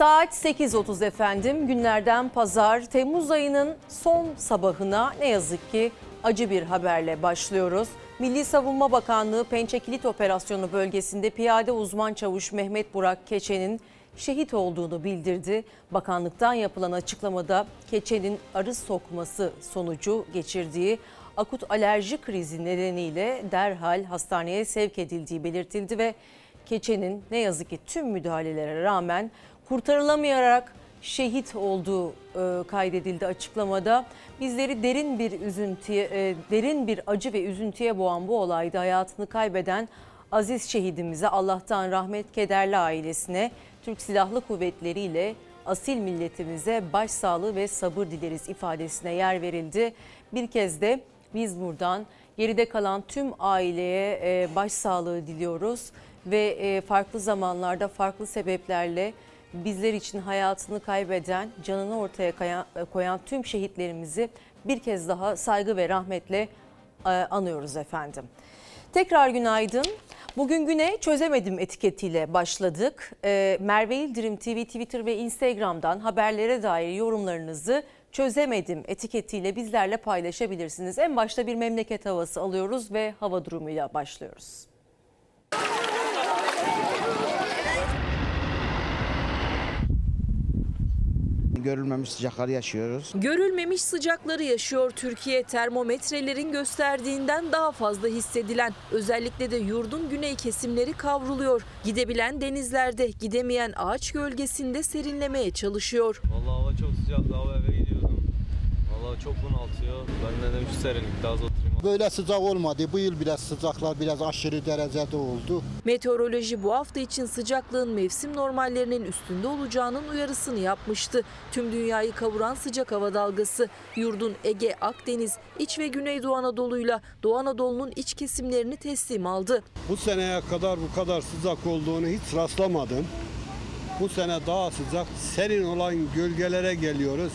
Saat 8.30 efendim. Günlerden pazar Temmuz ayının son sabahına ne yazık ki acı bir haberle başlıyoruz. Milli Savunma Bakanlığı Pençe Kilit Operasyonu bölgesinde piyade uzman çavuş Mehmet Burak Keçe'nin şehit olduğunu bildirdi. Bakanlıktan yapılan açıklamada Keçe'nin arı sokması sonucu geçirdiği akut alerji krizi nedeniyle derhal hastaneye sevk edildiği belirtildi ve Keçe'nin ne yazık ki tüm müdahalelere rağmen kurtarılamayarak şehit olduğu e, kaydedildi açıklamada. Bizleri derin bir üzüntüye, e, derin bir acı ve üzüntüye boğan bu olayda hayatını kaybeden aziz şehidimize Allah'tan rahmet kederli ailesine, Türk Silahlı Kuvvetleri ile asil milletimize başsağlığı ve sabır dileriz ifadesine yer verildi. Bir kez de biz buradan geride kalan tüm aileye e, başsağlığı diliyoruz ve e, farklı zamanlarda farklı sebeplerle bizler için hayatını kaybeden, canını ortaya koyan tüm şehitlerimizi bir kez daha saygı ve rahmetle e, anıyoruz efendim. Tekrar günaydın. Bugün güne çözemedim etiketiyle başladık. E, Merve İldirim TV, Twitter ve Instagram'dan haberlere dair yorumlarınızı çözemedim etiketiyle bizlerle paylaşabilirsiniz. En başta bir memleket havası alıyoruz ve hava durumuyla başlıyoruz. Görülmemiş sıcakları yaşıyoruz. Görülmemiş sıcakları yaşıyor Türkiye. Termometrelerin gösterdiğinden daha fazla hissedilen. Özellikle de yurdun güney kesimleri kavruluyor. Gidebilen denizlerde, gidemeyen ağaç gölgesinde serinlemeye çalışıyor. Vallahi hava çok sıcak. Hava eve gidiyordum. Vallahi çok bunaltıyor. Ben dedim şu serinlikte az oturayım. Böyle sıcak olmadı. Bu yıl biraz sıcaklar biraz aşırı derecede oldu. Meteoroloji bu hafta için sıcaklığın mevsim normallerinin üstünde olacağının uyarısını yapmıştı. Tüm dünyayı kavuran sıcak hava dalgası yurdun Ege, Akdeniz, İç ve Güneydoğu Anadolu'yla Doğu Anadolu'nun iç kesimlerini teslim aldı. Bu seneye kadar bu kadar sıcak olduğunu hiç rastlamadım. Bu sene daha sıcak, serin olan gölgelere geliyoruz.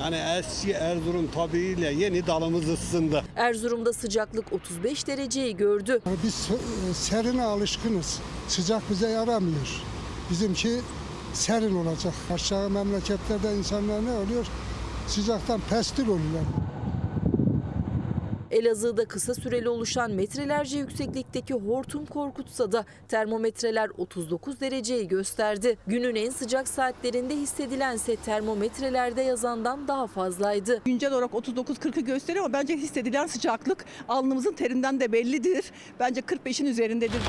Yani eski Erzurum tabiiyle yeni dalımız ısındı. Erzurum'da sıcaklık 35 dereceyi gördü. Biz serine alışkınız. Sıcak bize yaramıyor. Bizimki serin olacak. Aşağı memleketlerde insanlar ne oluyor? Sıcaktan pestil oluyorlar. Elazığ'da kısa süreli oluşan metrelerce yükseklikteki hortum korkutsa da termometreler 39 dereceyi gösterdi. Günün en sıcak saatlerinde hissedilense termometrelerde yazandan daha fazlaydı. Güncel olarak 39-40'ı gösteriyor ama bence hissedilen sıcaklık alnımızın terinden de bellidir. Bence 45'in üzerindedir.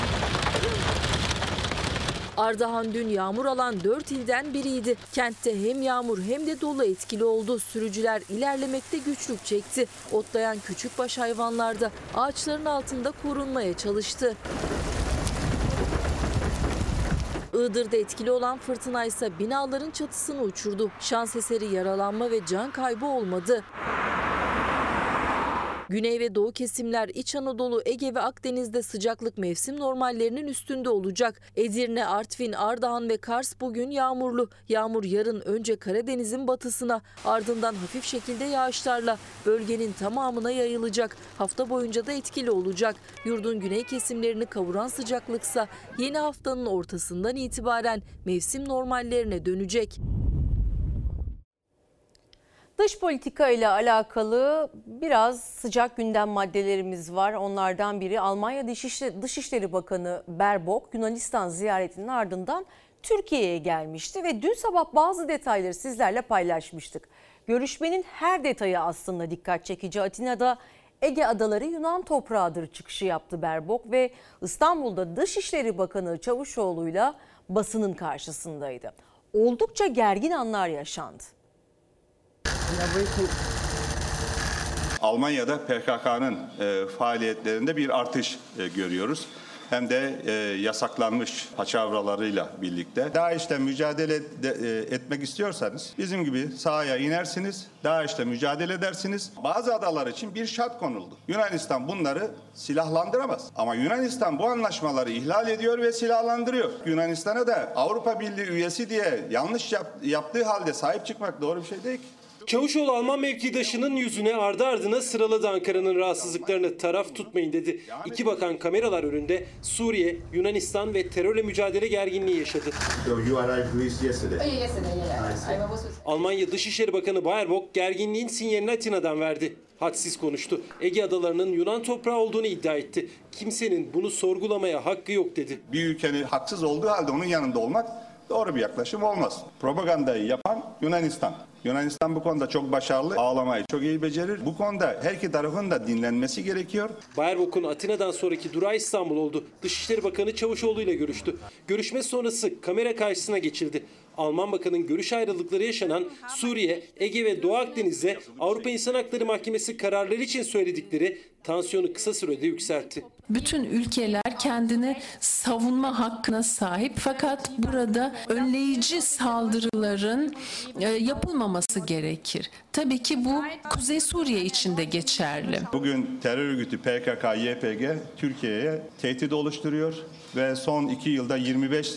Ardahan dün yağmur alan 4 ilden biriydi. Kentte hem yağmur hem de dolu etkili oldu. Sürücüler ilerlemekte güçlük çekti. Otlayan küçükbaş hayvanlar da ağaçların altında korunmaya çalıştı. Iğdır'da etkili olan fırtına ise binaların çatısını uçurdu. Şans eseri yaralanma ve can kaybı olmadı. Güney ve doğu kesimler İç Anadolu, Ege ve Akdeniz'de sıcaklık mevsim normallerinin üstünde olacak. Edirne, Artvin, Ardahan ve Kars bugün yağmurlu. Yağmur yarın önce Karadeniz'in batısına ardından hafif şekilde yağışlarla bölgenin tamamına yayılacak. Hafta boyunca da etkili olacak. Yurdun güney kesimlerini kavuran sıcaklıksa yeni haftanın ortasından itibaren mevsim normallerine dönecek. Dış politika ile alakalı biraz sıcak gündem maddelerimiz var. Onlardan biri Almanya Dışişleri, Bakanı Baerbock Yunanistan ziyaretinin ardından Türkiye'ye gelmişti ve dün sabah bazı detayları sizlerle paylaşmıştık. Görüşmenin her detayı aslında dikkat çekici. Atina'da Ege Adaları Yunan toprağıdır çıkışı yaptı Baerbock ve İstanbul'da Dışişleri Bakanı Çavuşoğlu'yla basının karşısındaydı. Oldukça gergin anlar yaşandı. Almanya'da PKK'nın e, faaliyetlerinde bir artış e, görüyoruz. Hem de e, yasaklanmış paçavralarıyla birlikte. DAEŞ'le mücadele de, e, etmek istiyorsanız bizim gibi sahaya inersiniz, DAEŞ'le mücadele edersiniz. Bazı adalar için bir şart konuldu. Yunanistan bunları silahlandıramaz. Ama Yunanistan bu anlaşmaları ihlal ediyor ve silahlandırıyor. Yunanistan'a da Avrupa Birliği üyesi diye yanlış yap- yaptığı halde sahip çıkmak doğru bir şey değil ki. Çavuşoğlu Alman mevkidaşının yüzüne ardı ardına sıraladı Ankara'nın rahatsızlıklarını taraf tutmayın dedi. İki bakan kameralar önünde Suriye, Yunanistan ve terörle mücadele gerginliği yaşadı. Almanya Dışişleri Bakanı Baerbock gerginliğin sinyalini Atina'dan verdi. Hadsiz konuştu. Ege adalarının Yunan toprağı olduğunu iddia etti. Kimsenin bunu sorgulamaya hakkı yok dedi. Bir ülkenin haksız olduğu halde onun yanında olmak doğru bir yaklaşım olmaz. Propagandayı yapan Yunanistan. Yunanistan bu konuda çok başarılı. Ağlamayı çok iyi becerir. Bu konuda her iki tarafın da dinlenmesi gerekiyor. Baerbock'un Atina'dan sonraki durağı İstanbul oldu. Dışişleri Bakanı Çavuşoğlu ile görüştü. Görüşme sonrası kamera karşısına geçildi. Alman Bakanı'nın görüş ayrılıkları yaşanan Suriye, Ege ve Doğu Akdeniz'de Avrupa İnsan Hakları Mahkemesi kararları için söyledikleri tansiyonu kısa sürede yükseltti. Bütün ülkeler kendini savunma hakkına sahip fakat burada önleyici saldırıların e, yapılmaması gerekir. Tabii ki bu Kuzey Suriye için de geçerli. Bugün terör örgütü PKK, YPG Türkiye'ye tehdit oluşturuyor ve son iki yılda 25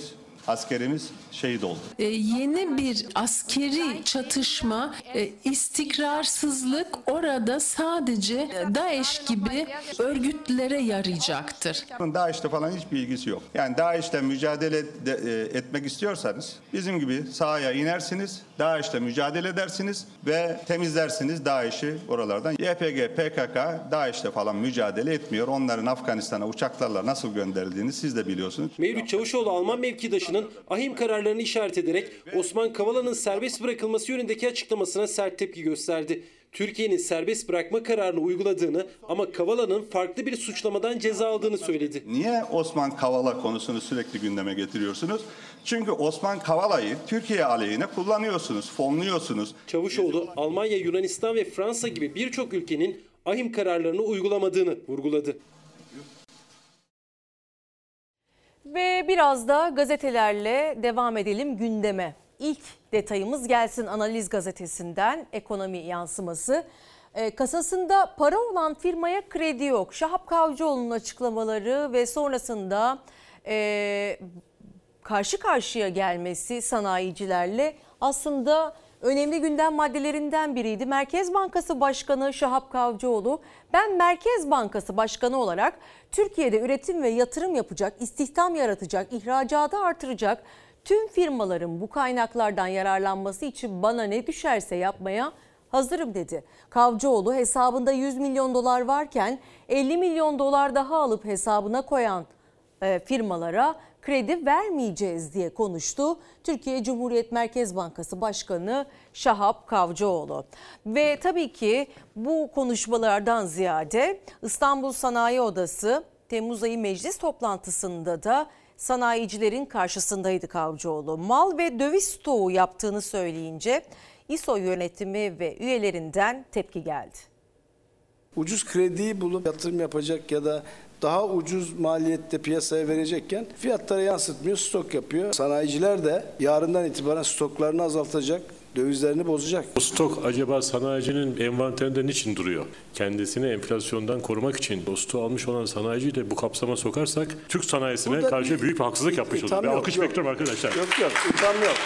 askerimiz şehit oldu. E, yeni bir askeri çatışma, e, istikrarsızlık orada sadece DAEŞ gibi örgütlere yarayacaktır. DAEŞ'te falan hiçbir ilgisi yok. Yani DAEŞ'le mücadele de- e, etmek istiyorsanız bizim gibi sahaya inersiniz, DAEŞ'le mücadele edersiniz ve temizlersiniz DAEŞ'i oralardan. YPG, PKK DAEŞ'le falan mücadele etmiyor. Onların Afganistan'a uçaklarla nasıl gönderildiğini siz de biliyorsunuz. Mevlüt Çavuşoğlu Alman mevkidaşının ahim kararlarını işaret ederek Osman Kavala'nın serbest bırakılması yönündeki açıklamasına sert tepki gösterdi. Türkiye'nin serbest bırakma kararını uyguladığını ama Kavala'nın farklı bir suçlamadan ceza aldığını söyledi. Niye Osman Kavala konusunu sürekli gündeme getiriyorsunuz? Çünkü Osman Kavala'yı Türkiye aleyhine kullanıyorsunuz, fonluyorsunuz. Çavuşoğlu Almanya, Yunanistan ve Fransa gibi birçok ülkenin ahim kararlarını uygulamadığını vurguladı. Ve biraz da gazetelerle devam edelim gündeme. İlk detayımız gelsin Analiz Gazetesi'nden ekonomi yansıması. Ee, kasasında para olan firmaya kredi yok. Şahap Kavcıoğlu'nun açıklamaları ve sonrasında e, karşı karşıya gelmesi sanayicilerle aslında önemli gündem maddelerinden biriydi. Merkez Bankası Başkanı Şahap Kavcıoğlu ben Merkez Bankası Başkanı olarak Türkiye'de üretim ve yatırım yapacak, istihdam yaratacak, ihracatı artıracak tüm firmaların bu kaynaklardan yararlanması için bana ne düşerse yapmaya hazırım dedi. Kavcıoğlu hesabında 100 milyon dolar varken 50 milyon dolar daha alıp hesabına koyan e, firmalara kredi vermeyeceğiz diye konuştu. Türkiye Cumhuriyet Merkez Bankası Başkanı Şahap Kavcıoğlu. Ve tabii ki bu konuşmalardan ziyade İstanbul Sanayi Odası Temmuz ayı meclis toplantısında da sanayicilerin karşısındaydı Kavcıoğlu. Mal ve döviz stoğu yaptığını söyleyince İSO yönetimi ve üyelerinden tepki geldi. ucuz krediyi bulup yatırım yapacak ya da daha ucuz maliyette piyasaya verecekken fiyatlara yansıtmıyor, stok yapıyor. Sanayiciler de yarından itibaren stoklarını azaltacak, dövizlerini bozacak. O stok acaba sanayicinin envanterinde niçin duruyor? Kendisini enflasyondan korumak için o stoğu almış olan sanayiciyi de bu kapsama sokarsak Türk sanayisine Burada karşı bir- büyük bir haksızlık yapmış oluruz. Yok, alkış yok. bekliyorum arkadaşlar. Yok yok, itham yok.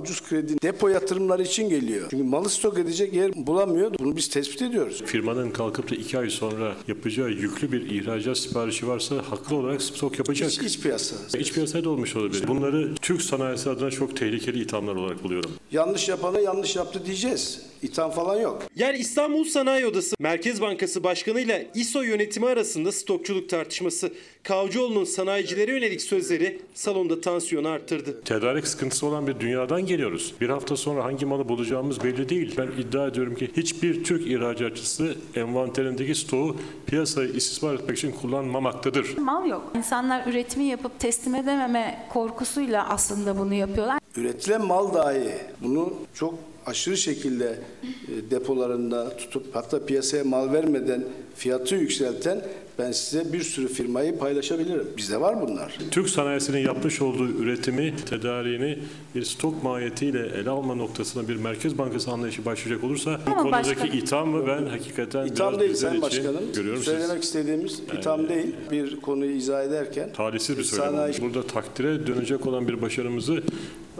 Ucuz kredi depo yatırımları için geliyor. Çünkü malı stok edecek yer bulamıyor. Bunu biz tespit ediyoruz. Firmanın kalkıp da iki ay sonra yapacağı yüklü bir ihracat siparişi varsa haklı olarak stok yapacak. İç, iç piyasa. İç piyasaya da olmuş olabilir. Bunları Türk sanayisi adına çok tehlikeli ithamlar olarak buluyorum. Yanlış yapana yanlış yaptı diyeceğiz. İtham falan yok. Yer İstanbul Sanayi Odası Merkez Bankası Başkanı ile İSO yönetimi arasında stokçuluk tartışması. Kavcıoğlu'nun sanayicilere yönelik sözleri salonda tansiyonu arttırdı. Tedarik sıkıntısı olan bir dünyadan geliyoruz. Bir hafta sonra hangi malı bulacağımız belli değil. Ben iddia ediyorum ki hiçbir Türk ihracatçısı envanterindeki stoğu piyasayı istismar etmek için kullanmamaktadır. Mal yok. İnsanlar üretimi yapıp teslim edememe korkusuyla aslında bunu yapıyorlar. Üretilen mal dahi bunu çok aşırı şekilde e, depolarında tutup hatta piyasaya mal vermeden fiyatı yükselten Ben size bir sürü firmayı paylaşabilirim. Bizde var bunlar. Türk sanayisinin yapmış olduğu üretimi, tedariğini bir stok mahiyetiyle ele alma noktasına bir Merkez Bankası anlayışı başlayacak olursa bu Ama konudaki başka- ithamı ben hakikaten İtham biraz değil bizler Sayın için Başkanım. görüyorum. Söylemek Siz istediğimiz itham değil. Bir konuyu izah ederken talihsiz bir söylem Sanayi-. Burada takdire dönecek olan bir başarımızı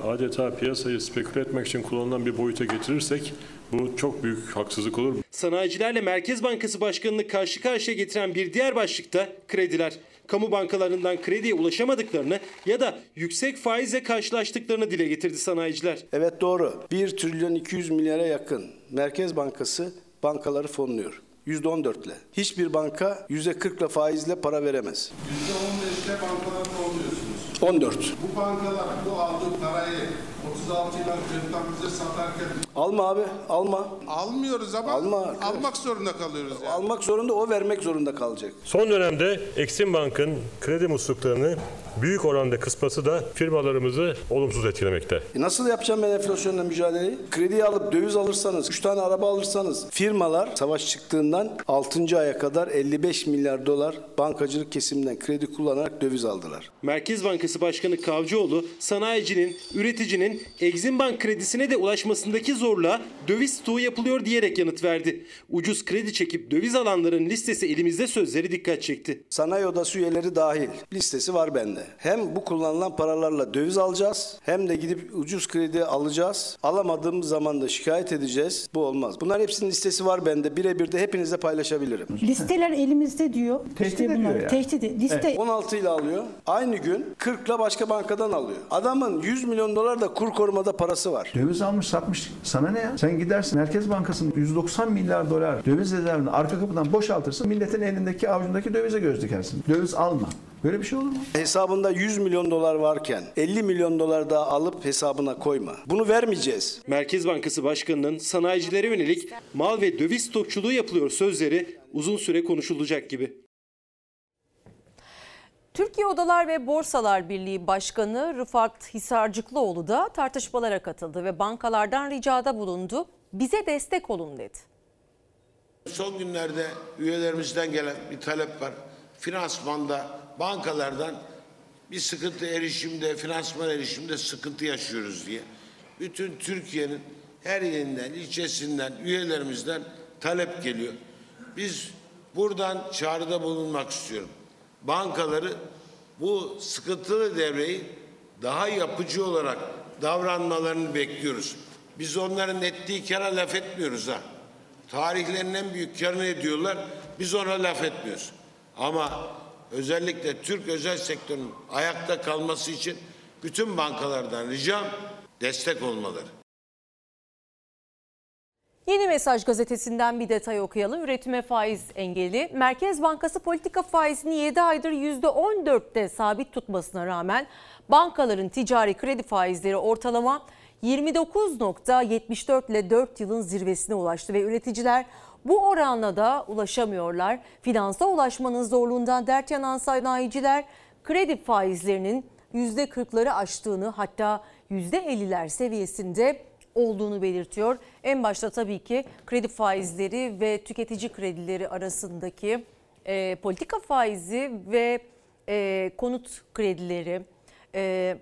adeta piyasayı speküle etmek için kullanılan bir boyuta getirirsek bu çok büyük haksızlık olur. Sanayicilerle Merkez Bankası Başkanı'nı karşı karşıya getiren bir diğer başlıkta krediler. Kamu bankalarından krediye ulaşamadıklarını ya da yüksek faizle karşılaştıklarını dile getirdi sanayiciler. Evet doğru. 1 trilyon 200 milyara yakın Merkez Bankası bankaları fonluyor. %14 ile. Hiçbir banka %40 ile faizle para veremez. %15'te bankalar oluyorsunuz. 14. Bu bankalar bu aldığı parayı 36 yıllar krediden bize satarken Alma abi, alma. almıyoruz ama Alma. almak zorunda kalıyoruz yani. Almak zorunda, o vermek zorunda kalacak. Son dönemde Eksim Bank'ın kredi musluklarını büyük oranda kısması da firmalarımızı olumsuz etkilemekte. E nasıl yapacağım ben enflasyonla mücadeleyi? Krediyi alıp döviz alırsanız, 3 tane araba alırsanız firmalar savaş çıktığından 6. aya kadar 55 milyar dolar bankacılık kesiminden kredi kullanarak döviz aldılar. Merkez Bankası Başkanı Kavcıoğlu, sanayicinin, üreticinin Exim Bank kredisine de ulaşmasındaki zorluğa döviz stoğu yapılıyor diyerek yanıt verdi. Ucuz kredi çekip döviz alanların listesi elimizde sözleri dikkat çekti. Sanayi odası üyeleri dahil listesi var bende. Hem bu kullanılan paralarla döviz alacağız hem de gidip ucuz kredi alacağız. Alamadığımız zaman da şikayet edeceğiz. Bu olmaz. Bunların hepsinin listesi var bende. Birebir de hepinizle paylaşabilirim. Listeler elimizde diyor. Tehdit İşte ediyor yani. Tehdit ediyor. Liste 16 ile alıyor. Aynı gün 40 ile başka bankadan alıyor. Adamın 100 milyon dolar da kur korumada parası var. Döviz almış satmış. Sana ne ya? Sen gidersin Merkez Bankası'nın 190 milyar dolar döviz rezervini arka kapıdan boşaltırsın. Milletin elindeki avucundaki dövize göz dikersin. Döviz alma. Böyle bir şey olur mu? Hesabında 100 milyon dolar varken 50 milyon dolar daha alıp hesabına koyma. Bunu vermeyeceğiz. Merkez Bankası Başkanı'nın sanayicilere yönelik mal ve döviz stokçuluğu yapılıyor sözleri uzun süre konuşulacak gibi. Türkiye Odalar ve Borsalar Birliği Başkanı Rıfat Hisarcıklıoğlu da tartışmalara katıldı ve bankalardan ricada bulundu. Bize destek olun dedi. Son günlerde üyelerimizden gelen bir talep var. Finansmanda bankalardan bir sıkıntı erişimde, finansman erişimde sıkıntı yaşıyoruz diye. Bütün Türkiye'nin her yerinden, ilçesinden, üyelerimizden talep geliyor. Biz buradan çağrıda bulunmak istiyorum. Bankaları bu sıkıntılı devreyi daha yapıcı olarak davranmalarını bekliyoruz. Biz onların ettiği kara laf etmiyoruz ha. Tarihlerinin en büyük karını ediyorlar. Biz ona laf etmiyoruz. Ama özellikle Türk özel sektörün ayakta kalması için bütün bankalardan ricam destek olmaları. Yeni Mesaj gazetesinden bir detay okuyalım. Üretime faiz engeli. Merkez Bankası politika faizini 7 aydır %14'te sabit tutmasına rağmen bankaların ticari kredi faizleri ortalama 29.74 ile 4 yılın zirvesine ulaştı ve üreticiler bu oranla da ulaşamıyorlar. Finansa ulaşmanın zorluğundan dert yanan sanayiciler kredi faizlerinin %40'ları aştığını hatta %50'ler seviyesinde olduğunu belirtiyor. En başta tabii ki kredi faizleri ve tüketici kredileri arasındaki e, politika faizi ve e, konut kredileri, e,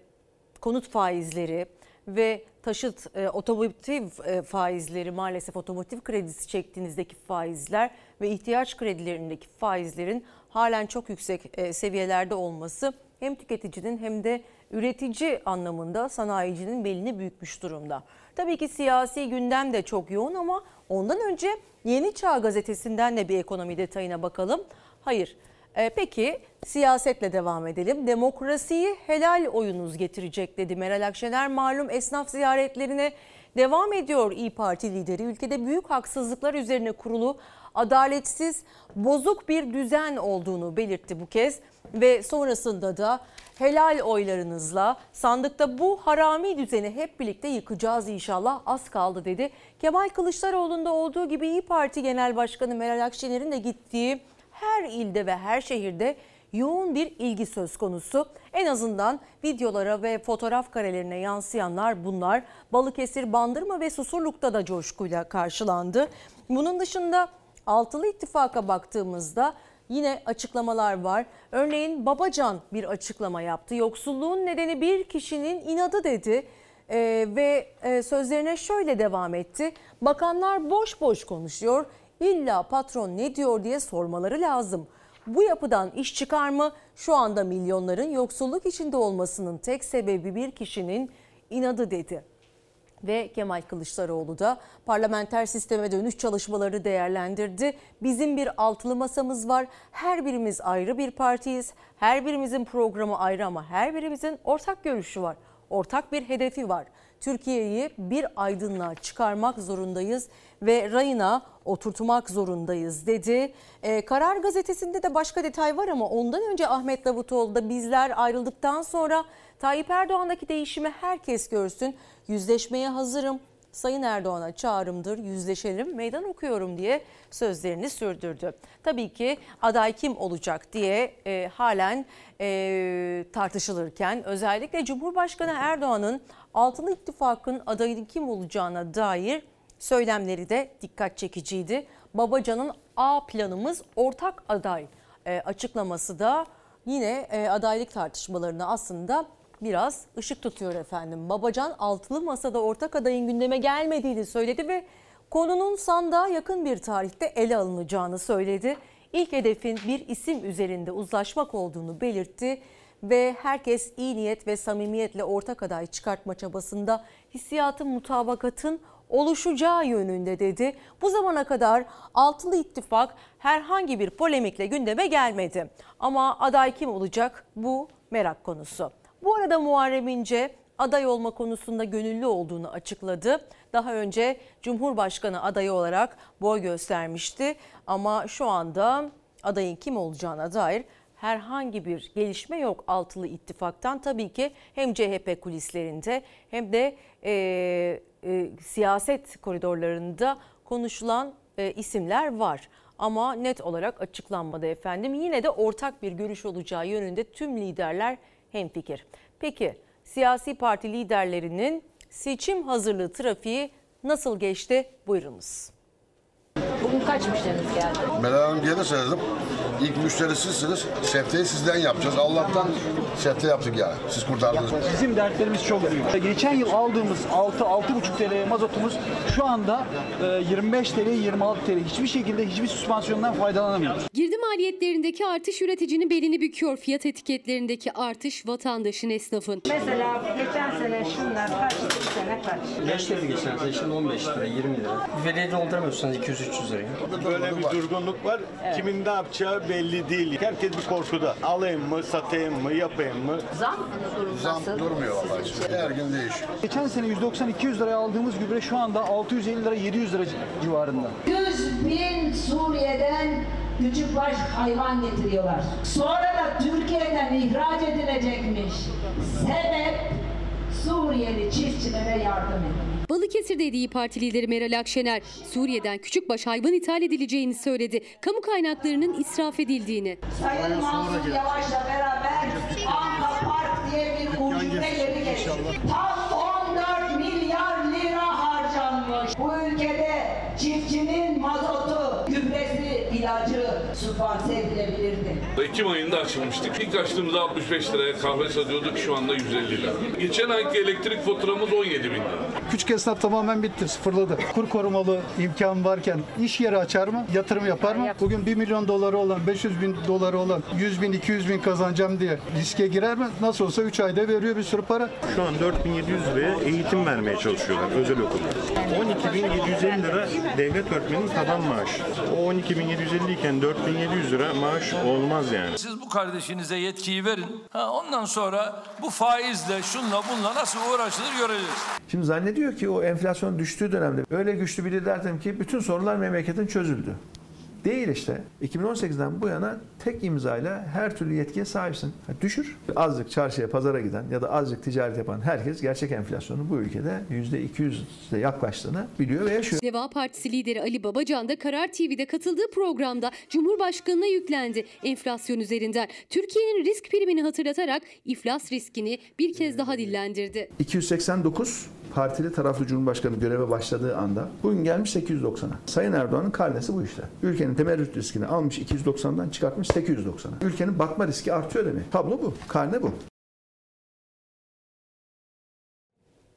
konut faizleri ve taşıt e, otomotiv e, faizleri maalesef otomotiv kredisi çektiğinizdeki faizler ve ihtiyaç kredilerindeki faizlerin halen çok yüksek e, seviyelerde olması hem tüketicinin hem de üretici anlamında sanayicinin belini bükmüş durumda. Tabii ki siyasi gündem de çok yoğun ama ondan önce Yeni Çağ gazetesinden de bir ekonomi detayına bakalım. Hayır. E, peki siyasetle devam edelim. Demokrasiyi helal oyunuz getirecek dedi Meral Akşener. Malum esnaf ziyaretlerine devam ediyor İyi Parti lideri. Ülkede büyük haksızlıklar üzerine kurulu adaletsiz, bozuk bir düzen olduğunu belirtti bu kez ve sonrasında da helal oylarınızla sandıkta bu harami düzeni hep birlikte yıkacağız inşallah az kaldı dedi. Kemal Kılıçdaroğlu'nda olduğu gibi İyi Parti Genel Başkanı Meral Akşener'in de gittiği her ilde ve her şehirde yoğun bir ilgi söz konusu. En azından videolara ve fotoğraf karelerine yansıyanlar bunlar. Balıkesir, Bandırma ve Susurluk'ta da coşkuyla karşılandı. Bunun dışında Altılı İttifak'a baktığımızda yine açıklamalar var. Örneğin Babacan bir açıklama yaptı. Yoksulluğun nedeni bir kişinin inadı dedi. Ee, ve e, sözlerine şöyle devam etti. Bakanlar boş boş konuşuyor. İlla patron ne diyor diye sormaları lazım. Bu yapıdan iş çıkar mı? Şu anda milyonların yoksulluk içinde olmasının tek sebebi bir kişinin inadı dedi ve Kemal Kılıçdaroğlu da parlamenter sisteme dönüş çalışmaları değerlendirdi. Bizim bir altılı masamız var. Her birimiz ayrı bir partiyiz. Her birimizin programı ayrı ama her birimizin ortak görüşü var. Ortak bir hedefi var. Türkiye'yi bir aydınlığa çıkarmak zorundayız ve rayına oturtmak zorundayız dedi. Ee, Karar gazetesinde de başka detay var ama ondan önce Ahmet Davutoğlu da bizler ayrıldıktan sonra Tayyip Erdoğan'daki değişimi herkes görsün. Yüzleşmeye hazırım. Sayın Erdoğan'a çağrımdır, yüzleşelim, meydan okuyorum diye sözlerini sürdürdü. Tabii ki aday kim olacak diye e, halen e, tartışılırken özellikle Cumhurbaşkanı Erdoğan'ın Altılı İttifak'ın adayının kim olacağına dair söylemleri de dikkat çekiciydi. Babacan'ın A planımız ortak aday e, açıklaması da yine e, adaylık tartışmalarına aslında biraz ışık tutuyor efendim. Babacan altılı masada ortak adayın gündeme gelmediğini söyledi ve konunun sandığa yakın bir tarihte ele alınacağını söyledi. İlk hedefin bir isim üzerinde uzlaşmak olduğunu belirtti ve herkes iyi niyet ve samimiyetle ortak aday çıkartma çabasında hissiyatın mutabakatın oluşacağı yönünde dedi. Bu zamana kadar altılı ittifak herhangi bir polemikle gündeme gelmedi. Ama aday kim olacak bu merak konusu. Bu arada Muharrem İnce aday olma konusunda gönüllü olduğunu açıkladı. Daha önce Cumhurbaşkanı adayı olarak boy göstermişti ama şu anda adayın kim olacağına dair herhangi bir gelişme yok altılı ittifaktan. Tabii ki hem CHP kulislerinde hem de e, e, siyaset koridorlarında konuşulan e, isimler var. Ama net olarak açıklanmadı efendim. Yine de ortak bir görüş olacağı yönünde tüm liderler hemfikir. Peki siyasi parti liderlerinin seçim hazırlığı trafiği nasıl geçti? Buyurunuz. Bugün kaç müşteriniz geldi? Meral Hanım diye de söyledim. İlk müşteri sizsiniz. Şefteyi sizden yapacağız. Allah'tan şefte yaptık yani. Siz kurtardınız. Bizim dertlerimiz çok büyük. Geçen yıl aldığımız 6-6,5 TL mazotumuz şu anda e, 25 TL, 26 TL. Hiçbir şekilde hiçbir süspansiyondan faydalanamıyoruz. Girdi maliyetlerindeki artış üreticinin belini büküyor. Fiyat etiketlerindeki artış vatandaşın esnafın. Mesela geçen sene şunlar kaç, sene kaç? 5 lira geçen sene şimdi 15 lira 20 lira. Veriye dolduramıyorsanız 200-300 liraya. Böyle bir durgunluk var. Kimin ne yapacağı belli değil. Herkes bir korkuda. Alayım mı, satayım mı, yapayım mı? Zam durum Zam nasıl? durmuyor vallahi. Her gün değişiyor. Geçen sene 190-200 liraya aldığımız gübre şu anda 650 lira 700 lira civarında. 100 bin Suriye'den küçük baş hayvan getiriyorlar. Sonra da Türkiye'den ihraç edilecekmiş. Sebep Suriyeli çiftçilere yardım etmek. Balıkesir'de İYİ Parti lideri Meral Akşener, Suriye'den küçükbaş hayvan ithal edileceğini söyledi. Kamu kaynaklarının israf edildiğini. Sayın Mansur Yavaş'la beraber Anka Park diye bir ucube yeri geçti. Tam 14 milyar lira harcanmış. Bu ülkede çiftçinin mazotu, gübresi, ilacı sübvanse edilebilirdi. Ekim ayında açılmıştık. İlk açtığımızda 65 liraya kahve satıyorduk şu anda 150 lira. Geçen ayki elektrik faturamız 17 bin lira. Küçük esnaf tamamen bitti, sıfırladı. Kur korumalı imkan varken iş yeri açar mı, yatırım yapar mı? Bugün 1 milyon doları olan, 500 bin doları olan 100 bin, 200 bin kazanacağım diye riske girer mi? Nasıl olsa 3 ayda veriyor bir sürü para. Şu an 4700 liraya eğitim vermeye çalışıyorlar özel okulda. 12750 lira devlet öğretmeninin taban maaşı. O 12750 iken 4700 lira maaş olmaz yani. Siz bu kardeşinize yetkiyi verin. Ha, ondan sonra bu faizle şunla bunla nasıl uğraşılır göreceğiz. Şimdi zannediyor ki o enflasyon düştüğü dönemde öyle güçlü bir liderdim ki bütün sorunlar memleketin çözüldü. Değil işte. 2018'den bu yana tek imzayla her türlü yetkiye sahipsin. Ha, Düşür. Azıcık çarşıya, pazara giden ya da azıcık ticaret yapan herkes gerçek enflasyonun bu ülkede %200'e yaklaştığını biliyor ve yaşıyor. Deva Partisi lideri Ali Babacan da Karar TV'de katıldığı programda Cumhurbaşkanı'na yüklendi. Enflasyon üzerinden Türkiye'nin risk primini hatırlatarak iflas riskini bir kez daha dillendirdi. 289 partili taraflı Cumhurbaşkanı göreve başladığı anda bugün gelmiş 890'a. Sayın Erdoğan'ın karnesi bu işte. Ülkenin temerrüt riskini almış 290'dan çıkartmış 890'a. Ülkenin batma riski artıyor demek. Tablo bu. Karne bu.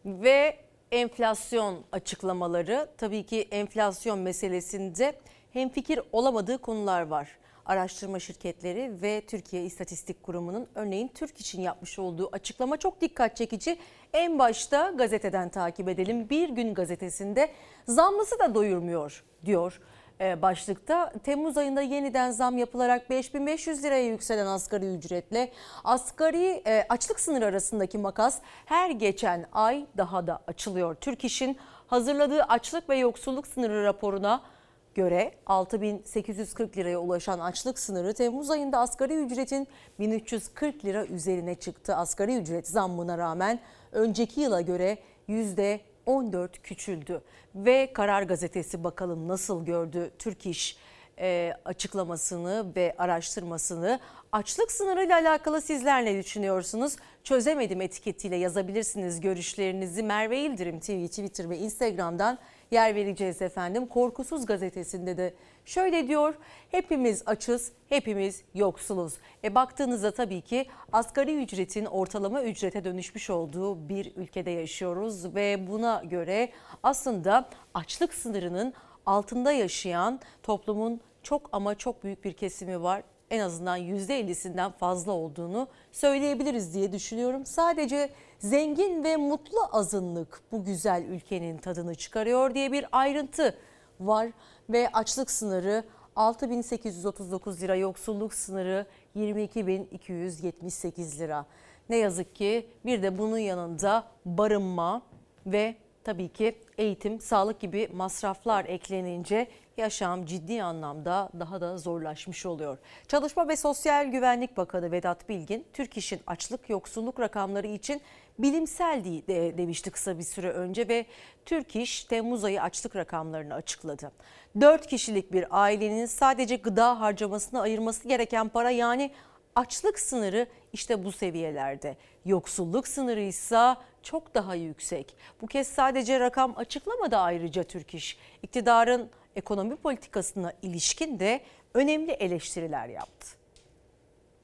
Ve enflasyon açıklamaları tabii ki enflasyon meselesinde hemfikir olamadığı konular var. Araştırma şirketleri ve Türkiye İstatistik Kurumu'nun örneğin Türk için yapmış olduğu açıklama çok dikkat çekici. En başta gazeteden takip edelim. Bir gün gazetesinde zamlısı da doyurmuyor diyor e, başlıkta. Temmuz ayında yeniden zam yapılarak 5500 liraya yükselen asgari ücretle asgari e, açlık sınırı arasındaki makas her geçen ay daha da açılıyor. Türk İş'in hazırladığı açlık ve yoksulluk sınırı raporuna göre 6840 liraya ulaşan açlık sınırı Temmuz ayında asgari ücretin 1340 lira üzerine çıktı. Asgari ücret zammına rağmen önceki yıla göre %14 küçüldü. Ve Karar Gazetesi bakalım nasıl gördü Türk İş e, açıklamasını ve araştırmasını. Açlık sınırıyla alakalı sizler ne düşünüyorsunuz? Çözemedim etiketiyle yazabilirsiniz görüşlerinizi. Merve İldirim TV, Twitter ve Instagram'dan yer vereceğiz efendim. Korkusuz gazetesinde de şöyle diyor. Hepimiz açız, hepimiz yoksuluz. E baktığınızda tabii ki asgari ücretin ortalama ücrete dönüşmüş olduğu bir ülkede yaşıyoruz ve buna göre aslında açlık sınırının altında yaşayan toplumun çok ama çok büyük bir kesimi var. En azından %50'sinden fazla olduğunu söyleyebiliriz diye düşünüyorum. Sadece zengin ve mutlu azınlık bu güzel ülkenin tadını çıkarıyor diye bir ayrıntı var ve açlık sınırı 6839 lira, yoksulluk sınırı 22278 lira. Ne yazık ki bir de bunun yanında barınma ve tabii ki eğitim, sağlık gibi masraflar eklenince yaşam ciddi anlamda daha da zorlaşmış oluyor. Çalışma ve Sosyal Güvenlik Bakanı Vedat Bilgin, Türk İş'in açlık yoksulluk rakamları için bilimsel de demişti kısa bir süre önce ve Türk İş Temmuz ayı açlık rakamlarını açıkladı. 4 kişilik bir ailenin sadece gıda harcamasına ayırması gereken para yani açlık sınırı işte bu seviyelerde. Yoksulluk sınırı ise çok daha yüksek. Bu kez sadece rakam açıklamadı ayrıca Türk İş. İktidarın ekonomi politikasına ilişkin de önemli eleştiriler yaptı.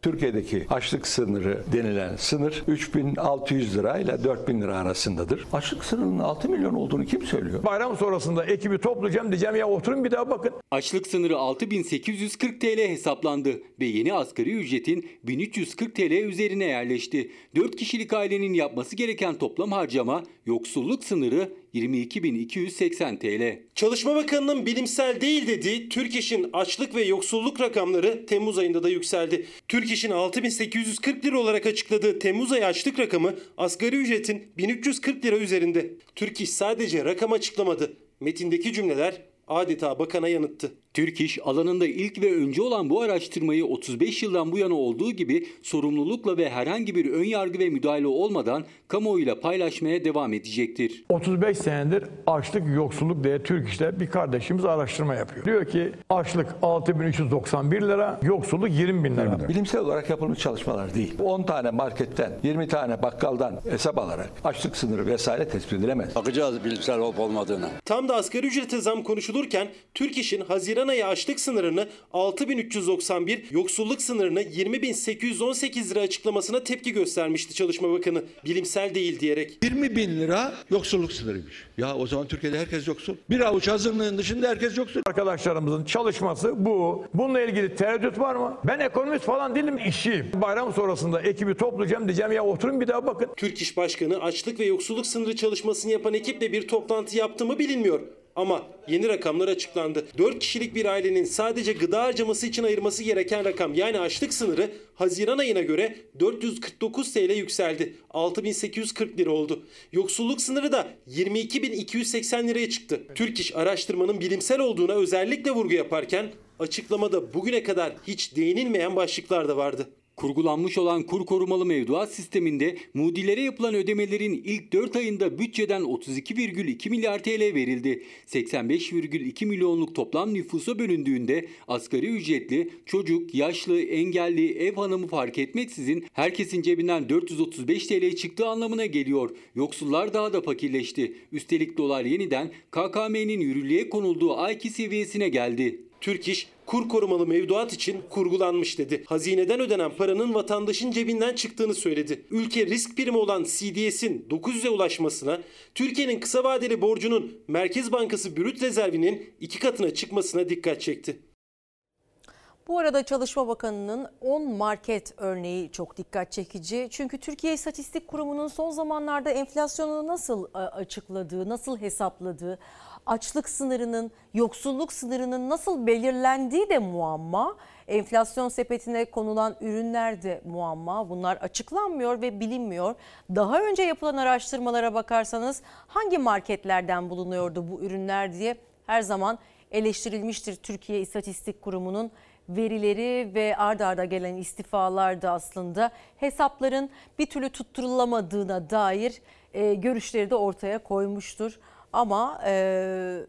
Türkiye'deki açlık sınırı denilen sınır 3600 lira ile 4000 lira arasındadır. Açlık sınırının 6 milyon olduğunu kim söylüyor? Bayram sonrasında ekibi toplayacağım diyeceğim ya oturun bir daha bakın. Açlık sınırı 6840 TL hesaplandı ve yeni asgari ücretin 1340 TL üzerine yerleşti. 4 kişilik ailenin yapması gereken toplam harcama yoksulluk sınırı 22.280 TL. Çalışma Bakanı'nın bilimsel değil dediği Türk İş'in açlık ve yoksulluk rakamları Temmuz ayında da yükseldi. Türk İş'in 6840 lira olarak açıkladığı Temmuz ayı açlık rakamı asgari ücretin 1340 lira üzerinde. Türk İş sadece rakam açıklamadı. Metindeki cümleler adeta bakana yanıttı. Türk İş alanında ilk ve önce olan bu araştırmayı 35 yıldan bu yana olduğu gibi sorumlulukla ve herhangi bir ön yargı ve müdahale olmadan kamuoyuyla paylaşmaya devam edecektir. 35 senedir açlık yoksulluk diye Türk İş'te bir kardeşimiz araştırma yapıyor. Diyor ki açlık 6391 lira, yoksulluk 20 bin lira. Bilimsel olarak yapılmış çalışmalar değil. 10 tane marketten, 20 tane bakkaldan hesap alarak açlık sınırı vesaire tespit edilemez. Bakacağız bilimsel olup olmadığını. Tam da asgari ücrete zam konuşulurken Türk İş'in Haziran ayı açlık sınırını 6391, yoksulluk sınırını 20818 lira açıklamasına tepki göstermişti Çalışma Bakanı. Bilimsel değil diyerek. 20 bin lira yoksulluk sınırıymış. Ya o zaman Türkiye'de herkes yoksul. Bir avuç azınlığın dışında herkes yoksul. Arkadaşlarımızın çalışması bu. Bununla ilgili tereddüt var mı? Ben ekonomist falan değilim, işçiyim. Bayram sonrasında ekibi toplayacağım diyeceğim ya oturun bir daha bakın. Türk İş Başkanı açlık ve yoksulluk sınırı çalışmasını yapan ekiple bir toplantı yaptı mı bilinmiyor. Ama yeni rakamlar açıklandı. 4 kişilik bir ailenin sadece gıda harcaması için ayırması gereken rakam yani açlık sınırı Haziran ayına göre 449 TL yükseldi. 6840 lira oldu. Yoksulluk sınırı da 22.280 liraya çıktı. Türk İş araştırmanın bilimsel olduğuna özellikle vurgu yaparken açıklamada bugüne kadar hiç değinilmeyen başlıklar da vardı. Kurgulanmış olan kur korumalı mevduat sisteminde mudilere yapılan ödemelerin ilk 4 ayında bütçeden 32,2 milyar TL verildi. 85,2 milyonluk toplam nüfusa bölündüğünde asgari ücretli, çocuk, yaşlı, engelli, ev hanımı fark etmeksizin herkesin cebinden 435 TL çıktığı anlamına geliyor. Yoksullar daha da fakirleşti. Üstelik dolar yeniden KKM'nin yürürlüğe konulduğu ayki seviyesine geldi. Türk İş kur korumalı mevduat için kurgulanmış dedi. Hazineden ödenen paranın vatandaşın cebinden çıktığını söyledi. Ülke risk primi olan CDS'in 900'e ulaşmasına, Türkiye'nin kısa vadeli borcunun Merkez Bankası brüt rezervinin iki katına çıkmasına dikkat çekti. Bu arada Çalışma Bakanı'nın 10 market örneği çok dikkat çekici. Çünkü Türkiye İstatistik Kurumu'nun son zamanlarda enflasyonu nasıl e, açıkladığı, nasıl hesapladığı, açlık sınırının, yoksulluk sınırının nasıl belirlendiği de muamma. Enflasyon sepetine konulan ürünler de muamma. Bunlar açıklanmıyor ve bilinmiyor. Daha önce yapılan araştırmalara bakarsanız hangi marketlerden bulunuyordu bu ürünler diye her zaman eleştirilmiştir Türkiye İstatistik Kurumu'nun verileri ve ard arda gelen istifalar da aslında hesapların bir türlü tutturulamadığına dair e, görüşleri de ortaya koymuştur. Ama e,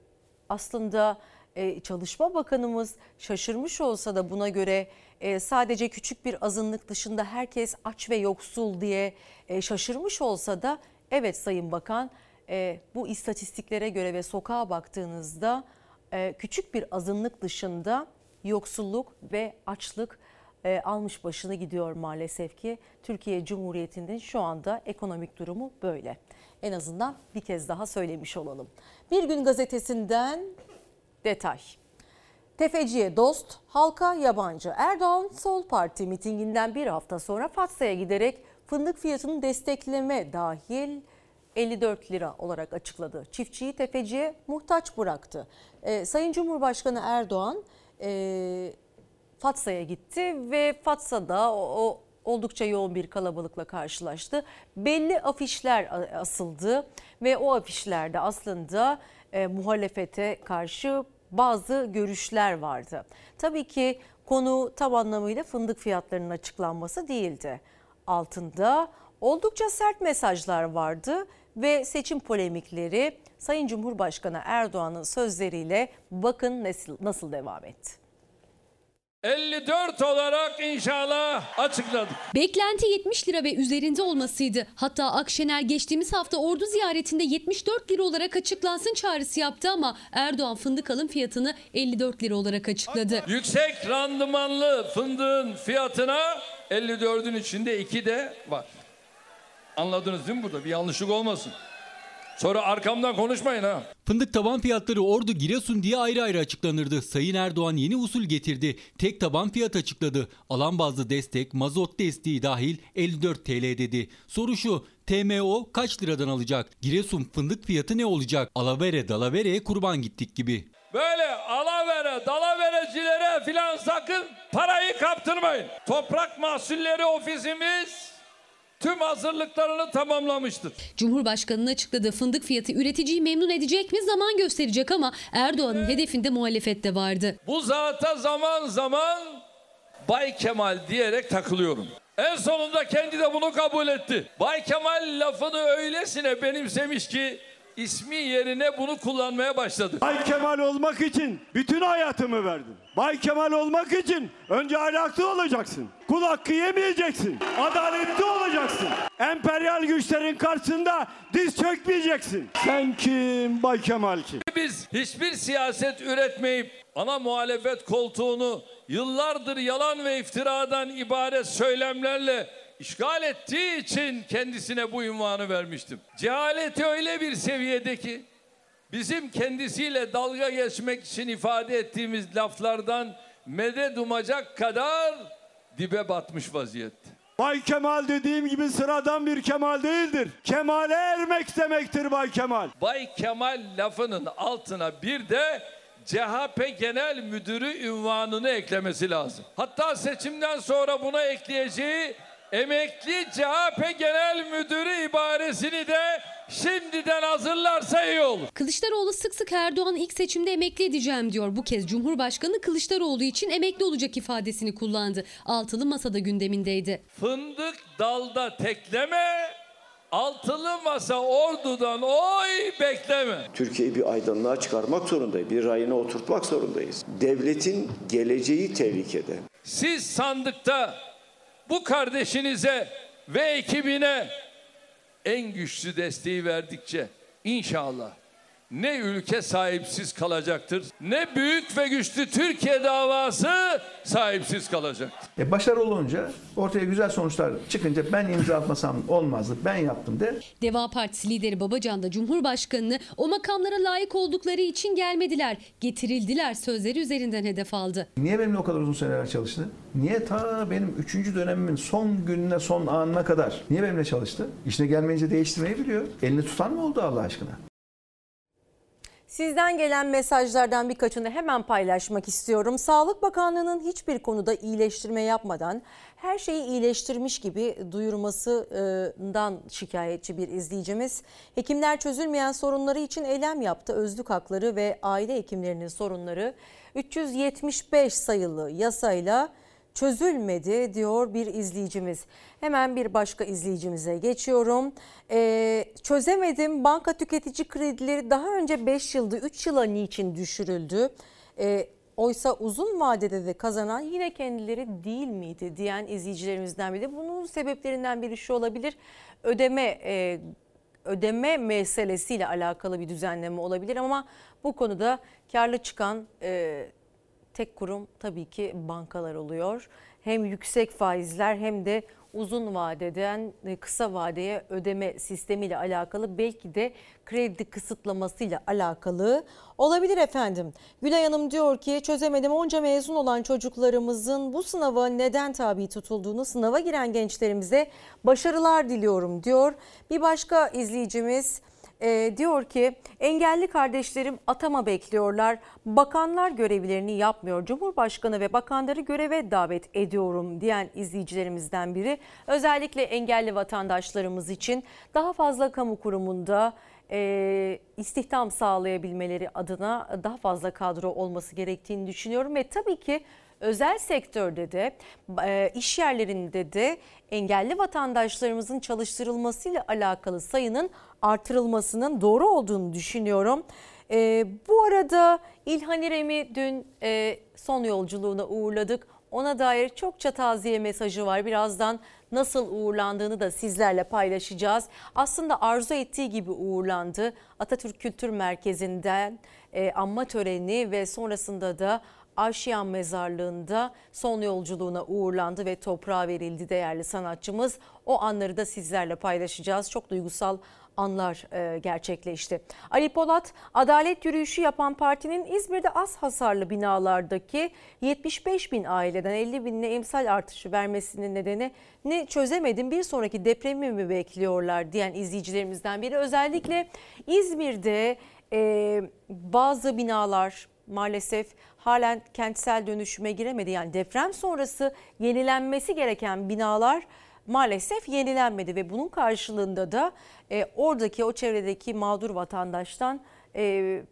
aslında e, Çalışma Bakanımız şaşırmış olsa da buna göre e, sadece küçük bir azınlık dışında herkes aç ve yoksul diye e, şaşırmış olsa da evet Sayın Bakan e, bu istatistiklere göre ve sokağa baktığınızda e, küçük bir azınlık dışında yoksulluk ve açlık e, almış başını gidiyor maalesef ki. Türkiye Cumhuriyeti'nin şu anda ekonomik durumu böyle. En azından bir kez daha söylemiş olalım. Bir gün gazetesinden detay. Tefeciye dost, halka yabancı. Erdoğan Sol Parti mitinginden bir hafta sonra Fatsa'ya giderek fındık fiyatını destekleme dahil 54 lira olarak açıkladı. Çiftçiyi tefeciye muhtaç bıraktı. Ee, Sayın Cumhurbaşkanı Erdoğan e, Fatsa'ya gitti ve Fatsa'da o, o oldukça yoğun bir kalabalıkla karşılaştı. Belli afişler asıldı ve o afişlerde aslında e, muhalefete karşı bazı görüşler vardı. Tabii ki konu tam anlamıyla fındık fiyatlarının açıklanması değildi. Altında oldukça sert mesajlar vardı ve seçim polemikleri Sayın Cumhurbaşkanı Erdoğan'ın sözleriyle bakın nasıl, nasıl devam etti. 54 olarak inşallah açıkladık. Beklenti 70 lira ve üzerinde olmasıydı. Hatta Akşener geçtiğimiz hafta ordu ziyaretinde 74 lira olarak açıklansın çağrısı yaptı ama Erdoğan fındık alım fiyatını 54 lira olarak açıkladı. Yüksek randımanlı fındığın fiyatına 54'ün içinde 2 de var. Anladınız değil mi burada? Bir yanlışlık olmasın. Sonra arkamdan konuşmayın ha. Fındık taban fiyatları Ordu Giresun diye ayrı ayrı açıklanırdı. Sayın Erdoğan yeni usul getirdi. Tek taban fiyat açıkladı. Alan bazlı destek, mazot desteği dahil 54 TL dedi. Soru şu, TMO kaç liradan alacak? Giresun fındık fiyatı ne olacak? Alavere dalavereye kurban gittik gibi. Böyle alavere, dalaverecilere filan sakın parayı kaptırmayın. Toprak Mahsulleri Ofisimiz tüm hazırlıklarını tamamlamıştır. Cumhurbaşkanının açıkladığı fındık fiyatı üreticiyi memnun edecek mi zaman gösterecek ama Erdoğan'ın hedefinde muhalefet de vardı. Bu zata zaman zaman Bay Kemal diyerek takılıyorum. En sonunda kendi de bunu kabul etti. Bay Kemal lafını öylesine benimsemiş ki ismi yerine bunu kullanmaya başladı. Bay Kemal olmak için bütün hayatımı verdim. Bay Kemal olmak için önce ahlaklı olacaksın. Kul hakkı yemeyeceksin. Adaletli olacaksın. Emperyal güçlerin karşısında diz çökmeyeceksin. Sen kim? Bay Kemal kim? Biz hiçbir siyaset üretmeyip ana muhalefet koltuğunu yıllardır yalan ve iftiradan ibaret söylemlerle işgal ettiği için kendisine bu ünvanı vermiştim. Cehaleti öyle bir seviyede ki bizim kendisiyle dalga geçmek için ifade ettiğimiz laflardan medet umacak kadar dibe batmış vaziyette. Bay Kemal dediğim gibi sıradan bir Kemal değildir. Kemale ermek demektir Bay Kemal. Bay Kemal lafının altına bir de CHP Genel Müdürü ünvanını eklemesi lazım. Hatta seçimden sonra buna ekleyeceği emekli CHP Genel Müdürü ibaresini de şimdiden hazırlarsa iyi olur. Kılıçdaroğlu sık sık Erdoğan'ı ilk seçimde emekli edeceğim diyor. Bu kez Cumhurbaşkanı Kılıçdaroğlu için emekli olacak ifadesini kullandı. Altılı masada gündemindeydi. Fındık dalda tekleme, altılı masa ordudan oy bekleme. Türkiye'yi bir aydınlığa çıkarmak zorundayız. Bir rayına oturtmak zorundayız. Devletin geleceği tehlikede. Siz sandıkta bu kardeşinize ve ekibine en güçlü desteği verdikçe inşallah ne ülke sahipsiz kalacaktır. Ne büyük ve güçlü Türkiye davası sahipsiz kalacaktır. E başarılı olunca ortaya güzel sonuçlar çıkınca ben imza atmasam olmazdı ben yaptım de. Deva Partisi lideri Babacan da Cumhurbaşkanı'nı o makamlara layık oldukları için gelmediler, getirildiler sözleri üzerinden hedef aldı. Niye benimle o kadar uzun seneler çalıştı? Niye ta benim 3. dönemimin son gününe son anına kadar niye benimle çalıştı? İşine gelmeyince değiştirmeyi biliyor. Elini tutan mı oldu Allah aşkına? Sizden gelen mesajlardan birkaçını hemen paylaşmak istiyorum. Sağlık Bakanlığı'nın hiçbir konuda iyileştirme yapmadan her şeyi iyileştirmiş gibi duyurmasından şikayetçi bir izleyicimiz. Hekimler çözülmeyen sorunları için eylem yaptı. Özlük hakları ve aile hekimlerinin sorunları 375 sayılı yasayla çözülmedi diyor bir izleyicimiz. Hemen bir başka izleyicimize geçiyorum. Ee, çözemedim banka tüketici kredileri daha önce 5 yılda 3 yıla niçin düşürüldü? Ee, oysa uzun vadede de kazanan yine kendileri değil miydi diyen izleyicilerimizden biri. Bunun sebeplerinden biri şu olabilir. Ödeme e, ödeme meselesiyle alakalı bir düzenleme olabilir ama bu konuda karlı çıkan e, tek kurum tabii ki bankalar oluyor. Hem yüksek faizler hem de uzun vadeden kısa vadeye ödeme sistemiyle alakalı belki de kredi kısıtlamasıyla alakalı olabilir efendim. Gülay Hanım diyor ki çözemedim onca mezun olan çocuklarımızın bu sınava neden tabi tutulduğunu sınava giren gençlerimize başarılar diliyorum diyor. Bir başka izleyicimiz e, diyor ki engelli kardeşlerim atama bekliyorlar. Bakanlar görevlerini yapmıyor. Cumhurbaşkanı ve bakanları göreve davet ediyorum diyen izleyicilerimizden biri. Özellikle engelli vatandaşlarımız için daha fazla kamu kurumunda e, istihdam sağlayabilmeleri adına daha fazla kadro olması gerektiğini düşünüyorum ve tabii ki özel sektörde de e, iş yerlerinde de engelli vatandaşlarımızın çalıştırılmasıyla alakalı sayının artırılmasının doğru olduğunu düşünüyorum. E, bu arada İlhan İrem'i dün e, son yolculuğuna uğurladık. Ona dair çokça taziye mesajı var. Birazdan nasıl uğurlandığını da sizlerle paylaşacağız. Aslında arzu ettiği gibi uğurlandı. Atatürk Kültür Merkezi'nden e, anma töreni ve sonrasında da Aşiyan Mezarlığı'nda son yolculuğuna uğurlandı ve toprağa verildi değerli sanatçımız. O anları da sizlerle paylaşacağız. Çok duygusal anlar e, gerçekleşti. Ali Polat adalet yürüyüşü yapan partinin İzmir'de az hasarlı binalardaki 75 bin aileden 50 binine emsal artışı vermesinin nedeni ne çözemedim bir sonraki depremi mi bekliyorlar diyen izleyicilerimizden biri. Özellikle İzmir'de e, bazı binalar maalesef halen kentsel dönüşüme giremedi. Yani deprem sonrası yenilenmesi gereken binalar maalesef yenilenmedi ve bunun karşılığında da e, oradaki o çevredeki mağdur vatandaştan e,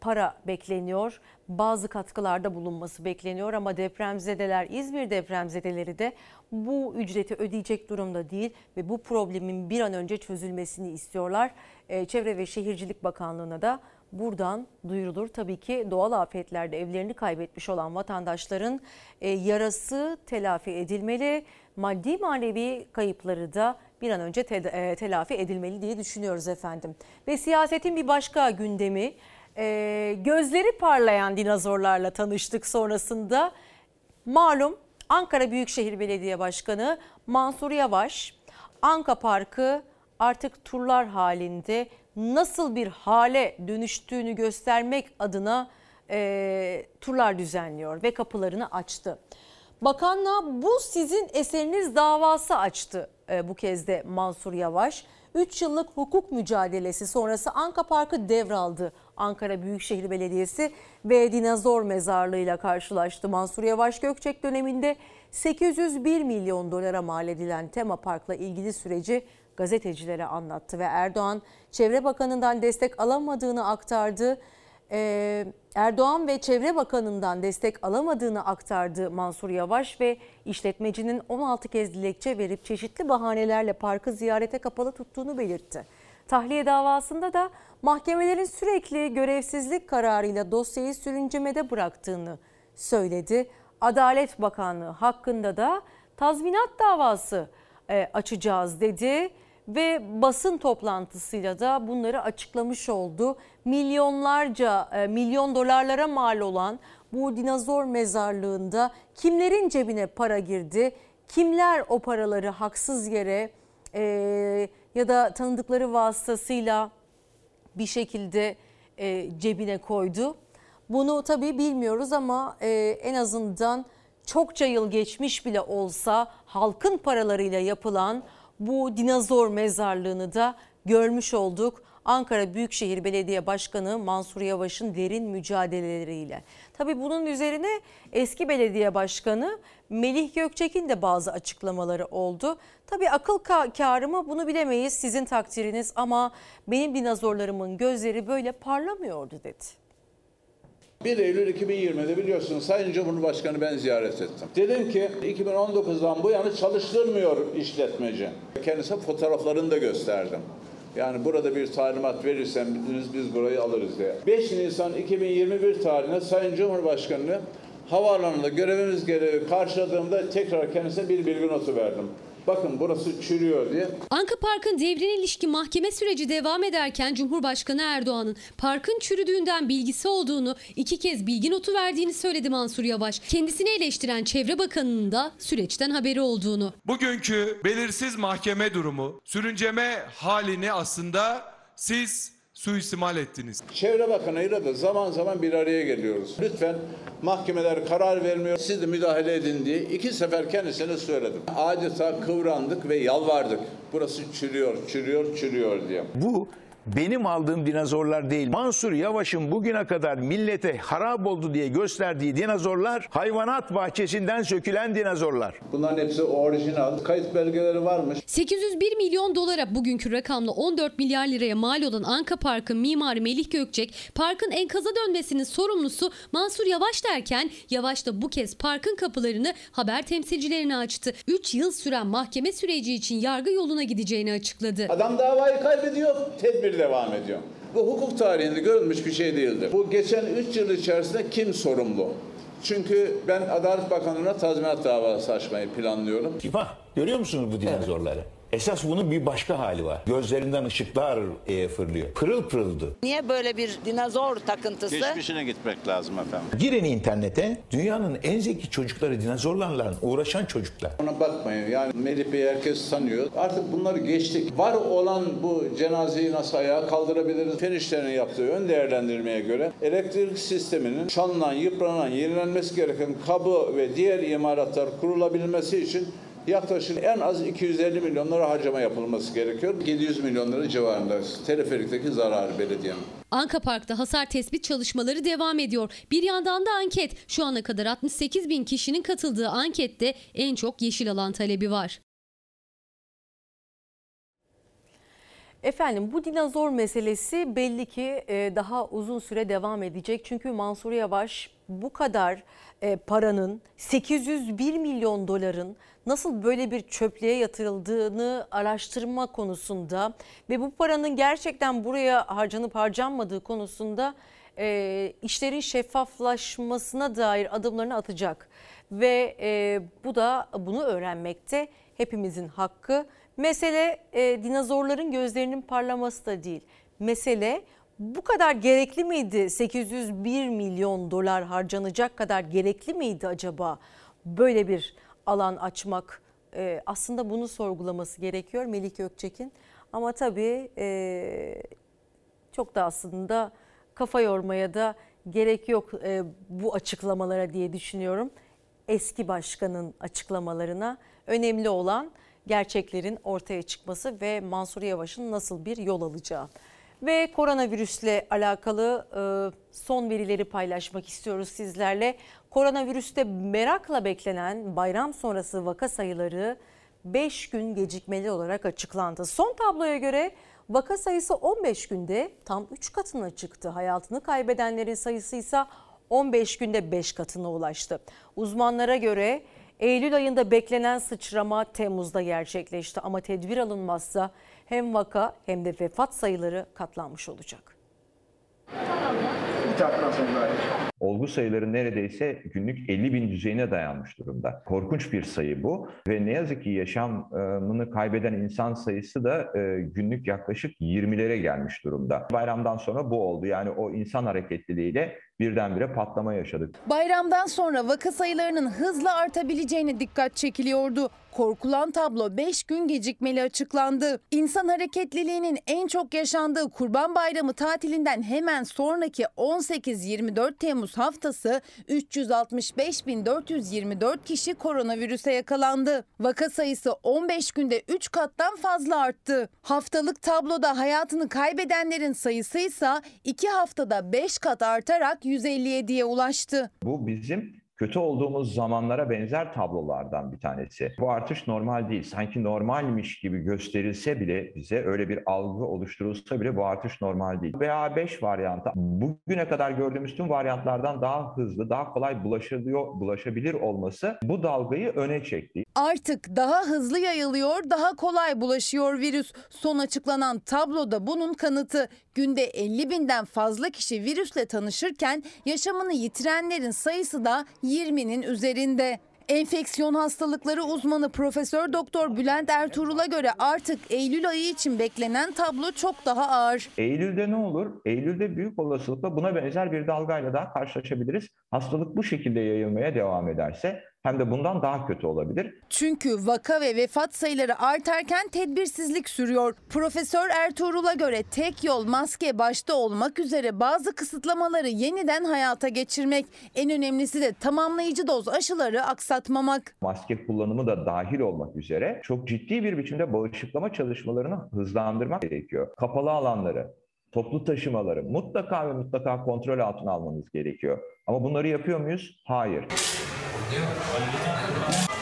para bekleniyor. Bazı katkılarda bulunması bekleniyor ama depremzedeler, İzmir depremzedeleri de bu ücreti ödeyecek durumda değil ve bu problemin bir an önce çözülmesini istiyorlar. E, Çevre ve Şehircilik Bakanlığı'na da buradan duyurulur. Tabii ki doğal afetlerde evlerini kaybetmiş olan vatandaşların e, yarası telafi edilmeli. Maddi manevi kayıpları da bir an önce te, e, telafi edilmeli diye düşünüyoruz efendim. Ve siyasetin bir başka gündemi e, gözleri parlayan dinozorlarla tanıştık sonrasında. Malum Ankara Büyükşehir Belediye Başkanı Mansur Yavaş Anka Parkı artık turlar halinde nasıl bir hale dönüştüğünü göstermek adına e, turlar düzenliyor ve kapılarını açtı. Bakanlığa bu sizin eseriniz davası açtı e, bu kez de Mansur Yavaş. 3 yıllık hukuk mücadelesi sonrası Anka Parkı devraldı. Ankara Büyükşehir Belediyesi ve dinozor mezarlığıyla karşılaştı. Mansur Yavaş Gökçek döneminde 801 milyon dolara mal edilen tema parkla ilgili süreci gazetecilere anlattı ve Erdoğan Çevre Bakanı'ndan destek alamadığını aktardı. Ee, Erdoğan ve Çevre Bakanı'ndan destek alamadığını aktardı Mansur Yavaş ve işletmecinin 16 kez dilekçe verip çeşitli bahanelerle parkı ziyarete kapalı tuttuğunu belirtti. Tahliye davasında da mahkemelerin sürekli görevsizlik kararıyla dosyayı sürüncemede bıraktığını söyledi. Adalet Bakanlığı hakkında da tazminat davası e, açacağız dedi ve basın toplantısıyla da bunları açıklamış oldu. Milyonlarca, e, milyon dolarlara mal olan bu dinozor mezarlığında kimlerin cebine para girdi? Kimler o paraları haksız yere e, ya da tanıdıkları vasıtasıyla bir şekilde e, cebine koydu? Bunu tabii bilmiyoruz ama e, en azından çokça yıl geçmiş bile olsa halkın paralarıyla yapılan bu dinozor mezarlığını da görmüş olduk. Ankara Büyükşehir Belediye Başkanı Mansur Yavaş'ın derin mücadeleleriyle. Tabii bunun üzerine eski belediye başkanı Melih Gökçek'in de bazı açıklamaları oldu. Tabii akıl kârı mı bunu bilemeyiz sizin takdiriniz ama benim dinozorlarımın gözleri böyle parlamıyordu dedi. 1 Eylül 2020'de biliyorsunuz Sayın Cumhurbaşkanı ben ziyaret ettim. Dedim ki 2019'dan bu yana çalıştırmıyor işletmeci. Kendisine fotoğraflarını da gösterdim. Yani burada bir talimat verirseniz biz burayı alırız diye. 5 Nisan 2021 tarihinde Sayın Cumhurbaşkanı'nı havaalanında görevimiz gereği karşıladığımda tekrar kendisine bir bilgi notu verdim. Bakın burası çürüyor diye. Anka Park'ın devrine ilişkin mahkeme süreci devam ederken Cumhurbaşkanı Erdoğan'ın parkın çürüdüğünden bilgisi olduğunu, iki kez bilgi notu verdiğini söyledi Mansur Yavaş. Kendisini eleştiren Çevre Bakanı'nın da süreçten haberi olduğunu. Bugünkü belirsiz mahkeme durumu, sürünceme halini aslında siz suistimal ettiniz. Çevre Bakanı'yla da zaman zaman bir araya geliyoruz. Lütfen mahkemeler karar vermiyor, siz de müdahale edin diye iki sefer kendisine söyledim. Adeta kıvrandık ve yalvardık. Burası çürüyor, çürüyor, çürüyor diye. Bu benim aldığım dinozorlar değil. Mansur Yavaş'ın bugüne kadar millete harap oldu diye gösterdiği dinozorlar hayvanat bahçesinden sökülen dinozorlar. Bunların hepsi orijinal. Kayıt belgeleri varmış. 801 milyon dolara bugünkü rakamla 14 milyar liraya mal olan Anka Park'ın mimarı Melih Gökçek, parkın enkaza dönmesinin sorumlusu Mansur Yavaş derken Yavaş da bu kez parkın kapılarını haber temsilcilerine açtı. 3 yıl süren mahkeme süreci için yargı yoluna gideceğini açıkladı. Adam davayı kaybediyor, tedbir devam ediyor. Bu hukuk tarihinde görülmüş bir şey değildir. Bu geçen 3 yıl içerisinde kim sorumlu? Çünkü ben Adalet Bakanlığı'na tazminat davası açmayı planlıyorum. Bak görüyor musunuz bu dinozorları? Esas bunun bir başka hali var. Gözlerinden ışıklar e, fırlıyor. Pırıl pırıldı. Niye böyle bir dinozor takıntısı? Geçmişine gitmek lazım efendim. Girin internete dünyanın en zeki çocukları dinozorlarla uğraşan çocuklar. Ona bakmayın yani Melih Bey herkes tanıyor. Artık bunları geçtik. Var olan bu cenazeyi nasıl ayağa kaldırabiliriz? Fen İşleri'nin yaptığı ön değerlendirmeye göre elektrik sisteminin çalınan, yıpranan, yenilenmesi gereken kabı ve diğer imalatlar kurulabilmesi için yaklaşık en az 250 milyon lira harcama yapılması gerekiyor. 700 milyon lira civarında teleferikteki zarar belediyenin. Anka Park'ta hasar tespit çalışmaları devam ediyor. Bir yandan da anket. Şu ana kadar 68 bin kişinin katıldığı ankette en çok yeşil alan talebi var. Efendim bu dinozor meselesi belli ki e, daha uzun süre devam edecek. Çünkü Mansur Yavaş bu kadar e, paranın 801 milyon doların nasıl böyle bir çöplüğe yatırıldığını araştırma konusunda ve bu paranın gerçekten buraya harcanıp harcanmadığı konusunda e, işlerin şeffaflaşmasına dair adımlarını atacak. Ve e, bu da bunu öğrenmekte hepimizin hakkı. Mesele e, dinozorların gözlerinin parlaması da değil. Mesele bu kadar gerekli miydi? 801 milyon dolar harcanacak kadar gerekli miydi acaba böyle bir alan açmak? E, aslında bunu sorgulaması gerekiyor Melik Gökçek'in. Ama tabii e, çok da aslında kafa yormaya da gerek yok e, bu açıklamalara diye düşünüyorum. Eski başkanın açıklamalarına önemli olan gerçeklerin ortaya çıkması ve Mansur Yavaş'ın nasıl bir yol alacağı. Ve koronavirüsle alakalı e, son verileri paylaşmak istiyoruz sizlerle. Koronavirüste merakla beklenen bayram sonrası vaka sayıları 5 gün gecikmeli olarak açıklandı. Son tabloya göre vaka sayısı 15 günde tam 3 katına çıktı. Hayatını kaybedenlerin sayısı ise 15 günde 5 katına ulaştı. Uzmanlara göre Eylül ayında beklenen sıçrama Temmuz'da gerçekleşti ama tedbir alınmazsa hem vaka hem de vefat sayıları katlanmış olacak. Olgu sayıları neredeyse günlük 50 bin düzeyine dayanmış durumda. Korkunç bir sayı bu ve ne yazık ki yaşamını kaybeden insan sayısı da e, günlük yaklaşık 20'lere gelmiş durumda. Bayramdan sonra bu oldu. Yani o insan hareketliliğiyle birdenbire patlama yaşadık. Bayramdan sonra vaka sayılarının hızla artabileceğine dikkat çekiliyordu. Korkulan tablo 5 gün gecikmeli açıklandı. İnsan hareketliliğinin en çok yaşandığı Kurban Bayramı tatilinden hemen sonraki 18-24 Temmuz haftası 365.424 kişi koronavirüse yakalandı. Vaka sayısı 15 günde 3 kattan fazla arttı. Haftalık tabloda hayatını kaybedenlerin sayısı ise 2 haftada 5 kat artarak 157'ye ulaştı. Bu bizim kötü olduğumuz zamanlara benzer tablolardan bir tanesi. Bu artış normal değil. Sanki normalmiş gibi gösterilse bile bize öyle bir algı oluşturulsa bile bu artış normal değil. BA5 varyantı bugüne kadar gördüğümüz tüm varyantlardan daha hızlı, daha kolay bulaşabiliyor, bulaşabilir olması bu dalgayı öne çekti. Artık daha hızlı yayılıyor, daha kolay bulaşıyor virüs. Son açıklanan tabloda bunun kanıtı. Günde 50 binden fazla kişi virüsle tanışırken yaşamını yitirenlerin sayısı da 20'nin üzerinde. Enfeksiyon hastalıkları uzmanı Profesör Doktor Bülent Ertuğrul'a göre artık Eylül ayı için beklenen tablo çok daha ağır. Eylül'de ne olur? Eylül'de büyük olasılıkla buna benzer bir dalgayla daha karşılaşabiliriz. Hastalık bu şekilde yayılmaya devam ederse hem de bundan daha kötü olabilir. Çünkü vaka ve vefat sayıları artarken tedbirsizlik sürüyor. Profesör Ertuğrul'a göre tek yol maske başta olmak üzere bazı kısıtlamaları yeniden hayata geçirmek. En önemlisi de tamamlayıcı doz aşıları aksatmamak. Maske kullanımı da dahil olmak üzere çok ciddi bir biçimde bağışıklama çalışmalarını hızlandırmak gerekiyor. Kapalı alanları, toplu taşımaları mutlaka ve mutlaka kontrol altına almanız gerekiyor. Ama bunları yapıyor muyuz? Hayır.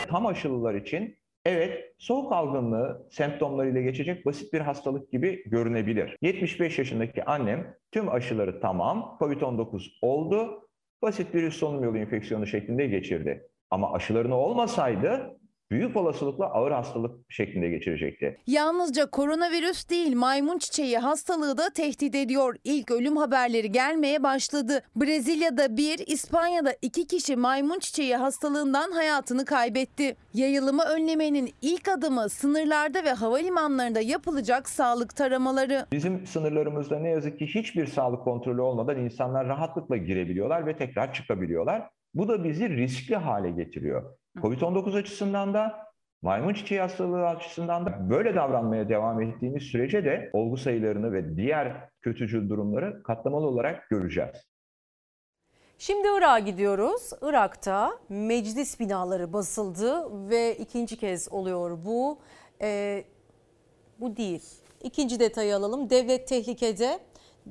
Tam aşılılar için evet soğuk algınlığı semptomlarıyla geçecek basit bir hastalık gibi görünebilir. 75 yaşındaki annem tüm aşıları tamam, COVID-19 oldu, basit bir üst solunum yolu enfeksiyonu şeklinde geçirdi. Ama aşılarını olmasaydı büyük olasılıkla ağır hastalık şeklinde geçirecekti. Yalnızca koronavirüs değil maymun çiçeği hastalığı da tehdit ediyor. İlk ölüm haberleri gelmeye başladı. Brezilya'da bir, İspanya'da iki kişi maymun çiçeği hastalığından hayatını kaybetti. Yayılımı önlemenin ilk adımı sınırlarda ve havalimanlarında yapılacak sağlık taramaları. Bizim sınırlarımızda ne yazık ki hiçbir sağlık kontrolü olmadan insanlar rahatlıkla girebiliyorlar ve tekrar çıkabiliyorlar. Bu da bizi riskli hale getiriyor. Covid-19 açısından da maymun çiçeği hastalığı açısından da böyle davranmaya devam ettiğimiz sürece de olgu sayılarını ve diğer kötücül durumları katlamalı olarak göreceğiz. Şimdi Irak'a gidiyoruz. Irak'ta meclis binaları basıldı ve ikinci kez oluyor bu. Ee, bu değil. İkinci detayı alalım. Devlet tehlikede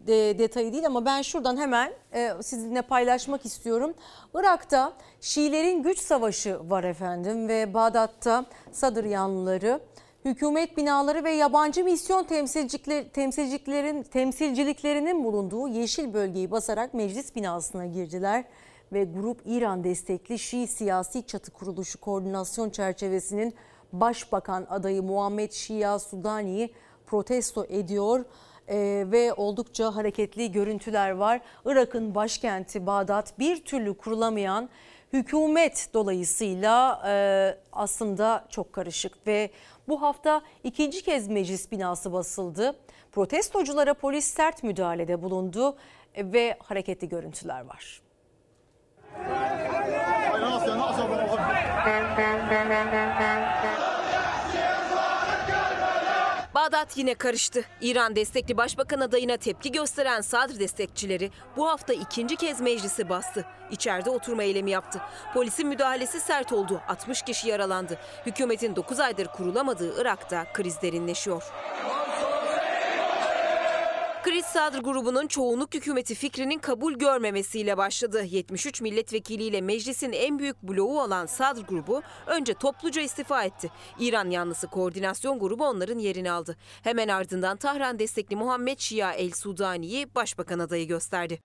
de, detayı değil ama ben şuradan hemen e, sizinle paylaşmak istiyorum. Irak'ta Şiilerin güç savaşı var efendim ve Bağdat'ta Sadır yanlıları hükümet binaları ve yabancı misyon temsilcilikler, temsilciliklerin temsilciliklerinin bulunduğu yeşil bölgeyi basarak meclis binasına girdiler ve grup İran destekli Şii siyasi çatı kuruluşu koordinasyon çerçevesinin başbakan adayı Muhammed Şia Sudani'yi protesto ediyor ee, ve oldukça hareketli görüntüler var. Irak'ın başkenti Bağdat bir türlü kurulamayan hükümet dolayısıyla e, aslında çok karışık ve bu hafta ikinci kez meclis binası basıldı. Protestoculara polis sert müdahalede bulundu ve hareketli görüntüler var. Bağdat yine karıştı. İran destekli başbakan adayına tepki gösteren Sadr destekçileri bu hafta ikinci kez meclisi bastı. İçeride oturma eylemi yaptı. Polisin müdahalesi sert oldu. 60 kişi yaralandı. Hükümetin 9 aydır kurulamadığı Irak'ta kriz derinleşiyor. Kriz Sadr grubunun çoğunluk hükümeti fikrinin kabul görmemesiyle başladı. 73 milletvekiliyle meclisin en büyük bloğu olan Sadr grubu önce topluca istifa etti. İran yanlısı koordinasyon grubu onların yerini aldı. Hemen ardından Tahran destekli Muhammed Şia El Sudani'yi başbakan adayı gösterdi.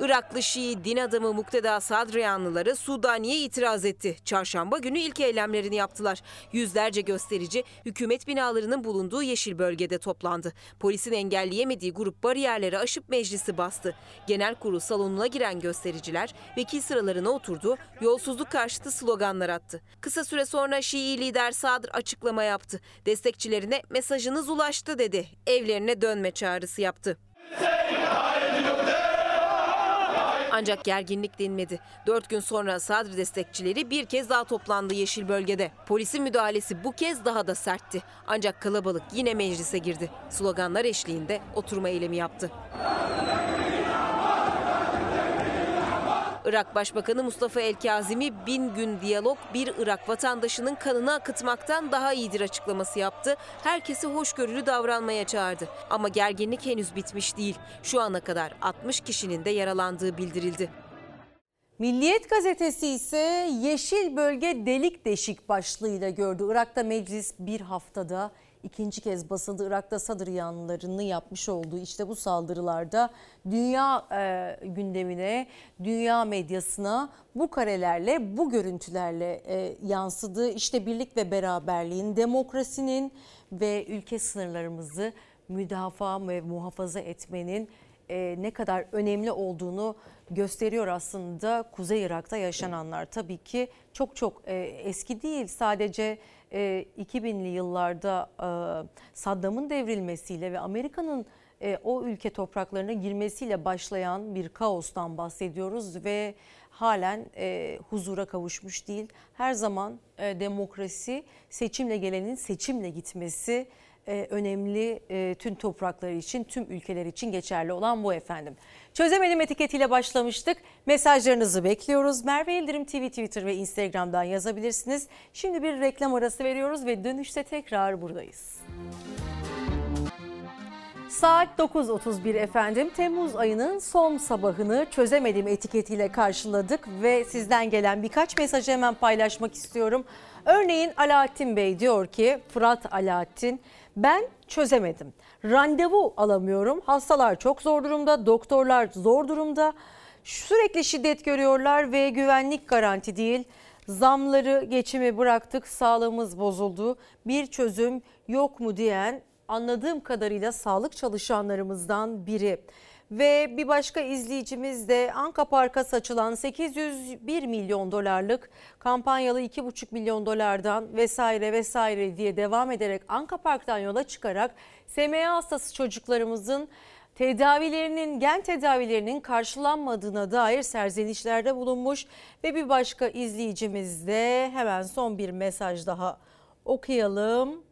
Iraklı Şii din adamı Mukteda Sadri yanlıları Sudani'ye itiraz etti. Çarşamba günü ilk eylemlerini yaptılar. Yüzlerce gösterici hükümet binalarının bulunduğu yeşil bölgede toplandı. Polisin engelleyemediği grup bariyerleri aşıp meclisi bastı. Genel kurul salonuna giren göstericiler vekil sıralarına oturdu, yolsuzluk karşıtı sloganlar attı. Kısa süre sonra Şii lider Sadr açıklama yaptı. Destekçilerine mesajınız ulaştı dedi. Evlerine dönme çağrısı yaptı. Ancak gerginlik dinmedi. Dört gün sonra Sadr destekçileri bir kez daha toplandı Yeşil Bölge'de. Polisin müdahalesi bu kez daha da sertti. Ancak kalabalık yine meclise girdi. Sloganlar eşliğinde oturma eylemi yaptı. Irak Başbakanı Mustafa El Kazimi bin gün diyalog bir Irak vatandaşının kanını akıtmaktan daha iyidir açıklaması yaptı. Herkesi hoşgörülü davranmaya çağırdı. Ama gerginlik henüz bitmiş değil. Şu ana kadar 60 kişinin de yaralandığı bildirildi. Milliyet gazetesi ise Yeşil Bölge Delik Deşik başlığıyla gördü. Irak'ta meclis bir haftada ikinci kez basıldı. Irak'ta Sadr yanlılarını yapmış olduğu işte bu saldırılarda dünya e, gündemine, dünya medyasına bu karelerle, bu görüntülerle e, yansıdı. İşte birlik ve beraberliğin, demokrasinin ve ülke sınırlarımızı müdafaa ve muhafaza etmenin e, ne kadar önemli olduğunu gösteriyor aslında Kuzey Irak'ta yaşananlar. Tabii ki çok çok e, eski değil sadece e, 2000'li yıllarda e, Saddam'ın devrilmesiyle ve Amerika'nın e, o ülke topraklarına girmesiyle başlayan bir kaostan bahsediyoruz ve halen e, huzura kavuşmuş değil. Her zaman e, demokrasi seçimle gelenin seçimle gitmesi e, önemli e, tüm toprakları için, tüm ülkeler için geçerli olan bu efendim. Çözemedim etiketiyle başlamıştık. Mesajlarınızı bekliyoruz. Merve Yıldırım TV, Twitter ve Instagram'dan yazabilirsiniz. Şimdi bir reklam arası veriyoruz ve dönüşte tekrar buradayız. Saat 9.31 efendim. Temmuz ayının son sabahını çözemedim etiketiyle karşıladık ve sizden gelen birkaç mesajı hemen paylaşmak istiyorum. Örneğin Alaaddin Bey diyor ki Fırat Alaaddin ben çözemedim. Randevu alamıyorum. Hastalar çok zor durumda, doktorlar zor durumda. Sürekli şiddet görüyorlar ve güvenlik garanti değil. Zamları geçimi bıraktık, sağlığımız bozuldu. Bir çözüm yok mu diyen anladığım kadarıyla sağlık çalışanlarımızdan biri. Ve bir başka izleyicimiz de Anka Park'a saçılan 801 milyon dolarlık kampanyalı 2,5 milyon dolardan vesaire vesaire diye devam ederek Anka Park'tan yola çıkarak SMA hastası çocuklarımızın tedavilerinin gen tedavilerinin karşılanmadığına dair serzenişlerde bulunmuş ve bir başka izleyicimiz de hemen son bir mesaj daha okuyalım.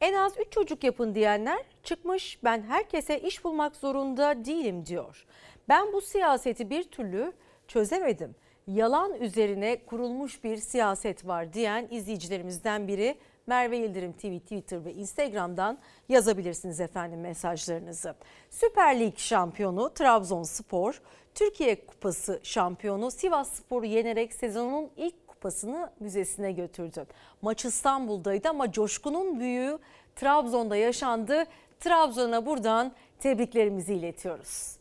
En az 3 çocuk yapın diyenler çıkmış ben herkese iş bulmak zorunda değilim diyor. Ben bu siyaseti bir türlü çözemedim. Yalan üzerine kurulmuş bir siyaset var diyen izleyicilerimizden biri Merve Yıldırım TV, Twitter ve Instagram'dan yazabilirsiniz efendim mesajlarınızı. Süper Lig şampiyonu Trabzonspor, Türkiye Kupası şampiyonu Sivas Spor'u yenerek sezonun ilk kupasını müzesine götürdü. Maç İstanbul'daydı ama coşkunun büyüğü Trabzon'da yaşandı. Trabzon'a buradan tebriklerimizi iletiyoruz.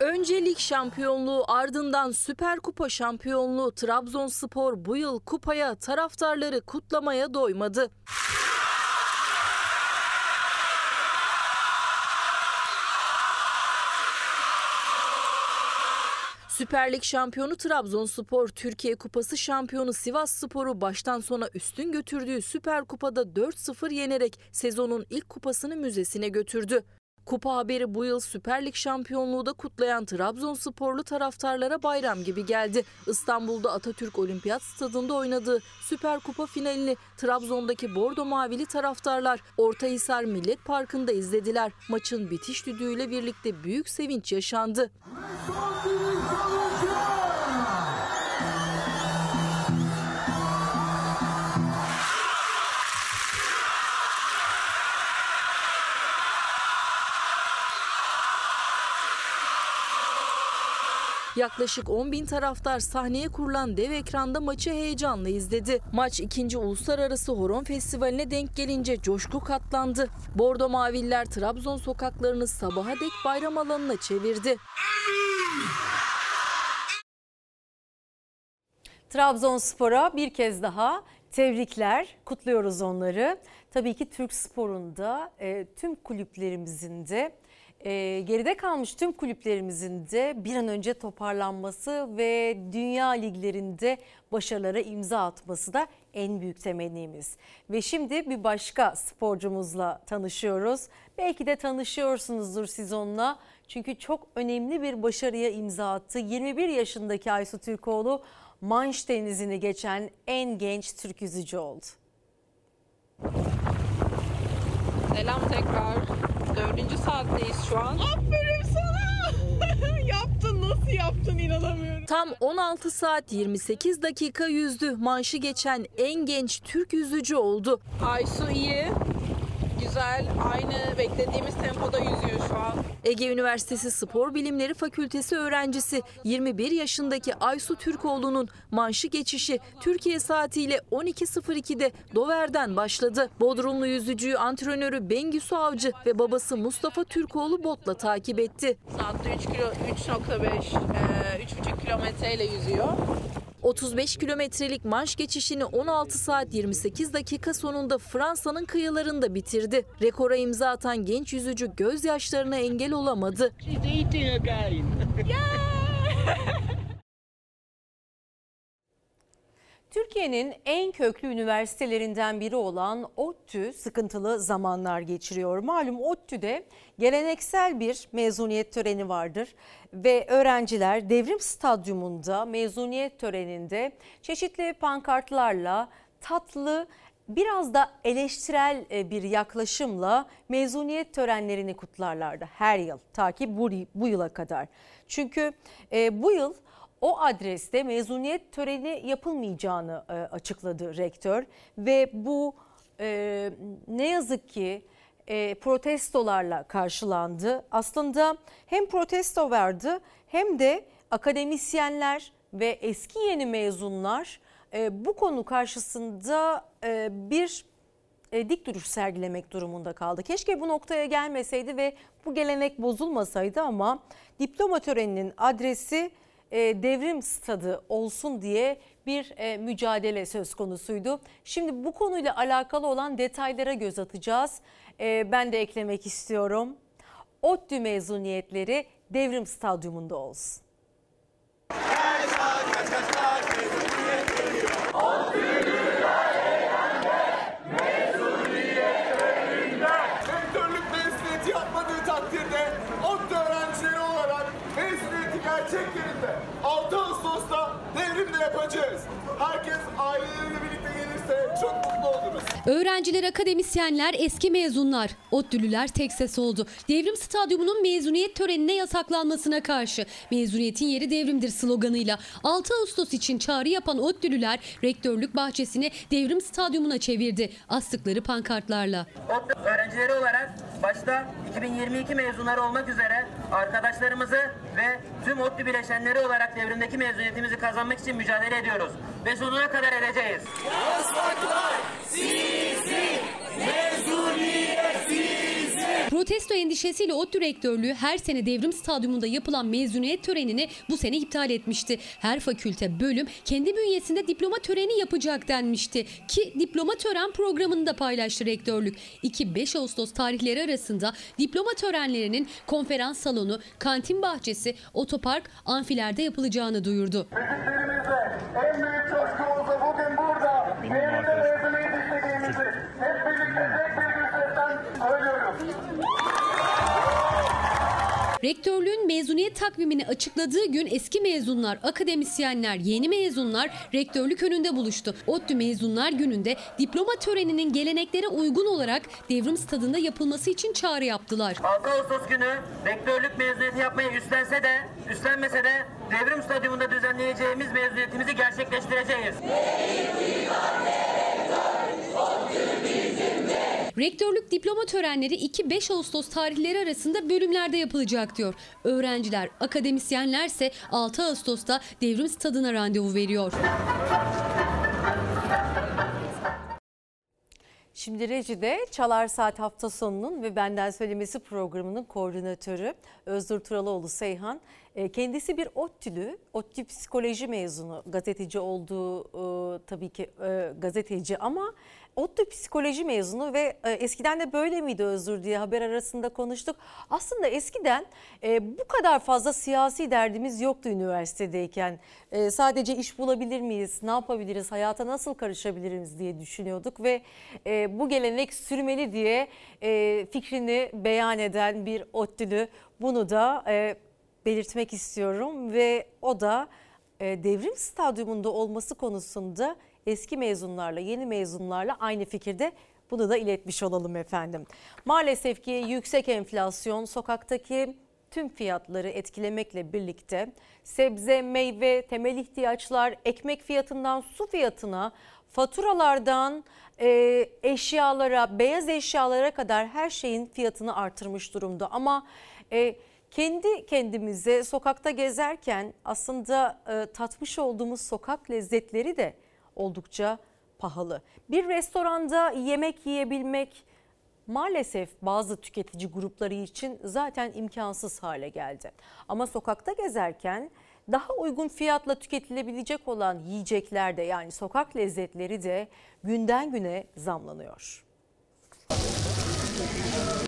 Önce lig şampiyonluğu ardından Süper Kupa şampiyonluğu Trabzonspor bu yıl kupaya taraftarları kutlamaya doymadı. Süper Lig şampiyonu Trabzonspor, Türkiye Kupası şampiyonu Sivas Spor'u baştan sona üstün götürdüğü Süper Kupa'da 4-0 yenerek sezonun ilk kupasını müzesine götürdü. Kupa haberi bu yıl Süper Lig şampiyonluğu da kutlayan Trabzonsporlu taraftarlara bayram gibi geldi. İstanbul'da Atatürk Olimpiyat Stadında oynadığı Süper Kupa finalini Trabzon'daki Bordo Mavili taraftarlar Ortahisar Millet Parkı'nda izlediler. Maçın bitiş düdüğüyle birlikte büyük sevinç yaşandı. Yaklaşık 10 bin taraftar sahneye kurulan dev ekranda maçı heyecanla izledi. Maç 2. Uluslararası Horon Festivali'ne denk gelince coşku katlandı. Bordo Maviller Trabzon sokaklarını sabaha dek bayram alanına çevirdi. Trabzonspor'a bir kez daha tebrikler, kutluyoruz onları. Tabii ki Türk sporunda e, tüm kulüplerimizin de e, geride kalmış tüm kulüplerimizin de bir an önce toparlanması ve dünya liglerinde başarılara imza atması da en büyük temennimiz. Ve şimdi bir başka sporcumuzla tanışıyoruz. Belki de tanışıyorsunuzdur siz onunla. Çünkü çok önemli bir başarıya imza attı. 21 yaşındaki Aysu Türkoğlu Manş denizini geçen en genç Türk yüzücü oldu. Selam tekrar. Dördüncü saatteyiz şu an. Aferin sana. yaptın nasıl yaptın inanamıyorum. Tam 16 saat 28 dakika yüzdü. Manşı geçen en genç Türk yüzücü oldu. Aysu iyi. Güzel. Aynı beklediğimiz tempoda yüzüyor şu an. Ege Üniversitesi Spor Bilimleri Fakültesi öğrencisi 21 yaşındaki Aysu Türkoğlu'nun manşı geçişi Türkiye saatiyle 12.02'de Dover'den başladı. Bodrumlu yüzücüyü antrenörü Bengüsü Avcı ve babası Mustafa Türkoğlu botla takip etti. Saatte 3 kilo 3.5 e, 3.5 kilometreyle yüzüyor. 35 kilometrelik manş geçişini 16 saat 28 dakika sonunda Fransa'nın kıyılarında bitirdi. Rekora imza atan genç yüzücü gözyaşlarına engel olamadı. Türkiye'nin en köklü üniversitelerinden biri olan ODTÜ sıkıntılı zamanlar geçiriyor. Malum ODTÜ'de geleneksel bir mezuniyet töreni vardır ve öğrenciler Devrim Stadyumunda mezuniyet töreninde çeşitli pankartlarla tatlı biraz da eleştirel e, bir yaklaşımla mezuniyet törenlerini kutlarlardı her yıl ta ki bu, bu yıla kadar. Çünkü e, bu yıl o adreste mezuniyet töreni yapılmayacağını e, açıkladı rektör ve bu e, ne yazık ki e, protestolarla karşılandı. Aslında hem protesto vardı hem de akademisyenler ve eski yeni mezunlar e, bu konu karşısında e, bir e, dik duruş sergilemek durumunda kaldı. Keşke bu noktaya gelmeseydi ve bu gelenek bozulmasaydı ama diploma töreninin adresi devrim stadı olsun diye bir e, mücadele söz konusuydu. Şimdi bu konuyla alakalı olan detaylara göz atacağız. E, ben de eklemek istiyorum. ODTÜ mezuniyetleri devrim stadyumunda olsun. Rektörlük yapacağız. Herkes aileleriyle birlikte gelirse çok mutlu. Öğrenciler, akademisyenler, eski mezunlar, ODTÜ'lüler tek ses oldu. Devrim Stadyumu'nun mezuniyet törenine yasaklanmasına karşı mezuniyetin yeri devrimdir sloganıyla 6 Ağustos için çağrı yapan ODTÜ'lüler rektörlük bahçesini Devrim Stadyumu'na çevirdi. Astıkları pankartlarla. ODTÜ öğrencileri olarak başta 2022 mezunları olmak üzere arkadaşlarımızı ve tüm ODTÜ bileşenleri olarak devrimdeki mezuniyetimizi kazanmak için mücadele ediyoruz. Ve sonuna kadar edeceğiz. Yasaklar Jesus, Jesus unis et Protesto endişesiyle ODTÜ rektörlüğü her sene Devrim Stadyumunda yapılan mezuniyet törenini bu sene iptal etmişti. Her fakülte bölüm kendi bünyesinde diploma töreni yapacak denmişti. Ki diploma tören programını da paylaştı rektörlük. 2-5 Ağustos tarihleri arasında diploma törenlerinin konferans salonu, kantin bahçesi, otopark, amfilerde yapılacağını duyurdu. Müziklerimizle en büyük coşkumuzla bugün burada mezuniyet istediğimizi hep birlikte tek bir sesten söylüyoruz. Rektörlüğün mezuniyet takvimini açıkladığı gün eski mezunlar, akademisyenler, yeni mezunlar rektörlük önünde buluştu. ODTÜ Mezunlar Günü'nde diploma töreninin geleneklere uygun olarak devrim stadında yapılması için çağrı yaptılar. 6 Ağustos günü rektörlük mezuniyeti yapmayı üstlense de üstlenmese de devrim stadyumunda düzenleyeceğimiz mezuniyetimizi gerçekleştireceğiz. Rektörlük diploma törenleri 2-5 Ağustos tarihleri arasında bölümlerde yapılacak diyor. Öğrenciler, akademisyenlerse 6 Ağustos'ta devrim stadına randevu veriyor. Şimdi Reci'de Çalar Saat hafta sonunun ve Benden Söylemesi programının koordinatörü Özgür Turaloğlu Seyhan. E, Kendisi bir ODTÜ'lü, ODTÜ psikoloji mezunu, gazeteci olduğu e, tabii ki e, gazeteci ama ODTÜ psikoloji mezunu ve e, eskiden de böyle miydi Özgür diye haber arasında konuştuk. Aslında eskiden e, bu kadar fazla siyasi derdimiz yoktu üniversitedeyken. E, sadece iş bulabilir miyiz, ne yapabiliriz, hayata nasıl karışabiliriz diye düşünüyorduk ve e, bu gelenek sürmeli diye e, fikrini beyan eden bir ODTÜ'lü bunu da e, belirtmek istiyorum ve o da e, devrim stadyumunda olması konusunda eski mezunlarla yeni mezunlarla aynı fikirde bunu da iletmiş olalım efendim. Maalesef ki yüksek enflasyon sokaktaki tüm fiyatları etkilemekle birlikte sebze, meyve, temel ihtiyaçlar, ekmek fiyatından su fiyatına, faturalardan e, eşyalara, beyaz eşyalara kadar her şeyin fiyatını artırmış durumda. Ama e, kendi kendimize sokakta gezerken aslında e, tatmış olduğumuz sokak lezzetleri de oldukça pahalı. Bir restoranda yemek yiyebilmek maalesef bazı tüketici grupları için zaten imkansız hale geldi. Ama sokakta gezerken daha uygun fiyatla tüketilebilecek olan yiyecekler de yani sokak lezzetleri de günden güne zamlanıyor.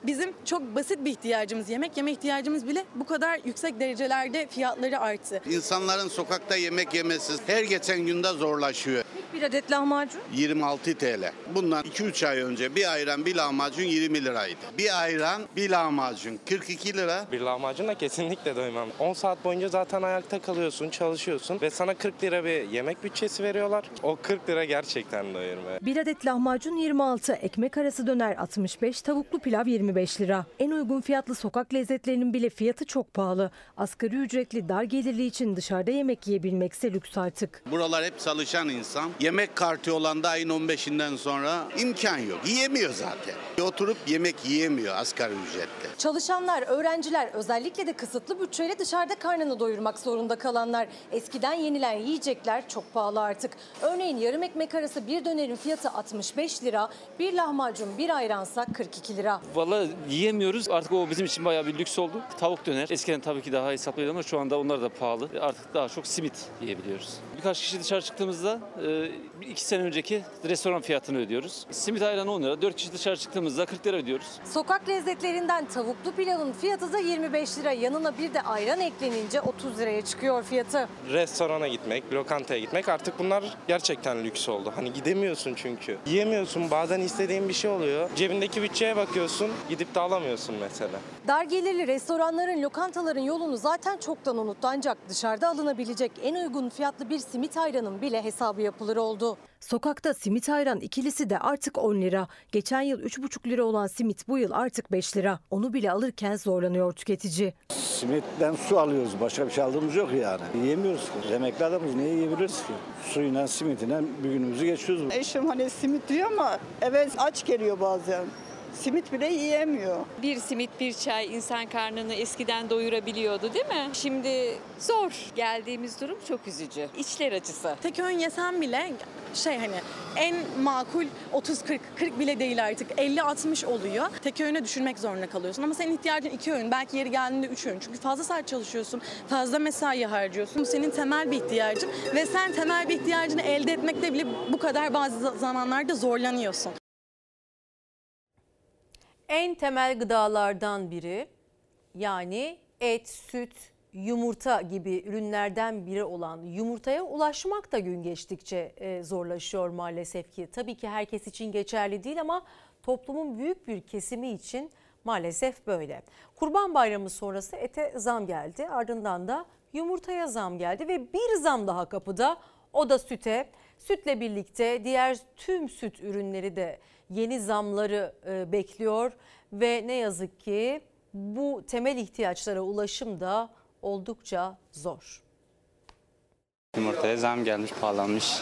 Bizim çok basit bir ihtiyacımız, yemek yeme ihtiyacımız bile bu kadar yüksek derecelerde fiyatları arttı. İnsanların sokakta yemek yemesi her geçen günde zorlaşıyor. Bir adet lahmacun 26 TL. Bundan 2-3 ay önce bir ayran bir lahmacun 20 liraydı. Bir ayran bir lahmacun 42 lira. Bir lahmacunla kesinlikle doymam. 10 saat boyunca zaten ayakta kalıyorsun, çalışıyorsun ve sana 40 lira bir yemek bütçesi veriyorlar. O 40 lira gerçekten doyurmuyor. Bir adet lahmacun 26, ekmek arası döner 65, tavuklu pilav 25 lira. En uygun fiyatlı sokak lezzetlerinin bile fiyatı çok pahalı. Asgari ücretli dar gelirli için dışarıda yemek yiyebilmekse lüks artık. Buralar hep çalışan insan. Yemek kartı olan da ayın 15'inden sonra imkan yok. Yiyemiyor zaten. Oturup yemek yiyemiyor asgari ücretle. Çalışanlar, öğrenciler özellikle de kısıtlı bütçeyle dışarıda karnını doyurmak zorunda kalanlar. Eskiden yenilen yiyecekler çok pahalı artık. Örneğin yarım ekmek arası bir dönerin fiyatı 65 lira, bir lahmacun bir ayransa 42 lira. Valla yiyemiyoruz. Artık o bizim için bayağı bir lüks oldu. Tavuk döner. Eskiden tabii ki daha hesaplıydı ama şu anda onlar da pahalı. Artık daha çok simit yiyebiliyoruz. Birkaç kişi dışarı çıktığımızda e, iki sene önceki restoran fiyatını ödüyoruz. Simit ayran 10 lira. 4 kişi dışarı çıktığımızda 40 lira ödüyoruz. Sokak lezzetlerinden tavuklu pilavın fiyatı da 25 lira. Yanına bir de ayran eklenince 30 liraya çıkıyor fiyatı. Restorana gitmek, lokantaya gitmek artık bunlar gerçekten lüks oldu. Hani gidemiyorsun çünkü. Yiyemiyorsun. Bazen istediğin bir şey oluyor. Cebindeki bütçeye bakıyorsun, gidip de alamıyorsun mesela. Dar gelirli restoranların, lokantaların yolunu zaten çoktan unuttu. Ancak dışarıda alınabilecek en uygun fiyatlı bir simit ayranın bile hesabı yapılır oldu. Sokakta simit ayran ikilisi de artık 10 lira. Geçen yıl 3,5 lira olan simit bu yıl artık 5 lira. Onu bile alırken zorlanıyor tüketici. Simitten su alıyoruz. Başka bir şey aldığımız yok yani. Yiyemiyoruz ki. Emekli adamız ne yiyebiliriz ki? Suyla simitiyle bir günümüzü geçiyoruz. Eşim hani simit diyor ama eve aç geliyor bazen. Simit bile yiyemiyor. Bir simit bir çay insan karnını eskiden doyurabiliyordu değil mi? Şimdi zor. Geldiğimiz durum çok üzücü. İçler acısı. Tek öğün yesem bile şey hani en makul 30-40, 40 bile değil artık 50-60 oluyor. Tek öğüne düşürmek zorunda kalıyorsun ama senin ihtiyacın iki öğün belki yeri geldiğinde üç öğün. Çünkü fazla saat çalışıyorsun, fazla mesai harcıyorsun. Bu senin temel bir ihtiyacın ve sen temel bir ihtiyacını elde etmekte bile bu kadar bazı zamanlarda zorlanıyorsun. En temel gıdalardan biri yani et, süt, yumurta gibi ürünlerden biri olan yumurtaya ulaşmak da gün geçtikçe e, zorlaşıyor maalesef ki. Tabii ki herkes için geçerli değil ama toplumun büyük bir kesimi için maalesef böyle. Kurban Bayramı sonrası ete zam geldi ardından da yumurtaya zam geldi ve bir zam daha kapıda o da süte. Sütle birlikte diğer tüm süt ürünleri de yeni zamları e, bekliyor ve ne yazık ki bu temel ihtiyaçlara ulaşım da oldukça zor. Yumurtaya zam gelmiş, pahalanmış.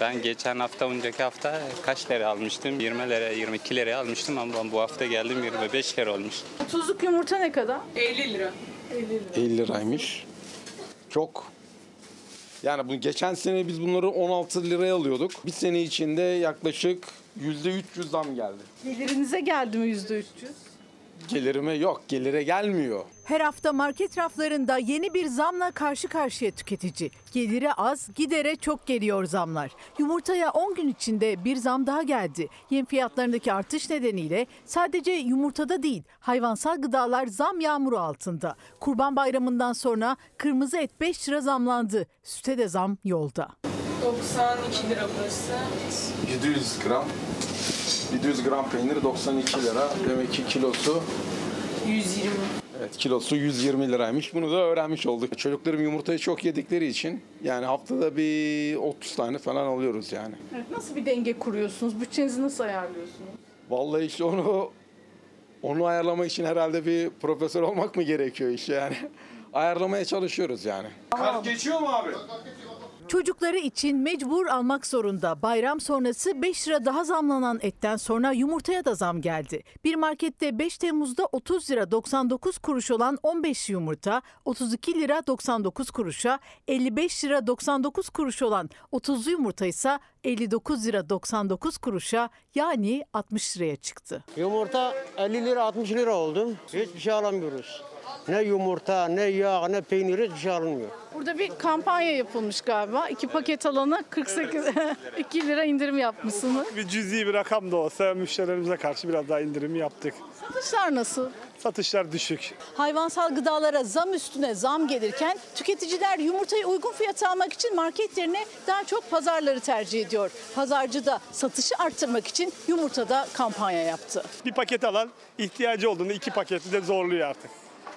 Ben geçen hafta önceki hafta kaç lira almıştım? 20 lira 22 lira almıştım ama ben bu hafta geldim 25 lira olmuş. Tuzluk yumurta ne kadar? 50 lira. 50 lira. 50 liraymış. Çok. Yani bu geçen sene biz bunları 16 liraya alıyorduk. Bir sene içinde yaklaşık %300 zam geldi. Gelirinize geldi mi %300? Gelirime yok, gelire gelmiyor. Her hafta market raflarında yeni bir zamla karşı karşıya tüketici. Geliri az, gidere çok geliyor zamlar. Yumurtaya 10 gün içinde bir zam daha geldi. Yem fiyatlarındaki artış nedeniyle sadece yumurtada değil, hayvansal gıdalar zam yağmuru altında. Kurban Bayramı'ndan sonra kırmızı et 5 lira zamlandı. Süte de zam yolda. 92 lira burası. 700 gram 700 gram peynir 92 lira. Demek ki kilosu 120. Evet kilosu 120 liraymış. Bunu da öğrenmiş olduk. Çocuklarım yumurtayı çok yedikleri için yani haftada bir 30 tane falan alıyoruz yani. Evet, nasıl bir denge kuruyorsunuz? Bütçenizi nasıl ayarlıyorsunuz? Vallahi işte onu onu ayarlamak için herhalde bir profesör olmak mı gerekiyor işte yani. Ayarlamaya çalışıyoruz yani. Kart geçiyor mu abi? Çocukları için mecbur almak zorunda. Bayram sonrası 5 lira daha zamlanan etten sonra yumurtaya da zam geldi. Bir markette 5 Temmuz'da 30 lira 99 kuruş olan 15 yumurta 32 lira 99 kuruşa, 55 lira 99 kuruş olan 30'lu yumurta ise 59 lira 99 kuruşa yani 60 liraya çıktı. Yumurta 50 lira 60 lira oldu. Hiçbir şey alamıyoruz. Ne yumurta, ne yağ, ne peynir hiçbir şey alınmıyor. Burada bir kampanya yapılmış galiba. İki paket alana 48 2 lira indirim yapmışsınız. Bir cüzi bir rakam da olsa müşterilerimize karşı biraz daha indirim yaptık. Satışlar nasıl? Satışlar düşük. Hayvansal gıdalara zam üstüne zam gelirken tüketiciler yumurtayı uygun fiyata almak için market yerine daha çok pazarları tercih ediyor. Pazarcı da satışı arttırmak için yumurtada kampanya yaptı. Bir paket alan ihtiyacı olduğunda iki paketi de zorluyor artık.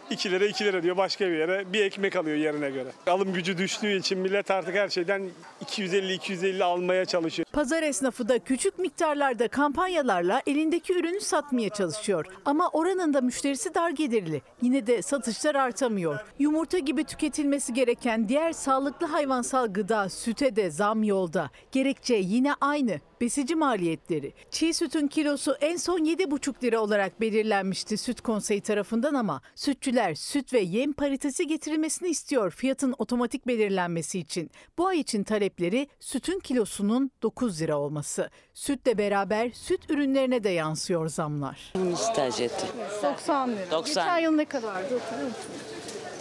2 lira 2 lira diyor başka bir yere bir ekmek alıyor yerine göre. Alım gücü düştüğü için millet artık her şeyden 250-250 almaya çalışıyor. Pazar esnafı da küçük miktarlarda kampanyalarla elindeki ürünü satmaya çalışıyor. Ama oranında müşterisi dar gelirli. Yine de satışlar artamıyor. Yumurta gibi tüketilmesi gereken diğer sağlıklı hayvansal gıda süte de zam yolda. Gerekçe yine aynı. Besici maliyetleri. Çiğ sütün kilosu en son 7,5 lira olarak belirlenmişti Süt Konseyi tarafından ama sütçüler süt ve yem paritesi getirilmesini istiyor fiyatın otomatik belirlenmesi için. Bu ay için talepleri sütün kilosunun 9 lira olması. Sütle beraber süt ürünlerine de yansıyor zamlar. Bunu tercih ettim. 90 lira. 90. Geçen yıl ne kadardı?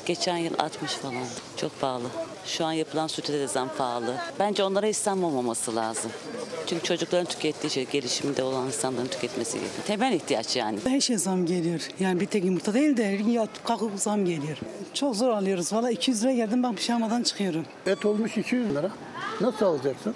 Geçen yıl 60 falan. Çok pahalı. Şu an yapılan süte de zam pahalı. Bence onlara İslam olmaması lazım. Çünkü çocukların tükettiği şey gelişimde olan insanların tüketmesi gerekiyor. Temel ihtiyaç yani. Her şey zam geliyor. Yani bir tek yumurta değil de her gün kalkıp zam geliyor. Çok zor alıyoruz. Valla 200 lira geldim ben pijamadan çıkıyorum. Et olmuş 200 lira. Nasıl alacaksın?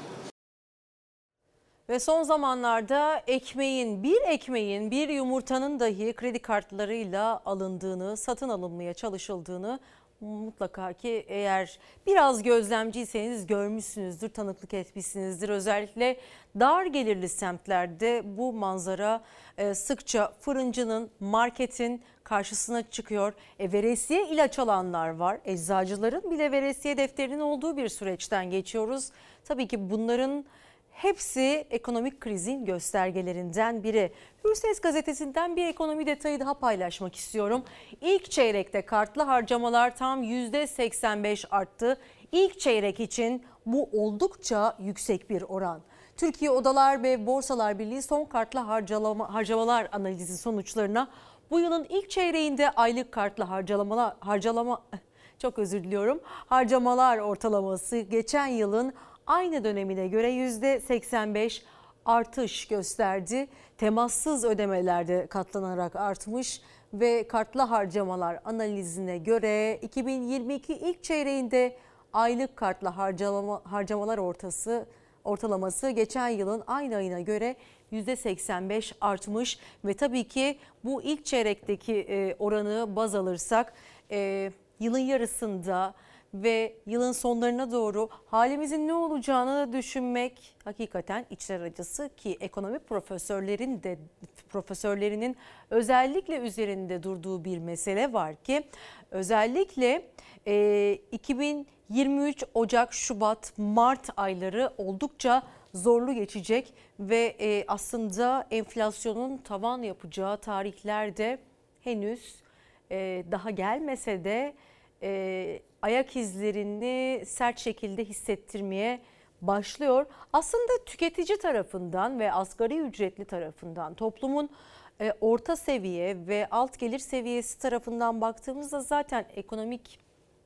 Ve son zamanlarda ekmeğin, bir ekmeğin, bir yumurtanın dahi kredi kartlarıyla alındığını, satın alınmaya çalışıldığını mutlaka ki eğer biraz gözlemciyseniz görmüşsünüzdür, tanıklık etmişsinizdir. Özellikle dar gelirli semtlerde bu manzara e, sıkça fırıncının, marketin karşısına çıkıyor. E, veresiye ilaç alanlar var. Eczacıların bile veresiye defterinin olduğu bir süreçten geçiyoruz. Tabii ki bunların Hepsi ekonomik krizin göstergelerinden biri. Hürses gazetesinden bir ekonomi detayı daha paylaşmak istiyorum. İlk çeyrekte kartlı harcamalar tam %85 arttı. İlk çeyrek için bu oldukça yüksek bir oran. Türkiye Odalar ve Borsalar Birliği son kartlı harcamalar analizi sonuçlarına bu yılın ilk çeyreğinde aylık kartlı harcamalar harcalama çok özür diliyorum. Harcamalar ortalaması geçen yılın aynı dönemine göre %85 artış gösterdi. Temassız ödemelerde katlanarak artmış ve kartlı harcamalar analizine göre 2022 ilk çeyreğinde aylık kartlı harcama, harcamalar ortası ortalaması geçen yılın aynı ayına göre %85 artmış ve tabii ki bu ilk çeyrekteki oranı baz alırsak yılın yarısında ve yılın sonlarına doğru halimizin ne olacağını düşünmek hakikaten içler acısı ki ekonomi profesörlerin de profesörlerinin özellikle üzerinde durduğu bir mesele var ki özellikle e, 23 Ocak, Şubat, Mart ayları oldukça zorlu geçecek ve e, aslında enflasyonun tavan yapacağı tarihlerde henüz e, daha gelmese de ayak izlerini sert şekilde hissettirmeye başlıyor. Aslında tüketici tarafından ve asgari ücretli tarafından toplumun e, orta seviye ve alt gelir seviyesi tarafından baktığımızda zaten ekonomik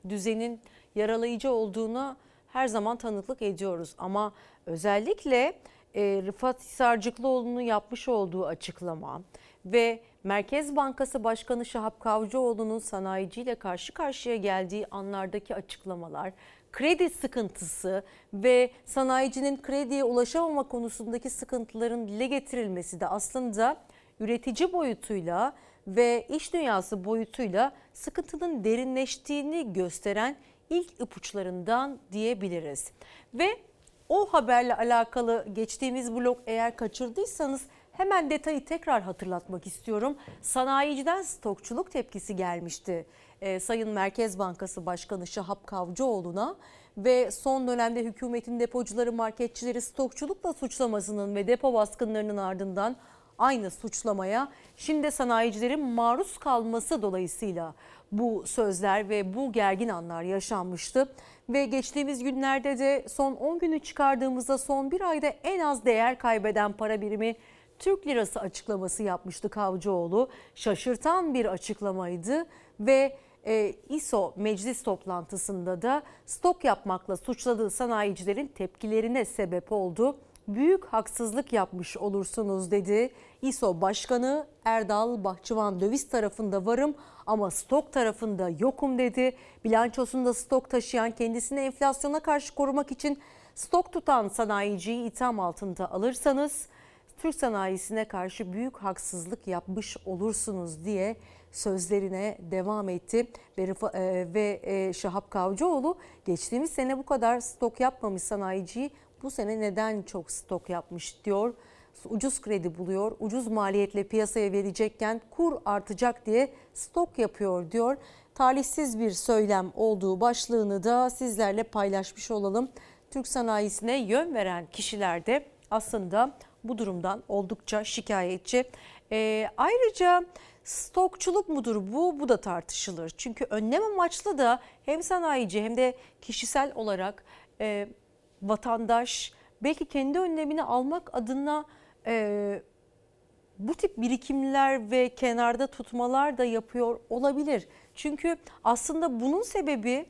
düzenin yaralayıcı olduğuna her zaman tanıklık ediyoruz. Ama özellikle e, Rıfat Hisarcıklıoğlu'nun yapmış olduğu açıklama ve Merkez Bankası Başkanı Şahap Kavcıoğlu'nun sanayiciyle karşı karşıya geldiği anlardaki açıklamalar, kredi sıkıntısı ve sanayicinin krediye ulaşamama konusundaki sıkıntıların dile getirilmesi de aslında üretici boyutuyla ve iş dünyası boyutuyla sıkıntının derinleştiğini gösteren ilk ipuçlarından diyebiliriz. Ve o haberle alakalı geçtiğimiz blok eğer kaçırdıysanız hemen detayı tekrar hatırlatmak istiyorum. Sanayiciden stokçuluk tepkisi gelmişti. Ee, Sayın Merkez Bankası Başkanı Şahap Kavcıoğlu'na ve son dönemde hükümetin depocuları, marketçileri stokçulukla suçlamasının ve depo baskınlarının ardından aynı suçlamaya şimdi sanayicilerin maruz kalması dolayısıyla bu sözler ve bu gergin anlar yaşanmıştı. Ve geçtiğimiz günlerde de son 10 günü çıkardığımızda son bir ayda en az değer kaybeden para birimi Türk lirası açıklaması yapmıştı Kavcıoğlu. Şaşırtan bir açıklamaydı ve e, İSO meclis toplantısında da stok yapmakla suçladığı sanayicilerin tepkilerine sebep oldu. Büyük haksızlık yapmış olursunuz dedi. İSO Başkanı Erdal Bahçıvan döviz tarafında varım ama stok tarafında yokum dedi. Bilançosunda stok taşıyan kendisini enflasyona karşı korumak için stok tutan sanayiciyi itham altında alırsanız Türk sanayisine karşı büyük haksızlık yapmış olursunuz diye sözlerine devam etti ve, e, e, Şahap Kavcıoğlu geçtiğimiz sene bu kadar stok yapmamış sanayiciyi bu sene neden çok stok yapmış diyor. Ucuz kredi buluyor, ucuz maliyetle piyasaya verecekken kur artacak diye stok yapıyor diyor. Talihsiz bir söylem olduğu başlığını da sizlerle paylaşmış olalım. Türk sanayisine yön veren kişiler de aslında bu durumdan oldukça şikayetçi. Ee, ayrıca stokçuluk mudur bu? Bu da tartışılır. Çünkü önlem amaçlı da hem sanayici hem de kişisel olarak e, vatandaş belki kendi önlemini almak adına e, bu tip birikimler ve kenarda tutmalar da yapıyor olabilir. Çünkü aslında bunun sebebi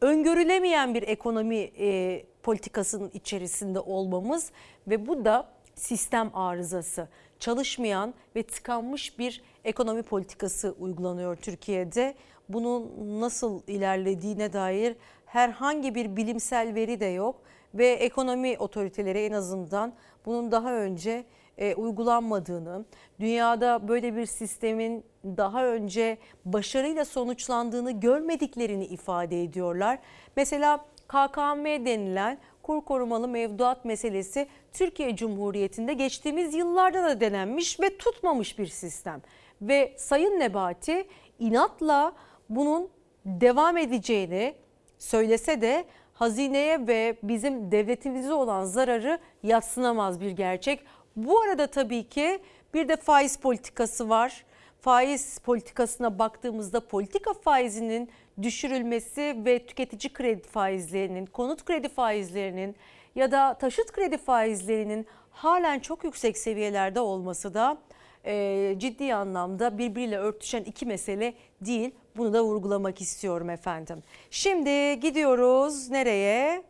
öngörülemeyen bir ekonomi e, politikasının içerisinde olmamız ve bu da sistem arızası. Çalışmayan ve tıkanmış bir ekonomi politikası uygulanıyor Türkiye'de. Bunun nasıl ilerlediğine dair herhangi bir bilimsel veri de yok ve ekonomi otoriteleri en azından bunun daha önce e, uygulanmadığını, dünyada böyle bir sistemin daha önce başarıyla sonuçlandığını görmediklerini ifade ediyorlar. Mesela KKM denilen kur korumalı mevduat meselesi Türkiye Cumhuriyeti'nde geçtiğimiz yıllarda da denenmiş ve tutmamış bir sistem. Ve Sayın Nebati inatla bunun devam edeceğini söylese de hazineye ve bizim devletimize olan zararı yatsınamaz bir gerçek. Bu arada tabii ki bir de faiz politikası var. Faiz politikasına baktığımızda politika faizinin düşürülmesi ve tüketici kredi faizlerinin, konut kredi faizlerinin ya da taşıt kredi faizlerinin halen çok yüksek seviyelerde olması da e, ciddi anlamda birbiriyle örtüşen iki mesele değil. Bunu da vurgulamak istiyorum efendim. Şimdi gidiyoruz nereye?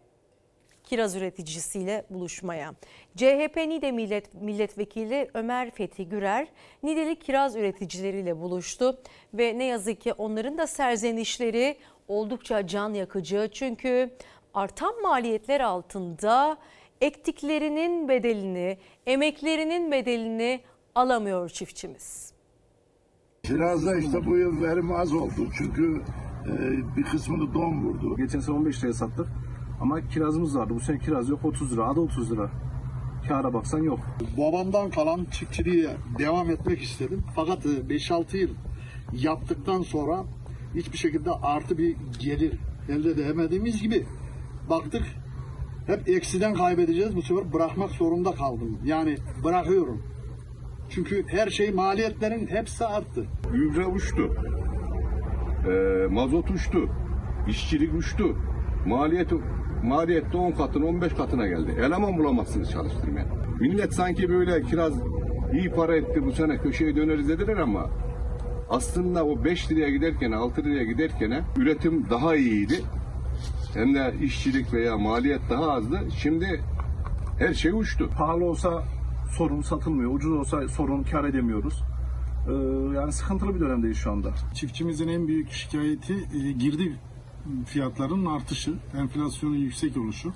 Kiraz üreticisiyle buluşmaya. CHP Niğde Millet, Milletvekili Ömer Fethi Gürer Niğdeli kiraz üreticileriyle buluştu ve ne yazık ki onların da serzenişleri oldukça can yakıcı. Çünkü artan maliyetler altında ektiklerinin bedelini, emeklerinin bedelini alamıyor çiftçimiz. Kirazda işte bu yıl verim az oldu çünkü e, bir kısmını don vurdu. Geçen sene 15 liraya sattık ama kirazımız vardı. Bu sene kiraz yok 30 lira, adı 30 lira. Kâra baksan yok. Babamdan kalan çiftçiliğe devam etmek istedim. Fakat e, 5-6 yıl yaptıktan sonra hiçbir şekilde artı bir gelir elde edemediğimiz gibi baktık hep eksiden kaybedeceğiz. Bu sefer bırakmak zorunda kaldım. Yani bırakıyorum. Çünkü her şey maliyetlerin hepsi arttı. Gübre uçtu. Ee, mazot uçtu. İşçilik uçtu. Maliyeti maliyette 10 katına 15 katına geldi. Eleman bulamazsınız çalıştırmaya. Millet sanki böyle kiraz iyi para etti bu sene köşeye döneriz dediler ama aslında o 5 liraya giderken 6 liraya giderken üretim daha iyiydi. Hem de işçilik veya maliyet daha azdı. Şimdi her şey uçtu. Pahalı olsa sorun satılmıyor. Ucuz olsa sorun kar edemiyoruz. Ee, yani sıkıntılı bir dönemdeyiz şu anda. Çiftçimizin en büyük şikayeti e, girdi fiyatlarının artışı, enflasyonun yüksek oluşu.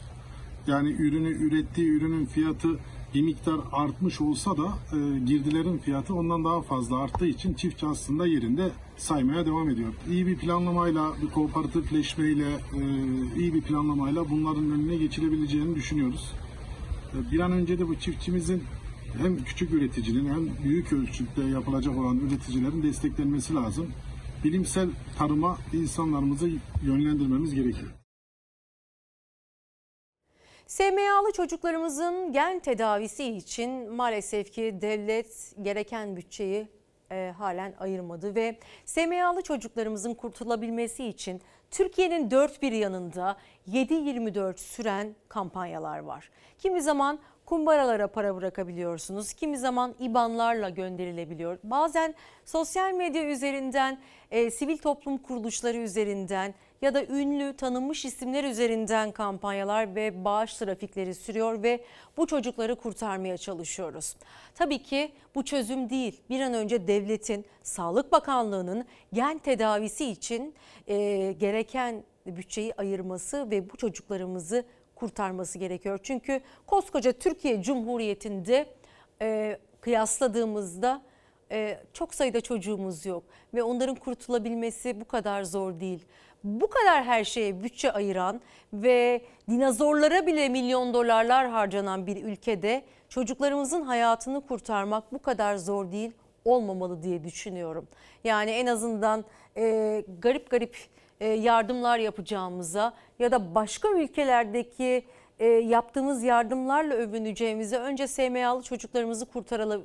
Yani ürünü ürettiği ürünün fiyatı bir miktar artmış olsa da e, girdilerin fiyatı ondan daha fazla arttığı için çiftçi aslında yerinde saymaya devam ediyor. İyi bir planlamayla, bir kooperatifleşmeyle, e, iyi bir planlamayla bunların önüne geçilebileceğini düşünüyoruz. E, bir an önce de bu çiftçimizin hem küçük üreticinin hem büyük ölçüde yapılacak olan üreticilerin desteklenmesi lazım. Bilimsel tarıma insanlarımızı yönlendirmemiz gerekiyor. SMA'lı çocuklarımızın gen tedavisi için maalesef ki devlet gereken bütçeyi e, halen ayırmadı ve SMA'lı çocuklarımızın kurtulabilmesi için Türkiye'nin dört bir yanında 7-24 süren kampanyalar var. Kimi zaman kumbaralara para bırakabiliyorsunuz. Kimi zaman IBAN'larla gönderilebiliyor. Bazen sosyal medya üzerinden, e, sivil toplum kuruluşları üzerinden ya da ünlü tanınmış isimler üzerinden kampanyalar ve bağış trafikleri sürüyor ve bu çocukları kurtarmaya çalışıyoruz. Tabii ki bu çözüm değil. Bir an önce devletin, Sağlık Bakanlığı'nın gen tedavisi için e, gereken bütçeyi ayırması ve bu çocuklarımızı kurtarması gerekiyor. Çünkü koskoca Türkiye Cumhuriyeti'nde e, kıyasladığımızda e, çok sayıda çocuğumuz yok ve onların kurtulabilmesi bu kadar zor değil. Bu kadar her şeye bütçe ayıran ve dinozorlara bile milyon dolarlar harcanan bir ülkede çocuklarımızın hayatını kurtarmak bu kadar zor değil olmamalı diye düşünüyorum. Yani en azından e, garip garip e, yardımlar yapacağımıza ya da başka ülkelerdeki e, yaptığımız yardımlarla övüneceğimize önce SMA'lı çocuklarımızı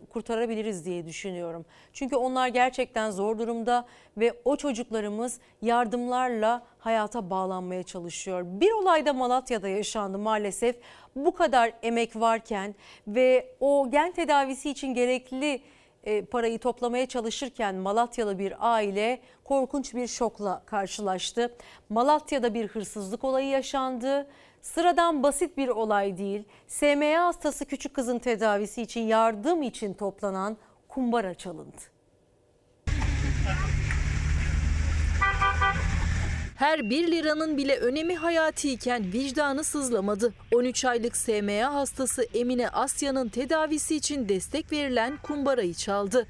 kurtarabiliriz diye düşünüyorum. Çünkü onlar gerçekten zor durumda ve o çocuklarımız yardımlarla hayata bağlanmaya çalışıyor. Bir olay da Malatya'da yaşandı maalesef. Bu kadar emek varken ve o gen tedavisi için gerekli e, parayı toplamaya çalışırken Malatyalı bir aile korkunç bir şokla karşılaştı. Malatya'da bir hırsızlık olayı yaşandı. Sıradan basit bir olay değil. SMA hastası küçük kızın tedavisi için yardım için toplanan kumbara çalındı. Her 1 liranın bile önemi hayatiyken vicdanı sızlamadı. 13 aylık SMA hastası Emine Asya'nın tedavisi için destek verilen kumbarayı çaldı.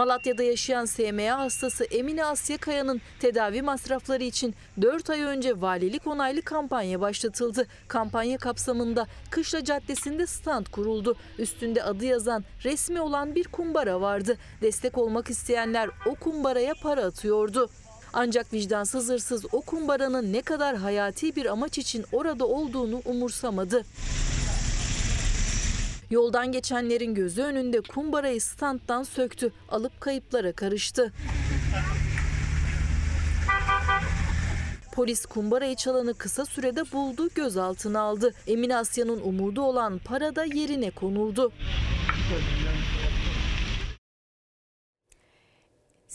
Malatya'da yaşayan SMA hastası Emine Asya Kaya'nın tedavi masrafları için 4 ay önce valilik onaylı kampanya başlatıldı. Kampanya kapsamında Kışla Caddesi'nde stand kuruldu. Üstünde adı yazan resmi olan bir kumbara vardı. Destek olmak isteyenler o kumbaraya para atıyordu. Ancak vicdansız hırsız o kumbaranın ne kadar hayati bir amaç için orada olduğunu umursamadı. Yoldan geçenlerin gözü önünde kumbarayı standtan söktü, alıp kayıplara karıştı. Polis kumbarayı çalanı kısa sürede buldu, gözaltına aldı. Emine Asya'nın umudu olan para da yerine konuldu.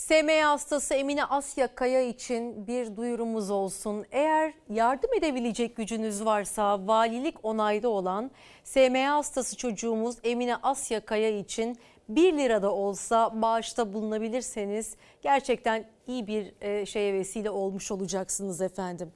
SMA hastası Emine Asya Kaya için bir duyurumuz olsun. Eğer yardım edebilecek gücünüz varsa valilik onayda olan SMA hastası çocuğumuz Emine Asya Kaya için 1 lirada olsa bağışta bulunabilirseniz gerçekten iyi bir e, şeye vesile olmuş olacaksınız efendim.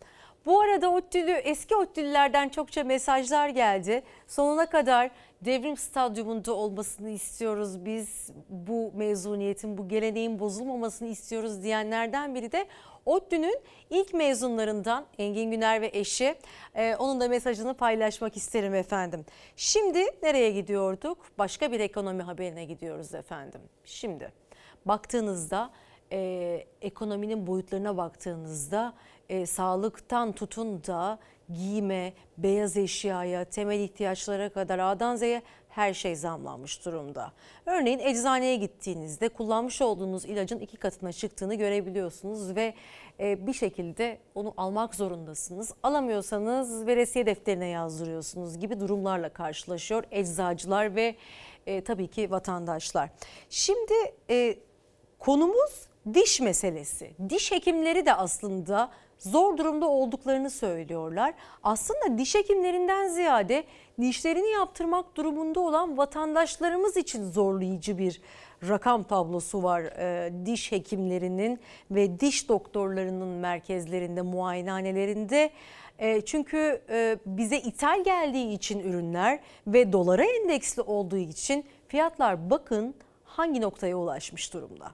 Bu arada ODTÜ'lü eski ODTÜ'lülerden çokça mesajlar geldi. Sonuna kadar devrim stadyumunda olmasını istiyoruz biz. Bu mezuniyetin, bu geleneğin bozulmamasını istiyoruz diyenlerden biri de ODTÜ'nün ilk mezunlarından Engin Güner ve eşi. Ee, onun da mesajını paylaşmak isterim efendim. Şimdi nereye gidiyorduk? Başka bir ekonomi haberine gidiyoruz efendim. Şimdi baktığınızda e, ekonominin boyutlarına baktığınızda e, sağlıktan tutun da giyime, beyaz eşyaya, temel ihtiyaçlara kadar A'dan Z'ye her şey zamlanmış durumda. Örneğin eczaneye gittiğinizde kullanmış olduğunuz ilacın iki katına çıktığını görebiliyorsunuz ve e, bir şekilde onu almak zorundasınız. Alamıyorsanız veresiye defterine yazdırıyorsunuz gibi durumlarla karşılaşıyor eczacılar ve e, tabii ki vatandaşlar. Şimdi e, konumuz diş meselesi. Diş hekimleri de aslında zor durumda olduklarını söylüyorlar. Aslında diş hekimlerinden ziyade dişlerini yaptırmak durumunda olan vatandaşlarımız için zorlayıcı bir rakam tablosu var. Ee, diş hekimlerinin ve diş doktorlarının merkezlerinde, muayenehanelerinde. E, çünkü e, bize ithal geldiği için ürünler ve dolara endeksli olduğu için fiyatlar bakın hangi noktaya ulaşmış durumda.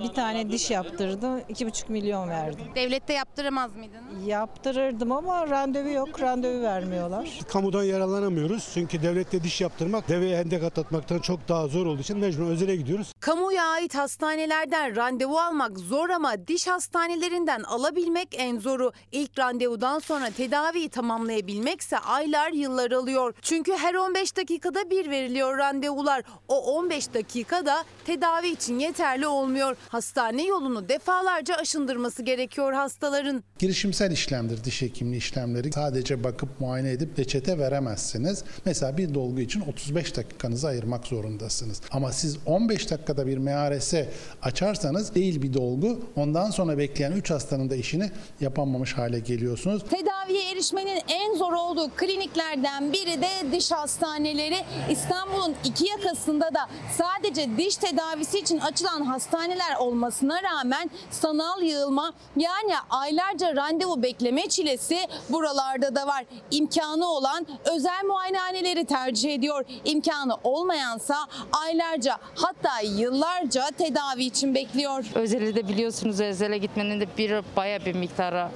Bir tane diş yaptırdım, iki buçuk milyon verdim. Devlette yaptıramaz mıydınız? Yaptırırdım ama randevu yok, randevu vermiyorlar. Kamudan yararlanamıyoruz çünkü devlette diş yaptırmak deveye hendek atlatmaktan çok daha zor olduğu için mecbur özele gidiyoruz. Kamuya ait hastanelerden randevu almak zor ama diş hastanelerinden alabilmek en zoru. İlk randevudan sonra tedaviyi tamamlayabilmekse aylar yıllar alıyor. Çünkü her 15 dakikada bir veriliyor randevular. O 15 dakikada tedavi için yeterli olmuyor. Hastane yolunu defalarca aşındırması gerekiyor hastaların. Girişimsel işlemdir diş hekimliği işlemleri. Sadece bakıp muayene edip reçete veremezsiniz. Mesela bir dolgu için 35 dakikanızı ayırmak zorundasınız. Ama siz 15 dakikada bir MRS açarsanız değil bir dolgu ondan sonra bekleyen 3 hastanın da işini yapamamış hale geliyorsunuz. Tedaviye erişmenin en zor olduğu kliniklerden biri de diş hastaneleri. İstanbul'un iki yakasında da sadece diş tedavisi için açılan hastaneler olmasına rağmen sanal yığılma yani aylarca randevu bekleme çilesi buralarda da var. İmkanı olan özel muayenehaneleri tercih ediyor. İmkanı olmayansa aylarca hatta yıllarca tedavi için bekliyor. Özeli de biliyorsunuz özele gitmenin de bir baya bir miktara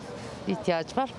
ihtiyaç var.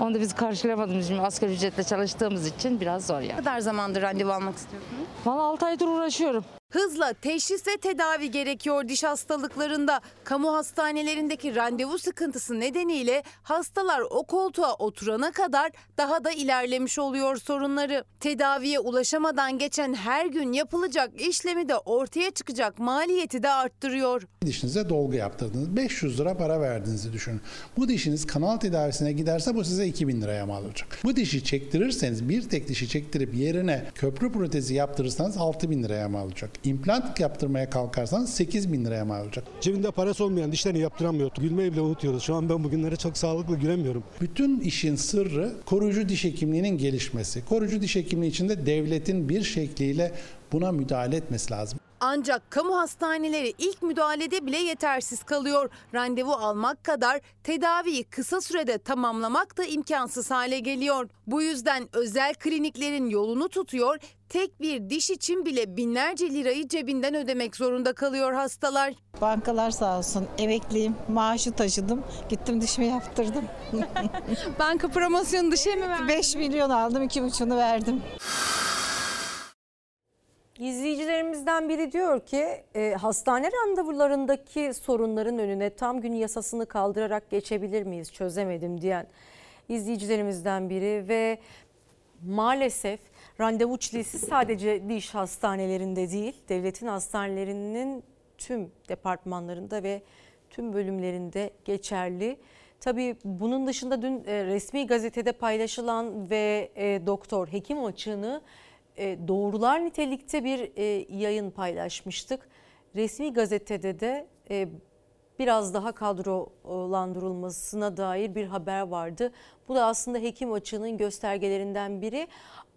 Onu da biz karşılayamadığımız için asgari ücretle çalıştığımız için biraz zor Ne yani. kadar zamandır randevu almak istiyorsunuz? Valla 6 aydır uğraşıyorum. Hızla teşhis ve tedavi gerekiyor diş hastalıklarında. Kamu hastanelerindeki randevu sıkıntısı nedeniyle hastalar o koltuğa oturana kadar daha da ilerlemiş oluyor sorunları. Tedaviye ulaşamadan geçen her gün yapılacak işlemi de ortaya çıkacak maliyeti de arttırıyor. Dişinize dolgu yaptırdınız. 500 lira para verdiğinizi düşünün. Bu dişiniz kanal tedavisine giderse bu size 2000 liraya mal olacak. Bu dişi çektirirseniz bir tek dişi çektirip yerine köprü protezi yaptırırsanız 6000 liraya mal olacak. İmplant yaptırmaya kalkarsanız 8000 liraya mal olacak. Cebinde parası olmayan dişlerini yaptıramıyor. Gülmeyi bile unutuyoruz. Şu an ben bugünlere çok sağlıklı gülemiyorum. Bütün işin sırrı koruyucu diş hekimliğinin gelişmesi. Koruyucu diş hekimliği içinde devletin bir şekliyle buna müdahale etmesi lazım. Ancak kamu hastaneleri ilk müdahalede bile yetersiz kalıyor. Randevu almak kadar tedaviyi kısa sürede tamamlamak da imkansız hale geliyor. Bu yüzden özel kliniklerin yolunu tutuyor. Tek bir diş için bile binlerce lirayı cebinden ödemek zorunda kalıyor hastalar. Bankalar sağ olsun, emekliyim, maaşı taşıdım, gittim dişimi yaptırdım. Banka promosyonu dışı mı verdin? 5 milyon aldım, 2,5'unu verdim. İzleyicilerimizden biri diyor ki e, hastane randevularındaki sorunların önüne tam gün yasasını kaldırarak geçebilir miyiz çözemedim diyen izleyicilerimizden biri ve maalesef randevu çilesi sadece diş hastanelerinde değil devletin hastanelerinin tüm departmanlarında ve tüm bölümlerinde geçerli. Tabii bunun dışında dün e, resmi gazetede paylaşılan ve e, doktor hekim açığını doğrular nitelikte bir e, yayın paylaşmıştık. Resmi gazetede de e, biraz daha kadrolandırılmasına dair bir haber vardı. Bu da aslında hekim açığının göstergelerinden biri.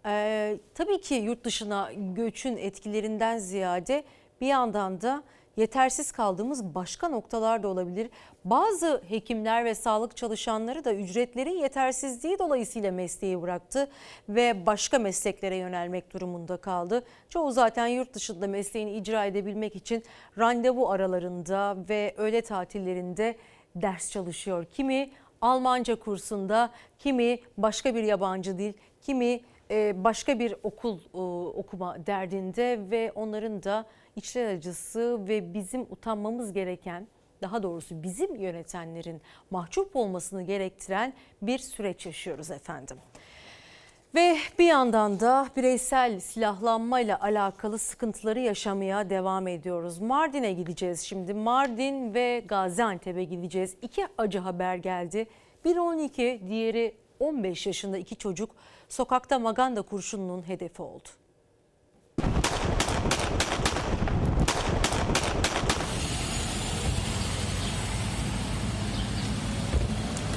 E, tabii ki yurt dışına göçün etkilerinden ziyade bir yandan da yetersiz kaldığımız başka noktalar da olabilir. Bazı hekimler ve sağlık çalışanları da ücretlerin yetersizliği dolayısıyla mesleği bıraktı ve başka mesleklere yönelmek durumunda kaldı. Çoğu zaten yurt dışında mesleğini icra edebilmek için randevu aralarında ve öğle tatillerinde ders çalışıyor. Kimi Almanca kursunda, kimi başka bir yabancı dil, kimi e, başka bir okul e, okuma derdinde ve onların da içler acısı ve bizim utanmamız gereken daha doğrusu bizim yönetenlerin mahcup olmasını gerektiren bir süreç yaşıyoruz efendim. Ve bir yandan da bireysel silahlanmayla alakalı sıkıntıları yaşamaya devam ediyoruz. Mardin'e gideceğiz şimdi. Mardin ve Gaziantep'e gideceğiz. İki acı haber geldi. Biri 12, diğeri 15 yaşında iki çocuk sokakta maganda kurşununun hedefi oldu.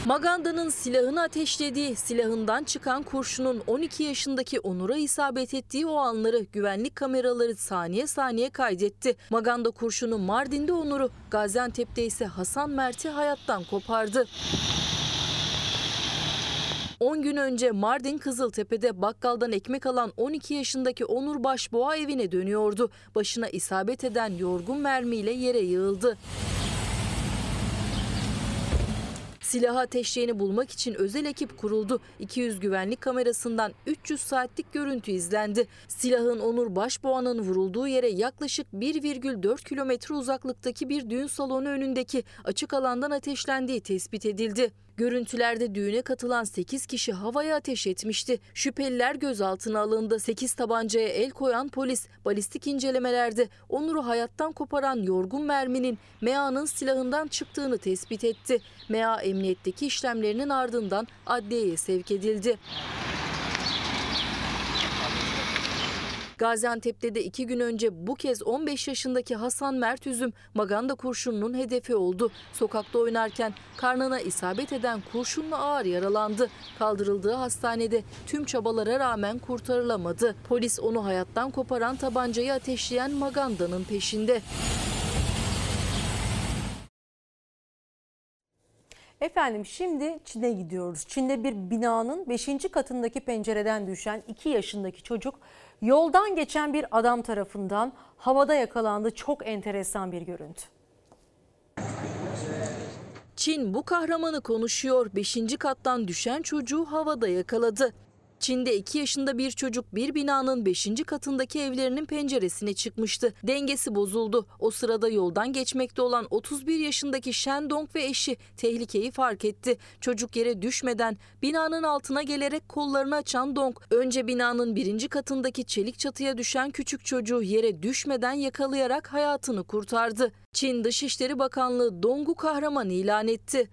Maganda'nın silahını ateşlediği, silahından çıkan kurşunun 12 yaşındaki Onur'a isabet ettiği o anları güvenlik kameraları saniye saniye kaydetti. Maganda kurşunu Mardin'de Onur'u, Gaziantep'te ise Hasan Mert'i hayattan kopardı. 10 gün önce Mardin Kızıltepe'de bakkaldan ekmek alan 12 yaşındaki Onur Başboğa evine dönüyordu. Başına isabet eden yorgun mermiyle yere yığıldı. Silahı ateşleyeni bulmak için özel ekip kuruldu. 200 güvenlik kamerasından 300 saatlik görüntü izlendi. Silahın Onur Başboğa'nın vurulduğu yere yaklaşık 1,4 kilometre uzaklıktaki bir düğün salonu önündeki açık alandan ateşlendiği tespit edildi. Görüntülerde düğüne katılan 8 kişi havaya ateş etmişti. Şüpheliler gözaltına alındı. 8 tabancaya el koyan polis balistik incelemelerde Onur'u hayattan koparan yorgun merminin MEA'nın silahından çıktığını tespit etti. MEA emniyetteki işlemlerinin ardından adliyeye sevk edildi. Gaziantep'te de iki gün önce bu kez 15 yaşındaki Hasan Mert Üzüm maganda kurşununun hedefi oldu. Sokakta oynarken karnına isabet eden kurşunla ağır yaralandı. Kaldırıldığı hastanede tüm çabalara rağmen kurtarılamadı. Polis onu hayattan koparan tabancayı ateşleyen magandanın peşinde. Efendim şimdi Çin'e gidiyoruz. Çin'de bir binanın 5. katındaki pencereden düşen 2 yaşındaki çocuk yoldan geçen bir adam tarafından havada yakalandı. Çok enteresan bir görüntü. Çin bu kahramanı konuşuyor. 5. kattan düşen çocuğu havada yakaladı. Çin'de 2 yaşında bir çocuk bir binanın 5. katındaki evlerinin penceresine çıkmıştı. Dengesi bozuldu. O sırada yoldan geçmekte olan 31 yaşındaki Shen Dong ve eşi tehlikeyi fark etti. Çocuk yere düşmeden binanın altına gelerek kollarını açan Dong önce binanın birinci katındaki çelik çatıya düşen küçük çocuğu yere düşmeden yakalayarak hayatını kurtardı. Çin Dışişleri Bakanlığı Dong'u kahraman ilan etti.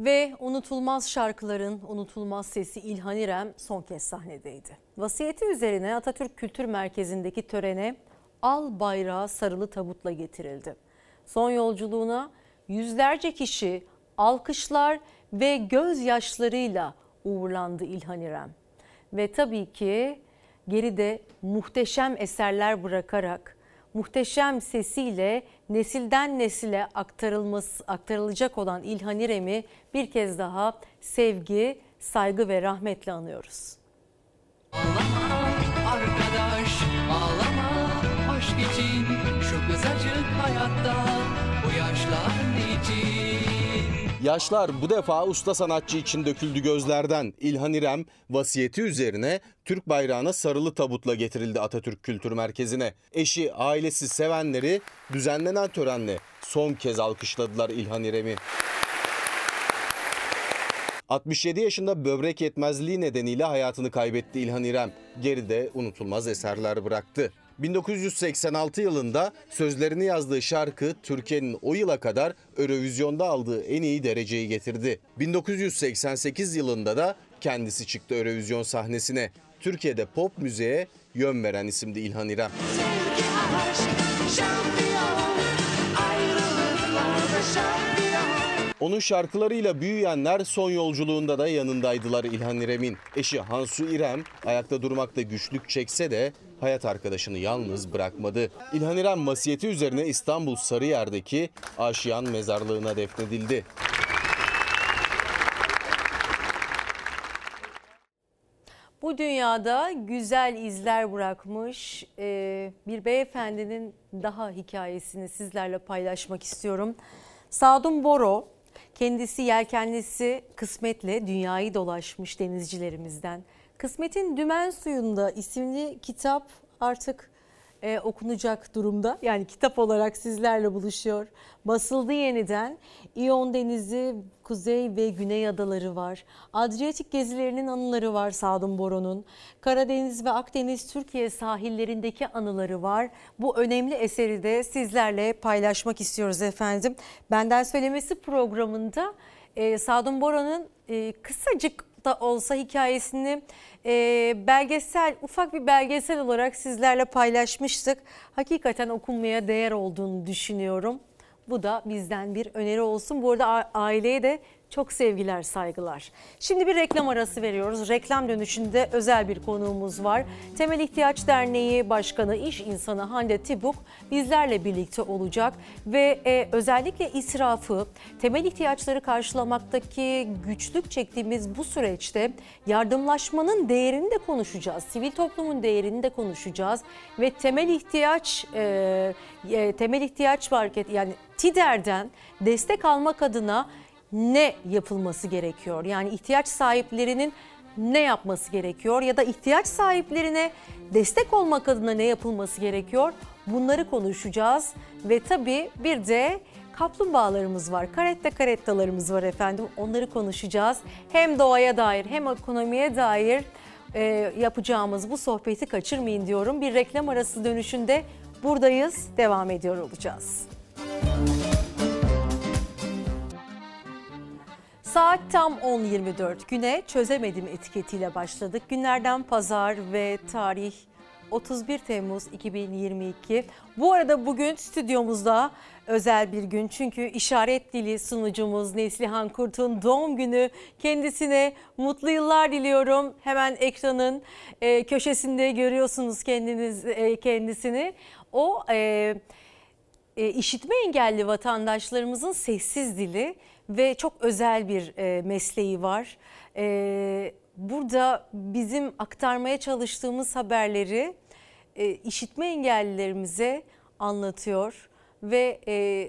Ve unutulmaz şarkıların unutulmaz sesi İlhan İrem son kez sahnedeydi. Vasiyeti üzerine Atatürk Kültür Merkezi'ndeki törene al bayrağı sarılı tabutla getirildi. Son yolculuğuna yüzlerce kişi alkışlar ve gözyaşlarıyla uğurlandı İlhan İrem. Ve tabii ki geride muhteşem eserler bırakarak muhteşem sesiyle nesilden nesile aktarılması aktarılacak olan İlhan İrem'i bir kez daha sevgi, saygı ve rahmetle anıyoruz. Arkadaş ağlama aşk için şu kısacık hayatta Yaşlar bu defa usta sanatçı için döküldü gözlerden. İlhan İrem vasiyeti üzerine Türk bayrağına sarılı tabutla getirildi Atatürk Kültür Merkezi'ne. Eşi, ailesi, sevenleri düzenlenen törenle son kez alkışladılar İlhan İrem'i. 67 yaşında böbrek yetmezliği nedeniyle hayatını kaybetti İlhan İrem. Geride unutulmaz eserler bıraktı. 1986 yılında sözlerini yazdığı şarkı Türkiye'nin o yıla kadar Eurovizyon'da aldığı en iyi dereceyi getirdi. 1988 yılında da kendisi çıktı Eurovizyon sahnesine. Türkiye'de pop müziğe yön veren isimdi İlhan İrem. Onun şarkılarıyla büyüyenler son yolculuğunda da yanındaydılar İlhan İrem'in. Eşi Hansu İrem ayakta durmakta güçlük çekse de hayat arkadaşını yalnız bırakmadı. İlhan İrem vasiyeti üzerine İstanbul Sarıyer'deki Aşiyan mezarlığına defnedildi. Bu dünyada güzel izler bırakmış e, bir beyefendinin daha hikayesini sizlerle paylaşmak istiyorum. Sadun Boro Kendisi yelkenlisi kısmetle dünyayı dolaşmış denizcilerimizden. Kısmetin Dümen Suyunda isimli kitap artık e, okunacak durumda. Yani kitap olarak sizlerle buluşuyor. Basıldı yeniden. İyon Denizi, Kuzey ve Güney adaları var. Adriyatik gezilerinin anıları var Sadun Boron'un. Karadeniz ve Akdeniz Türkiye sahillerindeki anıları var. Bu önemli eseri de sizlerle paylaşmak istiyoruz efendim. Benden Söylemesi programında e, Sadun Boron'un e, kısacık da olsa hikayesini e, belgesel, ufak bir belgesel olarak sizlerle paylaşmıştık. Hakikaten okunmaya değer olduğunu düşünüyorum. Bu da bizden bir öneri olsun. Bu arada aileye de çok sevgiler, saygılar. Şimdi bir reklam arası veriyoruz. Reklam dönüşünde özel bir konuğumuz var. Temel İhtiyaç Derneği Başkanı, iş insanı Hande Tibuk bizlerle birlikte olacak. Ve e, özellikle israfı, temel ihtiyaçları karşılamaktaki güçlük çektiğimiz bu süreçte yardımlaşmanın değerini de konuşacağız. Sivil toplumun değerini de konuşacağız. Ve temel ihtiyaç, e, e, temel ihtiyaç market yani TİDER'den destek almak adına ne yapılması gerekiyor? Yani ihtiyaç sahiplerinin ne yapması gerekiyor ya da ihtiyaç sahiplerine destek olmak adına ne yapılması gerekiyor? Bunları konuşacağız ve tabii bir de kaplumbağalarımız var. Karetta karettalarımız var efendim. Onları konuşacağız. Hem doğaya dair hem ekonomiye dair e, yapacağımız bu sohbeti kaçırmayın diyorum. Bir reklam arası dönüşünde buradayız. Devam ediyor olacağız. Saat tam 10.24 güne çözemedim etiketiyle başladık. Günlerden pazar ve tarih 31 Temmuz 2022. Bu arada bugün stüdyomuzda özel bir gün çünkü işaret dili sunucumuz Neslihan Kurt'un doğum günü. Kendisine mutlu yıllar diliyorum. Hemen ekranın e, köşesinde görüyorsunuz kendiniz e, kendisini. O e, işitme engelli vatandaşlarımızın sessiz dili ve çok özel bir e, mesleği var. E, burada bizim aktarmaya çalıştığımız haberleri e, işitme engellilerimize anlatıyor ve e,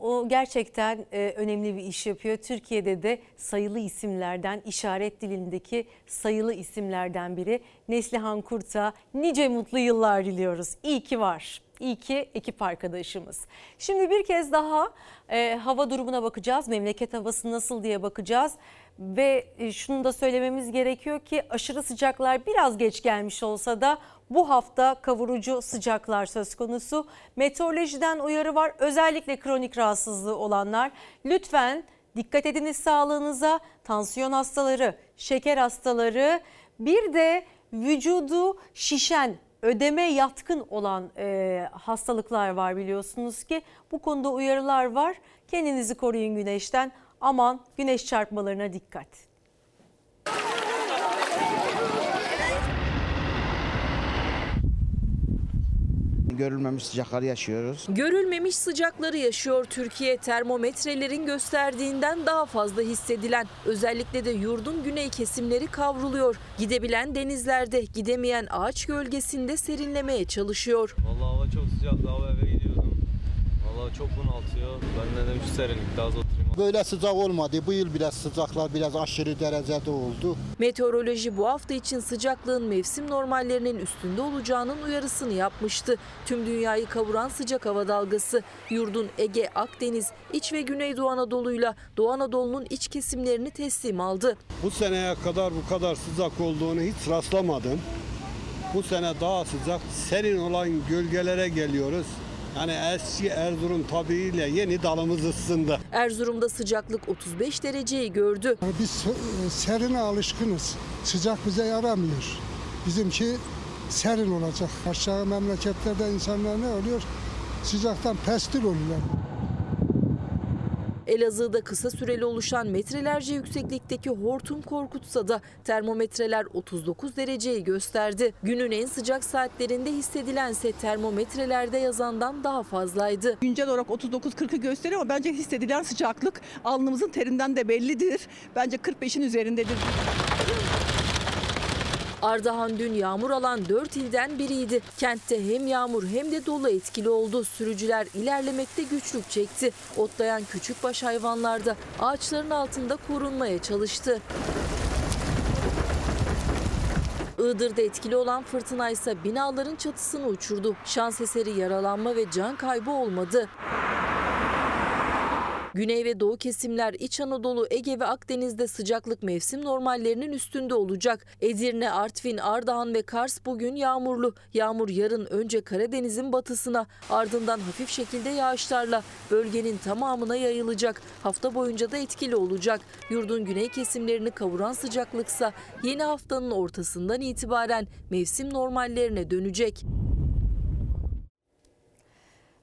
o gerçekten e, önemli bir iş yapıyor. Türkiye'de de sayılı isimlerden, işaret dilindeki sayılı isimlerden biri Neslihan Kurt'a nice mutlu yıllar diliyoruz. İyi ki var. İyi ki ekip arkadaşımız. Şimdi bir kez daha e, hava durumuna bakacağız. Memleket havası nasıl diye bakacağız. Ve e, şunu da söylememiz gerekiyor ki aşırı sıcaklar biraz geç gelmiş olsa da bu hafta kavurucu sıcaklar söz konusu. Meteorolojiden uyarı var. Özellikle kronik rahatsızlığı olanlar lütfen dikkat ediniz sağlığınıza. Tansiyon hastaları, şeker hastaları bir de vücudu şişen ödeme yatkın olan e, hastalıklar var biliyorsunuz ki bu konuda uyarılar var. Kendinizi koruyun güneşten. Aman güneş çarpmalarına dikkat. Görülmemiş sıcakları yaşıyoruz. Görülmemiş sıcakları yaşıyor Türkiye. Termometrelerin gösterdiğinden daha fazla hissedilen. Özellikle de yurdun güney kesimleri kavruluyor. Gidebilen denizlerde, gidemeyen ağaç gölgesinde serinlemeye çalışıyor. Vallahi hava çok sıcak. Daha eve gidiyordum. Vallahi çok bunaltıyor. Ben dedim şu serinlikte az oturayım. Böyle sıcak olmadı. Bu yıl biraz sıcaklar biraz aşırı derecede oldu. Meteoroloji bu hafta için sıcaklığın mevsim normallerinin üstünde olacağının uyarısını yapmıştı. Tüm dünyayı kavuran sıcak hava dalgası yurdun Ege, Akdeniz, İç ve Güneydoğu Anadolu'yla Doğu Anadolu'nun iç kesimlerini teslim aldı. Bu seneye kadar bu kadar sıcak olduğunu hiç rastlamadım. Bu sene daha sıcak, serin olan gölgelere geliyoruz. Yani eski Erzurum tabiiyle yeni dalımız ısındı. Erzurum'da sıcaklık 35 dereceyi gördü. Biz serine alışkınız. Sıcak bize yaramıyor. Bizimki serin olacak. Aşağı memleketlerde insanlar ne oluyor? Sıcaktan pestil oluyorlar. Elazığ'da kısa süreli oluşan metrelerce yükseklikteki hortum korkutsa da termometreler 39 dereceyi gösterdi. Günün en sıcak saatlerinde hissedilense termometrelerde yazandan daha fazlaydı. Güncel olarak 39-40'ı gösteriyor ama bence hissedilen sıcaklık alnımızın terinden de bellidir. Bence 45'in üzerindedir. Ardahan dün yağmur alan 4 ilden biriydi. Kentte hem yağmur hem de dolu etkili oldu. Sürücüler ilerlemekte güçlük çekti. Otlayan küçükbaş hayvanlar da ağaçların altında korunmaya çalıştı. Iğdır'da etkili olan fırtına ise binaların çatısını uçurdu. Şans eseri yaralanma ve can kaybı olmadı. Güney ve doğu kesimler İç Anadolu, Ege ve Akdeniz'de sıcaklık mevsim normallerinin üstünde olacak. Edirne, Artvin, Ardahan ve Kars bugün yağmurlu. Yağmur yarın önce Karadeniz'in batısına ardından hafif şekilde yağışlarla bölgenin tamamına yayılacak. Hafta boyunca da etkili olacak. Yurdun güney kesimlerini kavuran sıcaklıksa yeni haftanın ortasından itibaren mevsim normallerine dönecek.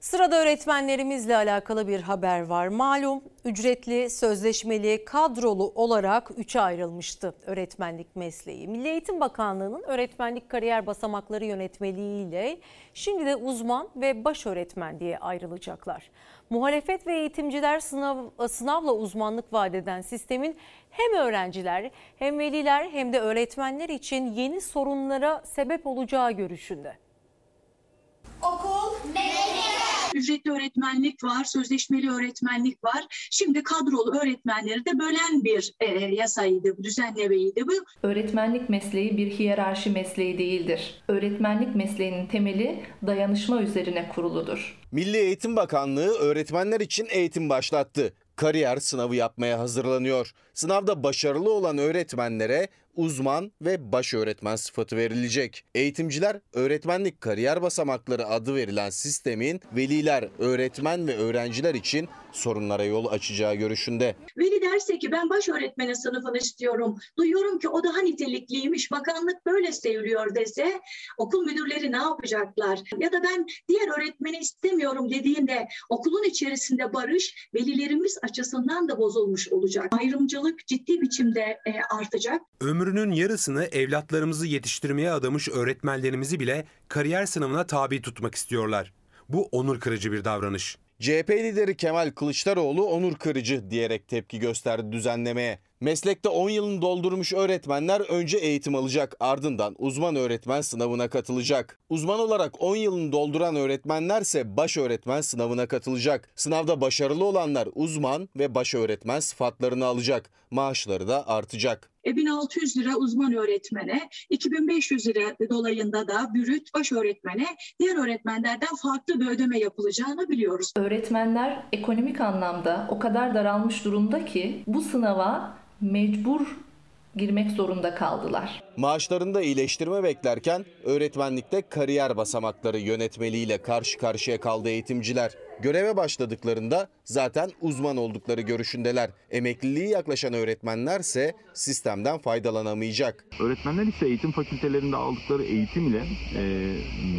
Sırada öğretmenlerimizle alakalı bir haber var. Malum ücretli, sözleşmeli, kadrolu olarak üçe ayrılmıştı öğretmenlik mesleği. Milli Eğitim Bakanlığı'nın öğretmenlik kariyer basamakları yönetmeliğiyle şimdi de uzman ve baş öğretmen diye ayrılacaklar. Muhalefet ve eğitimciler sınav, sınavla uzmanlık vaat eden sistemin hem öğrenciler hem veliler hem de öğretmenler için yeni sorunlara sebep olacağı görüşünde. Okul, Ücretli öğretmenlik var, sözleşmeli öğretmenlik var. Şimdi kadrolu öğretmenleri de bölen bir e, yasaydı, düzenlemeydi bu. Öğretmenlik mesleği bir hiyerarşi mesleği değildir. Öğretmenlik mesleğinin temeli dayanışma üzerine kuruludur. Milli Eğitim Bakanlığı öğretmenler için eğitim başlattı. Kariyer sınavı yapmaya hazırlanıyor. Sınavda başarılı olan öğretmenlere uzman ve baş öğretmen sıfatı verilecek. Eğitimciler öğretmenlik kariyer basamakları adı verilen sistemin veliler, öğretmen ve öğrenciler için sorunlara yol açacağı görüşünde. Veli derse ki ben baş öğretmenin sınıfını istiyorum. Duyuyorum ki o daha nitelikliymiş. Bakanlık böyle seviyor dese okul müdürleri ne yapacaklar? Ya da ben diğer öğretmeni istemiyorum dediğinde okulun içerisinde barış velilerimiz açısından da bozulmuş olacak. Ayrımcılık ciddi biçimde e, artacak. Ömrünün yarısını evlatlarımızı yetiştirmeye adamış öğretmenlerimizi bile kariyer sınavına tabi tutmak istiyorlar. Bu onur kırıcı bir davranış. CHP lideri Kemal Kılıçdaroğlu onur kırıcı diyerek tepki gösterdi düzenlemeye. Meslekte 10 yılını doldurmuş öğretmenler önce eğitim alacak ardından uzman öğretmen sınavına katılacak. Uzman olarak 10 yılını dolduran öğretmenlerse baş öğretmen sınavına katılacak. Sınavda başarılı olanlar uzman ve baş öğretmen sıfatlarını alacak. Maaşları da artacak. E, 1600 lira uzman öğretmene, 2500 lira dolayında da bürüt baş öğretmene diğer öğretmenlerden farklı bir ödeme yapılacağını biliyoruz. Öğretmenler ekonomik anlamda o kadar daralmış durumda ki bu sınava mecbur girmek zorunda kaldılar. Maaşlarında iyileştirme beklerken öğretmenlikte kariyer basamakları yönetmeliğiyle karşı karşıya kaldı eğitimciler. Göreve başladıklarında zaten uzman oldukları görüşündeler. Emekliliği yaklaşan öğretmenlerse sistemden faydalanamayacak. Öğretmenler ise eğitim fakültelerinde aldıkları eğitim ile e,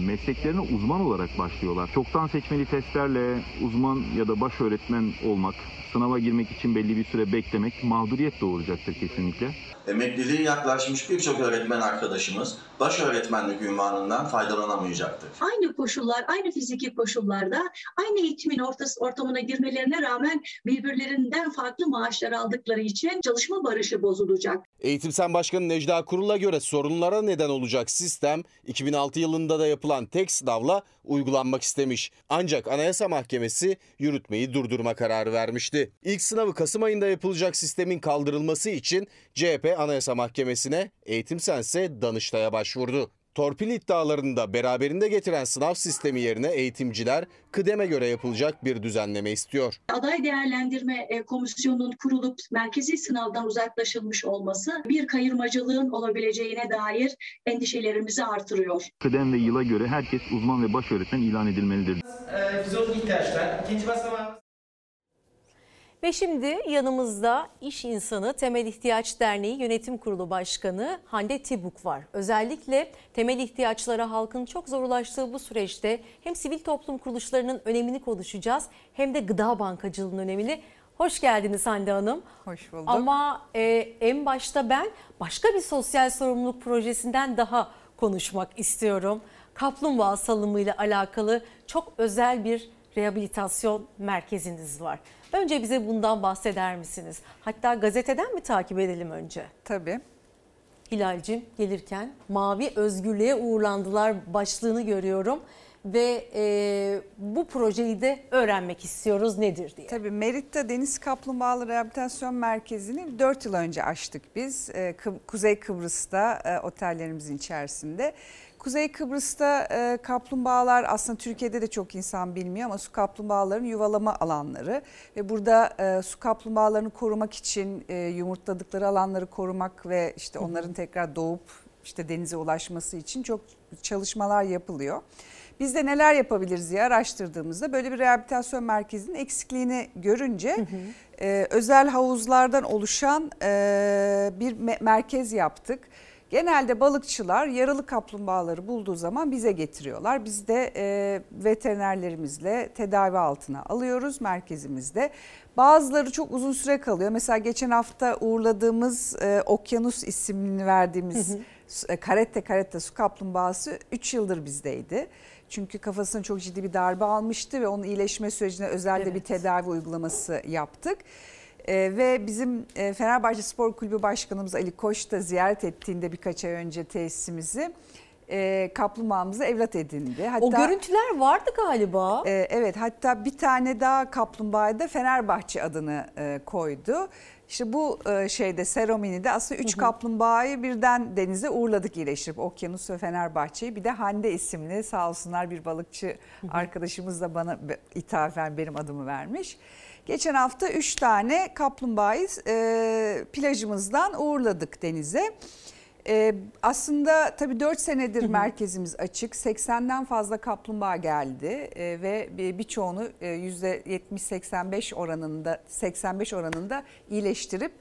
mesleklerine uzman olarak başlıyorlar. Çoktan seçmeli testlerle uzman ya da baş öğretmen olmak, sınava girmek için belli bir süre beklemek mağduriyet doğuracaktır kesinlikle. Emekliliğe yaklaşmış birçok öğretmen arkadaşımız baş öğretmenlik ünvanından faydalanamayacaktır. Aynı koşullar, aynı fiziki koşullarda aynı eğitimin ortası, ortamına girmelerine rağmen birbirlerinden farklı maaşlar aldıkları için çalışma barışı bozulacak. Eğitim Sen Başkanı Necda Kurul'a göre sorunlara neden olacak sistem 2006 yılında da yapılan tek sınavla uygulanmak istemiş. Ancak Anayasa Mahkemesi yürütmeyi durdurma kararı vermişti. İlk sınavı Kasım ayında yapılacak sistemin kaldırılması için CHP Anayasa Mahkemesi'ne, Eğitim Sense Danıştay'a başvurdu. Torpil iddialarında beraberinde getiren sınav sistemi yerine eğitimciler kıdeme göre yapılacak bir düzenleme istiyor. Aday değerlendirme e, komisyonunun kurulup merkezi sınavdan uzaklaşılmış olması bir kayırmacılığın olabileceğine dair endişelerimizi artırıyor. Kıdem ve yıla göre herkes uzman ve baş öğretmen ilan edilmelidir. Fizyolojik ihtiyaçlar. İkinci basamağı Ve şimdi yanımızda İş İnsanı Temel İhtiyaç Derneği Yönetim Kurulu Başkanı Hande Tibuk var. Özellikle temel ihtiyaçlara halkın çok zor ulaştığı bu süreçte hem sivil toplum kuruluşlarının önemini konuşacağız hem de gıda bankacılığının önemini. Hoş geldiniz Hande Hanım. Hoş bulduk. Ama e, en başta ben başka bir sosyal sorumluluk projesinden daha konuşmak istiyorum. Kaplumbağa salımıyla alakalı çok özel bir rehabilitasyon merkeziniz var. Önce bize bundan bahseder misiniz? Hatta gazeteden mi takip edelim önce? Tabii. Hilal'cim gelirken mavi özgürlüğe uğurlandılar başlığını görüyorum ve e, bu projeyi de öğrenmek istiyoruz nedir diye. Tabii Merit'te Deniz Kaplumbağaları Rehabilitasyon Merkezi'ni 4 yıl önce açtık biz. Kı- Kuzey Kıbrıs'ta e, otellerimizin içerisinde. Kuzey Kıbrıs'ta e, kaplumbağalar aslında Türkiye'de de çok insan bilmiyor ama su kaplumbağalarının yuvalama alanları ve burada e, su kaplumbağalarını korumak için e, yumurtladıkları alanları korumak ve işte onların tekrar doğup işte denize ulaşması için çok çalışmalar yapılıyor. Biz de neler yapabiliriz diye araştırdığımızda böyle bir rehabilitasyon merkezinin eksikliğini görünce e, özel havuzlardan oluşan e, bir me- merkez yaptık. Genelde balıkçılar yaralı kaplumbağaları bulduğu zaman bize getiriyorlar. Biz de e, veterinerlerimizle tedavi altına alıyoruz merkezimizde. Bazıları çok uzun süre kalıyor. Mesela geçen hafta uğurladığımız e, Okyanus ismini verdiğimiz Hı hı. e, karette karette su kaplumbağası 3 yıldır bizdeydi. Çünkü kafasına çok ciddi bir darbe almıştı ve onun iyileşme sürecine özelde bir tedavi uygulaması yaptık. Ee, ve bizim e, Fenerbahçe Spor Kulübü Başkanımız Ali Koç da ziyaret ettiğinde birkaç ay önce tesisimizi e, kaplumbağamızı evlat edindi. o görüntüler vardı galiba. E, evet hatta bir tane daha kaplumbağaya da Fenerbahçe adını e, koydu. İşte bu e, şeyde seremonide aslında üç kaplumbağayı birden denize uğurladık iyileştirip Okyanus ve Fenerbahçe'yi. Bir de Hande isimli sağ olsunlar bir balıkçı arkadaşımız da bana ithafen benim adımı vermiş. Geçen hafta üç tane kaplumbağayı e, plajımızdan uğurladık denize. Ee, aslında tabii 4 senedir merkezimiz açık. 80'den fazla kaplumbağa geldi Ee, ve bir- birçoğunu e, %70-85 oranında 85 oranında iyileştirip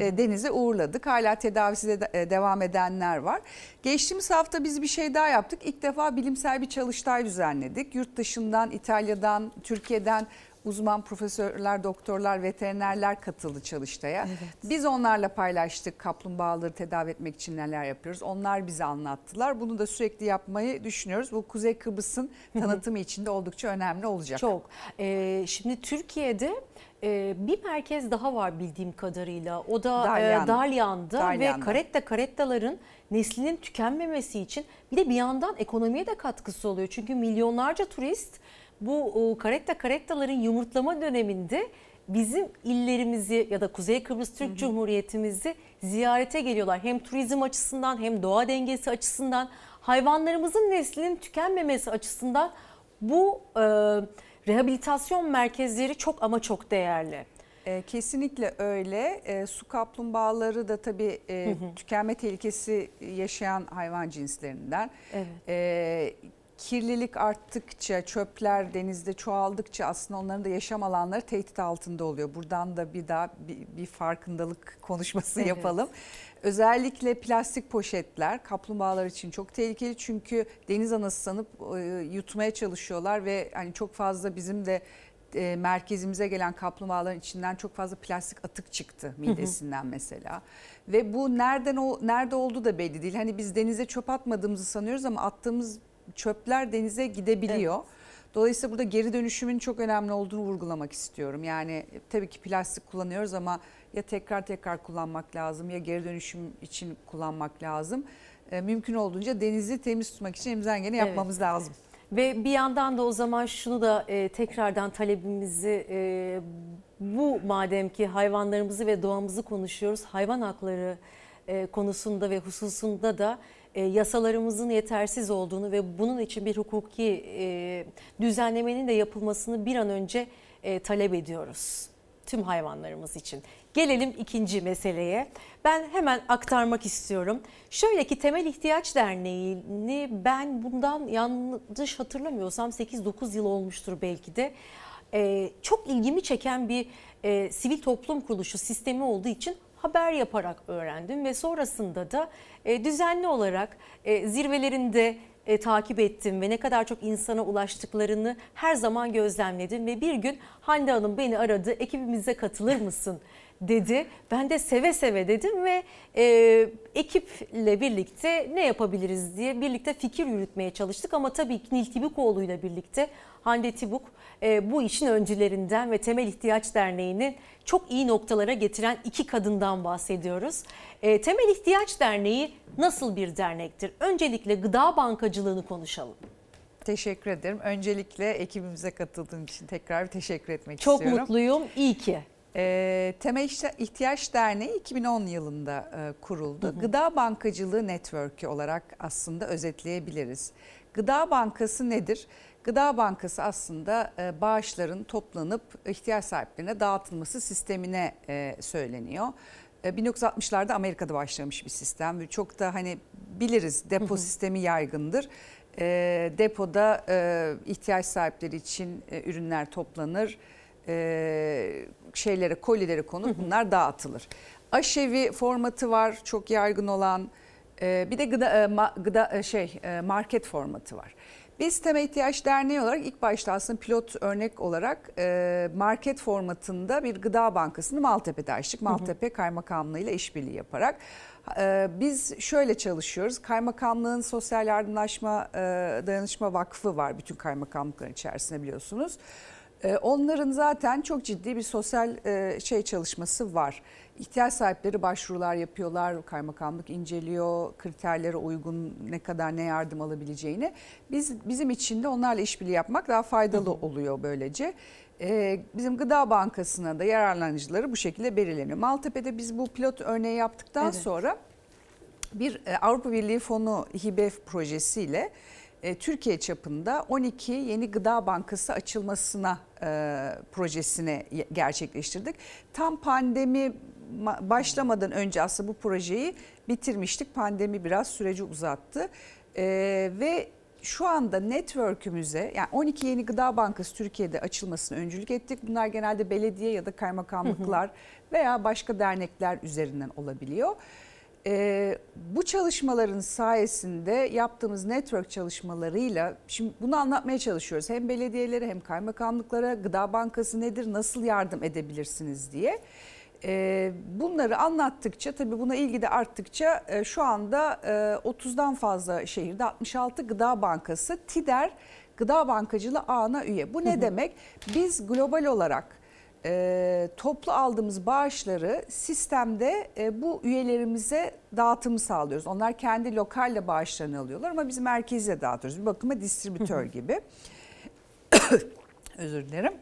e, denize uğurladık. Hala tedavisi de e, devam edenler var. Geçtiğimiz hafta biz bir şey daha yaptık. İlk defa bilimsel bir çalıştay düzenledik. Yurt dışından, İtalya'dan, Türkiye'den uzman profesörler, doktorlar, veterinerler katıldı çalıştaya. Biz onlarla paylaştık kaplumbağaları tedavi etmek için neler yapıyoruz. Onlar bize anlattılar. Bunu da sürekli yapmayı düşünüyoruz. Bu Kuzey Kıbrıs'ın tanıtımı için de oldukça önemli olacak. Çok. Ee, şimdi Türkiye'de e, bir merkez daha var bildiğim kadarıyla. O da Dalyan. e, Dalyan'da, ve Dalyan'da. karetta karettaların neslinin tükenmemesi için bir de bir yandan ekonomiye de katkısı oluyor. Çünkü milyonlarca turist bu e, karetta karettaların yumurtlama döneminde bizim illerimizi ya da Kuzey Kıbrıs Türk Cumhuriyetimizi ziyarete geliyorlar. Hem turizm açısından hem doğa dengesi açısından hayvanlarımızın neslinin tükenmemesi açısından bu e, rehabilitasyon merkezleri çok ama çok değerli. E, kesinlikle öyle. E, su kaplumbağaları da tabii e, Hı hı. tükenme tehlikesi yaşayan hayvan cinslerinden. Evet. E, kirlilik arttıkça, çöpler denizde çoğaldıkça aslında onların da yaşam alanları tehdit altında oluyor. Buradan da bir daha bir, bir farkındalık konuşması Evet. yapalım. Özellikle plastik poşetler kaplumbağalar için çok tehlikeli çünkü deniz anası sanıp e, yutmaya çalışıyorlar ve hani çok fazla bizim de e, merkezimize gelen kaplumbağaların içinden çok fazla plastik atık çıktı midesinden mesela. Ve bu nereden o nerede olduğu da belli değil. Hani biz denize çöp atmadığımızı sanıyoruz ama attığımız çöpler denize gidebiliyor. Dolayısıyla burada geri dönüşümün çok önemli olduğunu vurgulamak istiyorum. Yani e, tabii ki plastik kullanıyoruz ama ya tekrar tekrar kullanmak lazım ya geri dönüşüm için kullanmak lazım. E, mümkün olduğunca denizi temiz tutmak için elimizden geleni Evet. yapmamız lazım. Ve bir yandan da o zaman şunu da e, tekrardan talebimizi e, bu madem ki hayvanlarımızı ve doğamızı konuşuyoruz hayvan hakları e, konusunda ve hususunda da e, yasalarımızın yetersiz olduğunu ve bunun için bir hukuki e, düzenlemenin de yapılmasını bir an önce e, talep ediyoruz tüm hayvanlarımız için. Gelelim ikinci meseleye. Ben hemen aktarmak istiyorum. Şöyle ki Temel İhtiyaç Derneği'ni ben bundan yanlış hatırlamıyorsam 8-9 yıl olmuştur belki de. Ee, çok ilgimi çeken bir e, sivil toplum kuruluşu sistemi olduğu için haber yaparak öğrendim ve sonrasında da e, düzenli olarak e, zirvelerinde e, takip ettim ve ne kadar çok insana ulaştıklarını her zaman gözlemledim ve bir gün Hande Hanım beni aradı ekibimize katılır mısın dedi. Ben de seve seve dedim ve e, ekiple birlikte ne yapabiliriz diye birlikte fikir yürütmeye çalıştık. Ama tabii Nil Tibukoğlu ile birlikte Hande Tibuk e, bu işin öncülerinden ve Temel İhtiyaç Derneği'nin çok iyi noktalara getiren iki kadından bahsediyoruz. E, Temel İhtiyaç Derneği nasıl bir dernektir? Öncelikle gıda bankacılığını konuşalım. Teşekkür ederim. Öncelikle ekibimize katıldığın için tekrar bir teşekkür etmek Çok istiyorum. mutluyum. İyi ki. E, Temel İhti- İhtiyaç Derneği 2010 yılında e, kuruldu. Gıda Bankacılığı Network'ü olarak aslında özetleyebiliriz. Gıda Bankası nedir? Gıda Bankası aslında e, bağışların toplanıp ihtiyaç sahiplerine dağıtılması sistemine e, söyleniyor. E, 1960'larda Amerika'da başlamış bir sistem çok da hani biliriz depo sistemi yaygındır. E, depoda e, ihtiyaç sahipleri için e, ürünler toplanır e, şeylere kolilere konur bunlar dağıtılır. Aşevi formatı var çok yaygın olan E, bir de gıda, e, gıda e, şey market formatı var. Biz Temel İhtiyaç Derneği olarak ilk başta aslında pilot örnek olarak market formatında bir gıda bankasını Maltepe'de açtık. Maltepe Kaymakamlığı ile işbirliği yaparak. Biz şöyle çalışıyoruz. Kaymakamlığın Sosyal Yardımlaşma Dayanışma Vakfı var bütün kaymakamlıkların içerisinde biliyorsunuz. E, Onların zaten çok ciddi bir sosyal e, şey çalışması var. İhtiyaç sahipleri başvurular yapıyorlar, kaymakamlık inceliyor, kriterlere uygun ne kadar ne yardım alabileceğini. Biz bizim için de onlarla işbirliği yapmak daha faydalı oluyor böylece. E, Bizim Gıda Bankası'na da yararlanıcıları bu şekilde belirleniyor. Maltepe'de biz bu pilot örneği yaptıktan Evet. sonra bir Avrupa Birliği fonu HİBEF projesiyle e, Türkiye çapında 12 yeni gıda bankası açılmasına e, projesine gerçekleştirdik. Tam pandemi ma- başlamadan önce aslında bu projeyi bitirmiştik. Pandemi biraz süreci uzattı E, ve şu anda network'ümüze yani 12 yeni gıda bankası Türkiye'de açılmasına öncülük ettik. Bunlar genelde belediye ya da kaymakamlıklar veya başka dernekler üzerinden olabiliyor. Ee, bu çalışmaların sayesinde yaptığımız network çalışmalarıyla şimdi bunu anlatmaya çalışıyoruz. Hem belediyelere hem kaymakamlıklara gıda bankası nedir, nasıl yardım edebilirsiniz diye. Ee, bunları anlattıkça tabii buna ilgi de arttıkça e, şu anda e, 30'dan fazla şehirde 66 gıda bankası TİDER gıda bankacılığı ağına üye. Bu ne demek? Biz global olarak e, toplu aldığımız bağışları sistemde e, bu üyelerimize dağıtımı sağlıyoruz. Onlar kendi lokalle bağışlarını alıyorlar ama biz merkeze dağıtıyoruz. Bir bakıma distribütör gibi. Özür dilerim.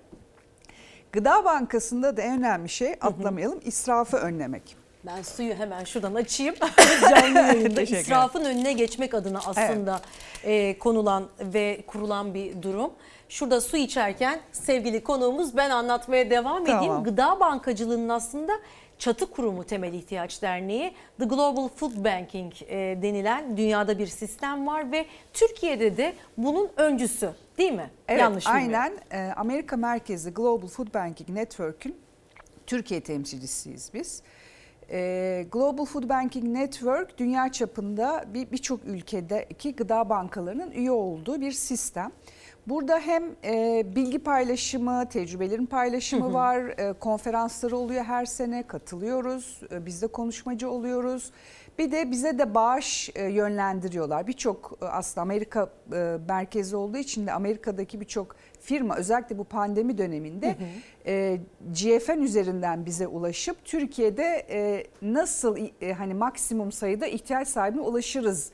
Gıda Bankası'nda da en önemli şey atlamayalım israfı önlemek. Ben suyu hemen şuradan açayım. Canlı yayında israfın önüne geçmek adına aslında e, konulan ve kurulan bir durum. Şurada su içerken sevgili konuğumuz ben anlatmaya devam edeyim. Tamam. Gıda bankacılığının aslında çatı kurumu Temel İhtiyaç Derneği. The Global Food Banking e, denilen dünyada bir sistem var ve Türkiye'de de bunun öncüsü değil mi? Evet, Yanlış bilmiyorum. aynen. Ee, Amerika merkezli Global Food Banking Network'ün Türkiye temsilcisiyiz biz. Ee, Global Food Banking Network dünya çapında bir birçok ülkedeki gıda bankalarının üye olduğu bir sistem. Burada hem e, bilgi paylaşımı, tecrübelerin paylaşımı Hı hı. var, e, konferansları oluyor her sene, katılıyoruz, e, biz de konuşmacı oluyoruz. Bir de bize de bağış e, yönlendiriyorlar. Birçok e, aslında Amerika e, merkezi olduğu için de Amerika'daki birçok firma özellikle bu pandemi döneminde e, GFN üzerinden bize ulaşıp Türkiye'de e, nasıl e, hani maksimum sayıda ihtiyaç sahibine ulaşırız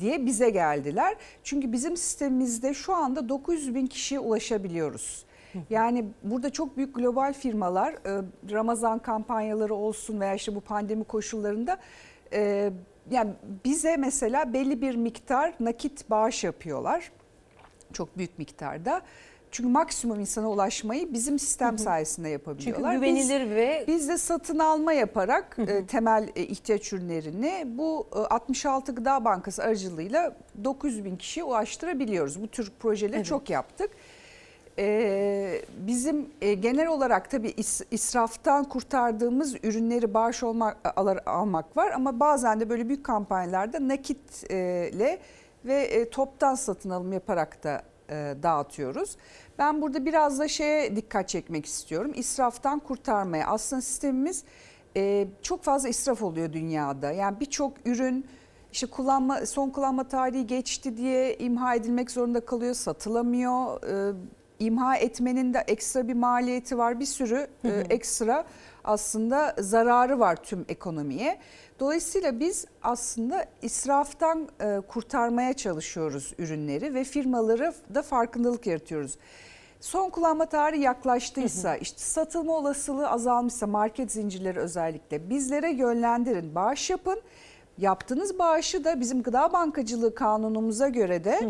diye bize geldiler. Çünkü bizim sistemimizde şu anda 900 bin kişiye ulaşabiliyoruz. Yani burada çok büyük global firmalar e, Ramazan kampanyaları olsun veya işte bu pandemi koşullarında e, yani bize mesela belli bir miktar nakit bağış yapıyorlar. Çok büyük miktarda. Çünkü maksimum insana ulaşmayı bizim sistem sayesinde yapabiliyorlar. Çünkü güvenilir biz, ve biz de satın alma yaparak e, temel e, ihtiyaç ürünlerini bu e, 66 Gıda Bankası aracılığıyla 900 bin kişiye ulaştırabiliyoruz. Bu tür projeleri Evet. çok yaptık. Ee, bizim e, genel olarak tabii is- israftan kurtardığımız ürünleri bağış olmak, alır, almak var ama bazen de böyle büyük kampanyalarda nakitle ve e, toptan satın alım yaparak da e, dağıtıyoruz. Ben burada biraz da şeye dikkat çekmek istiyorum. İsraftan kurtarmaya. Aslında sistemimiz e, çok fazla israf oluyor dünyada. Yani birçok ürün işte kullanma son kullanma tarihi geçti diye imha edilmek zorunda kalıyor, satılamıyor. E, imha etmenin de ekstra bir maliyeti var. Bir sürü e, ekstra aslında zararı var tüm ekonomiye. Dolayısıyla biz aslında israftan e, kurtarmaya çalışıyoruz ürünleri ve firmaları da farkındalık yaratıyoruz. Son kullanma tarihi yaklaştıysa, işte satılma olasılığı azalmışsa market zincirleri özellikle bizlere yönlendirin, bağış yapın. Yaptığınız bağışı da bizim gıda bankacılığı kanunumuza göre de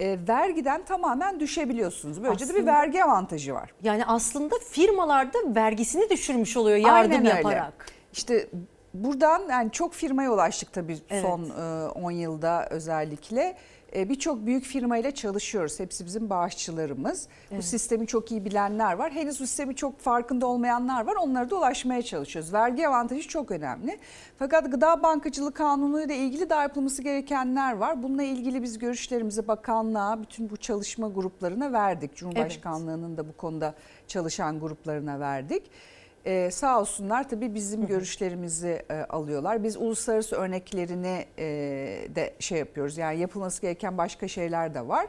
e, vergiden tamamen düşebiliyorsunuz. Böylece de bir Aslında- vergi avantajı var. Yani aslında firmalar da vergisini düşürmüş oluyor yardım Aynen öyle. yaparak. İşte buradan yani çok firmaya ulaştık tabii Evet. son e, 10 yılda özellikle. E, Birçok büyük firmayla çalışıyoruz. Hepsi bizim bağışçılarımız. Bu Evet. sistemi çok iyi bilenler var. Henüz bu sistemi çok farkında olmayanlar var. Onlara da ulaşmaya çalışıyoruz. Vergi avantajı çok önemli. Fakat Gıda Bankacılığı Kanunu ile ilgili daha yapılması gerekenler var. Bununla ilgili biz görüşlerimizi bakanlığa, bütün bu çalışma gruplarına verdik. Cumhurbaşkanlığının da bu konuda çalışan gruplarına verdik. Ee, sağ olsunlar tabii bizim görüşlerimizi e, alıyorlar. Biz uluslararası örneklerini e, de şey yapıyoruz. Yani yapılması gereken başka şeyler de var.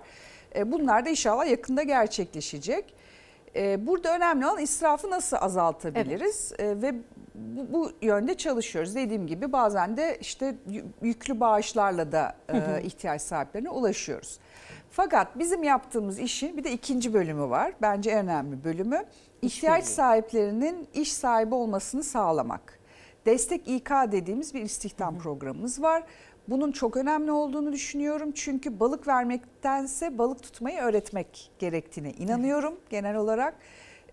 E, bunlar da inşallah yakında gerçekleşecek. E, burada önemli olan israfı nasıl azaltabiliriz E, ve bu, bu yönde çalışıyoruz. Dediğim gibi bazen de işte yü- yüklü bağışlarla da e, ihtiyaç sahiplerine ulaşıyoruz. Fakat bizim yaptığımız işin bir de ikinci bölümü var. Bence en önemli bölümü. ihtiyaç sahiplerinin iş sahibi olmasını sağlamak. Destek İK dediğimiz bir istihdam programımız var. Bunun çok önemli olduğunu düşünüyorum. Çünkü balık vermektense balık tutmayı öğretmek gerektiğine inanıyorum genel olarak.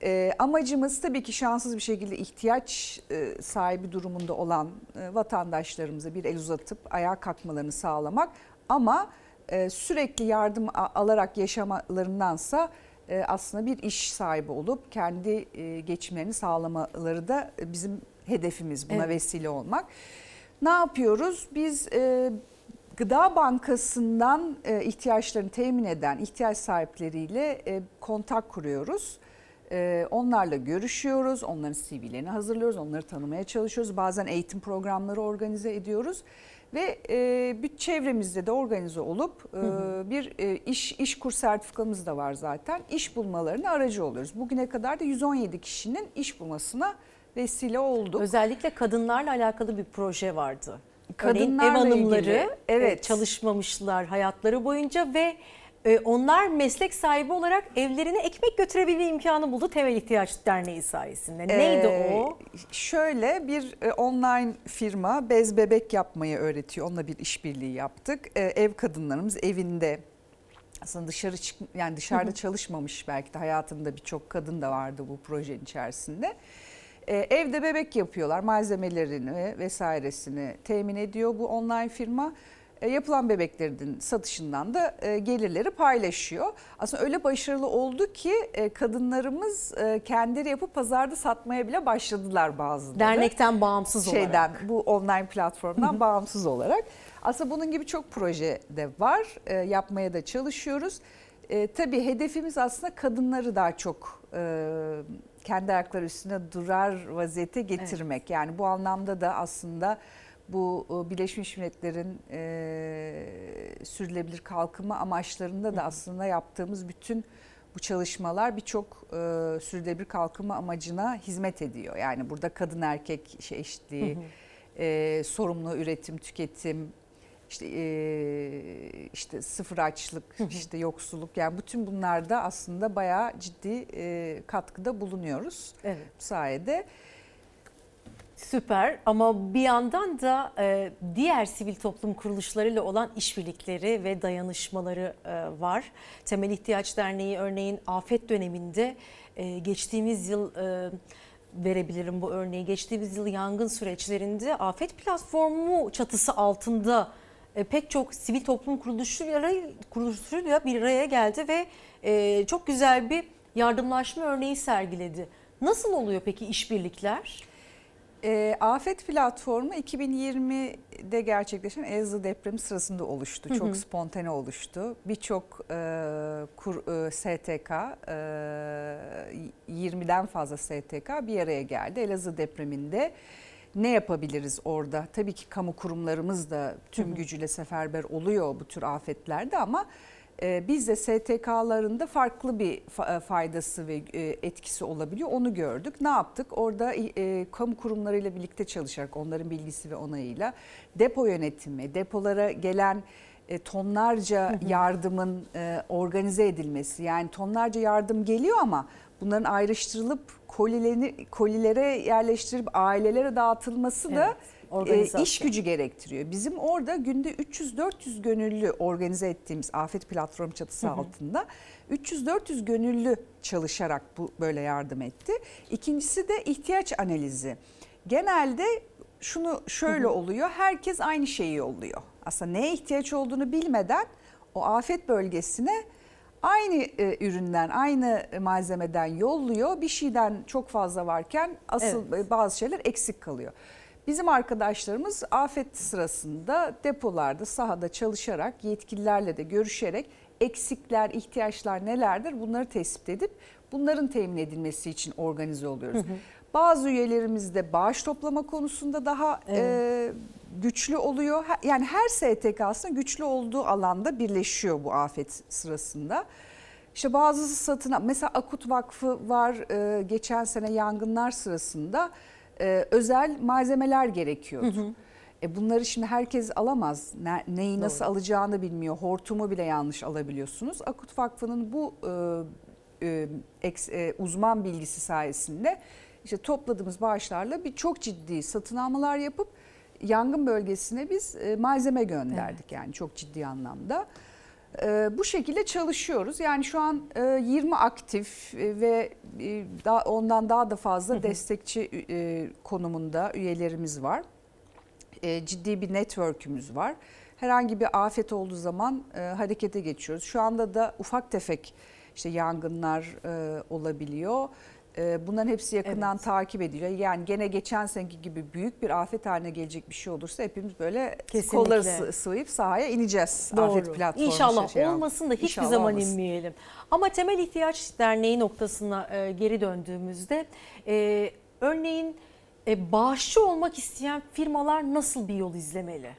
Ee, amacımız tabii ki şanssız bir şekilde ihtiyaç e, sahibi durumunda olan e, vatandaşlarımıza bir el uzatıp ayağa kalkmalarını sağlamak. Ama e, sürekli yardım alarak yaşamalarındansa e, aslında bir iş sahibi olup kendi e, geçimlerini sağlamaları da e, bizim hedefimiz buna Evet. vesile olmak. Ne yapıyoruz? Biz e, Gıda Bankası'ndan e, ihtiyaçlarını temin eden ihtiyaç sahipleriyle e, kontak kuruyoruz. E, onlarla görüşüyoruz, onların CV'lerini hazırlıyoruz, onları tanımaya çalışıyoruz. Bazen eğitim programları organize ediyoruz ve e, bir çevremizde de organize olup e, Hı hı. bir e, iş iş kur sertifikamız da var zaten. İş bulmalarına aracı oluyoruz. Bugüne kadar da 117 kişinin iş bulmasına vesile olduk. Özellikle kadınlarla alakalı bir proje vardı. Örneğin ev Kadınlarla hanımları ilgili, evet. evet. çalışmamışlar hayatları boyunca ve e, onlar meslek sahibi olarak evlerine ekmek götürebilme imkanı buldu Temel İhtiyaç Derneği sayesinde. Neydi Ee, o? Şöyle bir e, online firma bez bebek yapmayı öğretiyor. Onunla bir işbirliği yaptık. E, ev kadınlarımız evinde aslında dışarı çık yani dışarıda çalışmamış belki de hayatında birçok kadın da vardı bu projenin içerisinde. E, evde bebek yapıyorlar malzemelerini vesairesini temin ediyor bu online firma. E, yapılan bebeklerin satışından da e, gelirleri paylaşıyor. Aslında öyle başarılı oldu ki e, kadınlarımız kendileri yapıp pazarda satmaya bile başladılar bazıları. Dernekten bağımsız Şeyden, olarak. Bu online platformdan bağımsız olarak. Aslında bunun gibi çok proje de var. Yapmaya da çalışıyoruz. Tabii hedefimiz aslında kadınları daha çok kendi ayakları üstünde durar vaziyete getirmek. Yani bu anlamda da aslında bu e, Birleşmiş Milletler'in e, sürdürülebilir kalkınma amaçlarında da aslında yaptığımız bütün bu çalışmalar birçok e, sürdürülebilir kalkınma amacına hizmet ediyor. Yani burada kadın erkek şey eşitliği, e, sorumlu üretim, tüketim, işte e, işte sıfır açlık, işte yoksulluk yani bütün bunlarda aslında bayağı ciddi e, katkıda bulunuyoruz. Evet. Bu sayede Süper ama bir yandan da e, diğer sivil toplum kuruluşlarıyla olan işbirlikleri ve dayanışmaları e, var. Temel İhtiyaç Derneği örneğin afet döneminde e, geçtiğimiz yıl e, verebilirim bu örneği. Geçtiğimiz yıl yangın süreçlerinde afet platformu çatısı altında e, pek çok sivil toplum kuruluşuyla, kuruluşuyla bir araya geldi ve e, çok güzel bir yardımlaşma örneği sergiledi. Nasıl oluyor peki işbirlikler? E, Afet platformu 2020'de gerçekleşen Elazığ depremi sırasında oluştu. Hı hı. Çok spontane oluştu. Birçok e, kur- e, STK, e, 20'den fazla STK bir araya geldi. Elazığ depreminde ne yapabiliriz orada? Tabii ki kamu kurumlarımız da tüm Hı hı. gücüyle seferber oluyor bu tür afetlerde ama biz de STK'larında farklı bir e, faydası ve e, etkisi olabiliyor. Onu gördük. Ne yaptık? Orada e, kamu kurumlarıyla birlikte çalışarak onların bilgisi ve onayıyla depo yönetimi, depolara gelen e, tonlarca yardımın e, organize edilmesi. Yani tonlarca yardım geliyor ama bunların ayrıştırılıp kolilerini, kolilere yerleştirip ailelere dağıtılması da Evet, e, iş gücü gerektiriyor. Bizim orada günde 300-400 gönüllü organize ettiğimiz afet platform çatısı Hı hı. altında 300-400 gönüllü çalışarak bu böyle yardım etti. İkincisi de ihtiyaç analizi. Genelde şunu şöyle Hı hı. oluyor. Herkes aynı şeyi yolluyor. Aslında neye ihtiyaç olduğunu bilmeden o afet bölgesine aynı e, üründen, aynı malzemeden yolluyor. Bir şeyden çok fazla varken asıl e, bazı şeyler eksik kalıyor. Bizim arkadaşlarımız afet sırasında depolarda, sahada çalışarak, yetkililerle de görüşerek eksikler, ihtiyaçlar nelerdir bunları tespit edip bunların temin edilmesi için organize oluyoruz. Hı hı. Bazı üyelerimiz de bağış toplama konusunda daha Evet. e, güçlü oluyor. Yani her STK aslında güçlü olduğu alanda birleşiyor bu afet sırasında. İşte bazısı satın mesela Akut Vakfı var e, geçen sene yangınlar sırasında e, özel malzemeler gerekiyordu. Hı hı. E bunları şimdi herkes alamaz. Ne- neyi nasıl Doğru. alacağını bilmiyor. Hortumu bile yanlış alabiliyorsunuz. Akut Vakfı'nın bu e, e, e, uzman bilgisi sayesinde işte topladığımız bağışlarla bir çok ciddi satın almalar yapıp yangın bölgesine biz e, malzeme gönderdik yani çok ciddi anlamda. E, bu şekilde çalışıyoruz. Yani şu an e, 20 aktif e, ve e, daha ondan daha da fazla destekçi e, konumunda üyelerimiz var. E, ciddi bir network'ümüz var. Herhangi bir afet olduğu zaman e, harekete geçiyoruz. Şu anda da ufak tefek işte yangınlar e, olabiliyor. E, bunların hepsi yakından takip ediliyor. Yani gene geçen seneki gibi büyük bir afet haline gelecek bir şey olursa hepimiz böyle Kesinlikle. kolları sı- sıvayıp sahaya ineceğiz. Afet Doğru. platformu İnşallah şey- olmasın da hiçbir İnşallah zaman olmasın. inmeyelim. Ama Temel İhtiyaç Derneği noktasına e, geri döndüğümüzde e, örneğin e, bağışçı olmak isteyen firmalar nasıl bir yol izlemeli?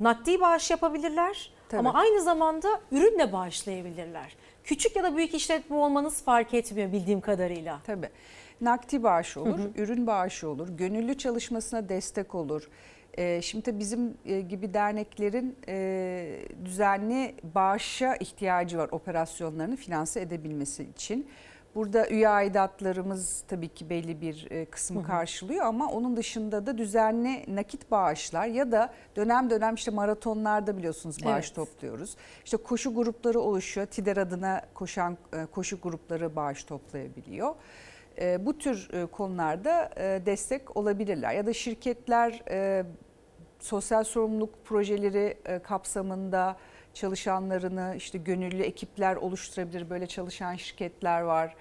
Nakdi bağış yapabilirler Tabii. ama aynı zamanda ürünle bağışlayabilirler. Küçük ya da büyük işletme olmanız fark etmiyor bildiğim kadarıyla. Tabii. Nakdi bağış olur, Hı hı. ürün bağışı olur, gönüllü çalışmasına destek olur. Ee, şimdi bizim e, gibi derneklerin e, düzenli bağışa ihtiyacı var operasyonlarını finanse edebilmesi için. Burada üye aidatlarımız tabii ki belli bir e, kısmı karşılıyor ama onun dışında da düzenli nakit bağışlar ya da dönem dönem işte maratonlarda biliyorsunuz bağış Evet. topluyoruz. İşte koşu grupları oluşuyor. TİDER adına koşan e, koşu grupları bağış toplayabiliyor. E, Bu tür konularda destek olabilirler ya da şirketler sosyal sorumluluk projeleri kapsamında çalışanlarını işte gönüllü ekipler oluşturabilir. Böyle çalışan şirketler var.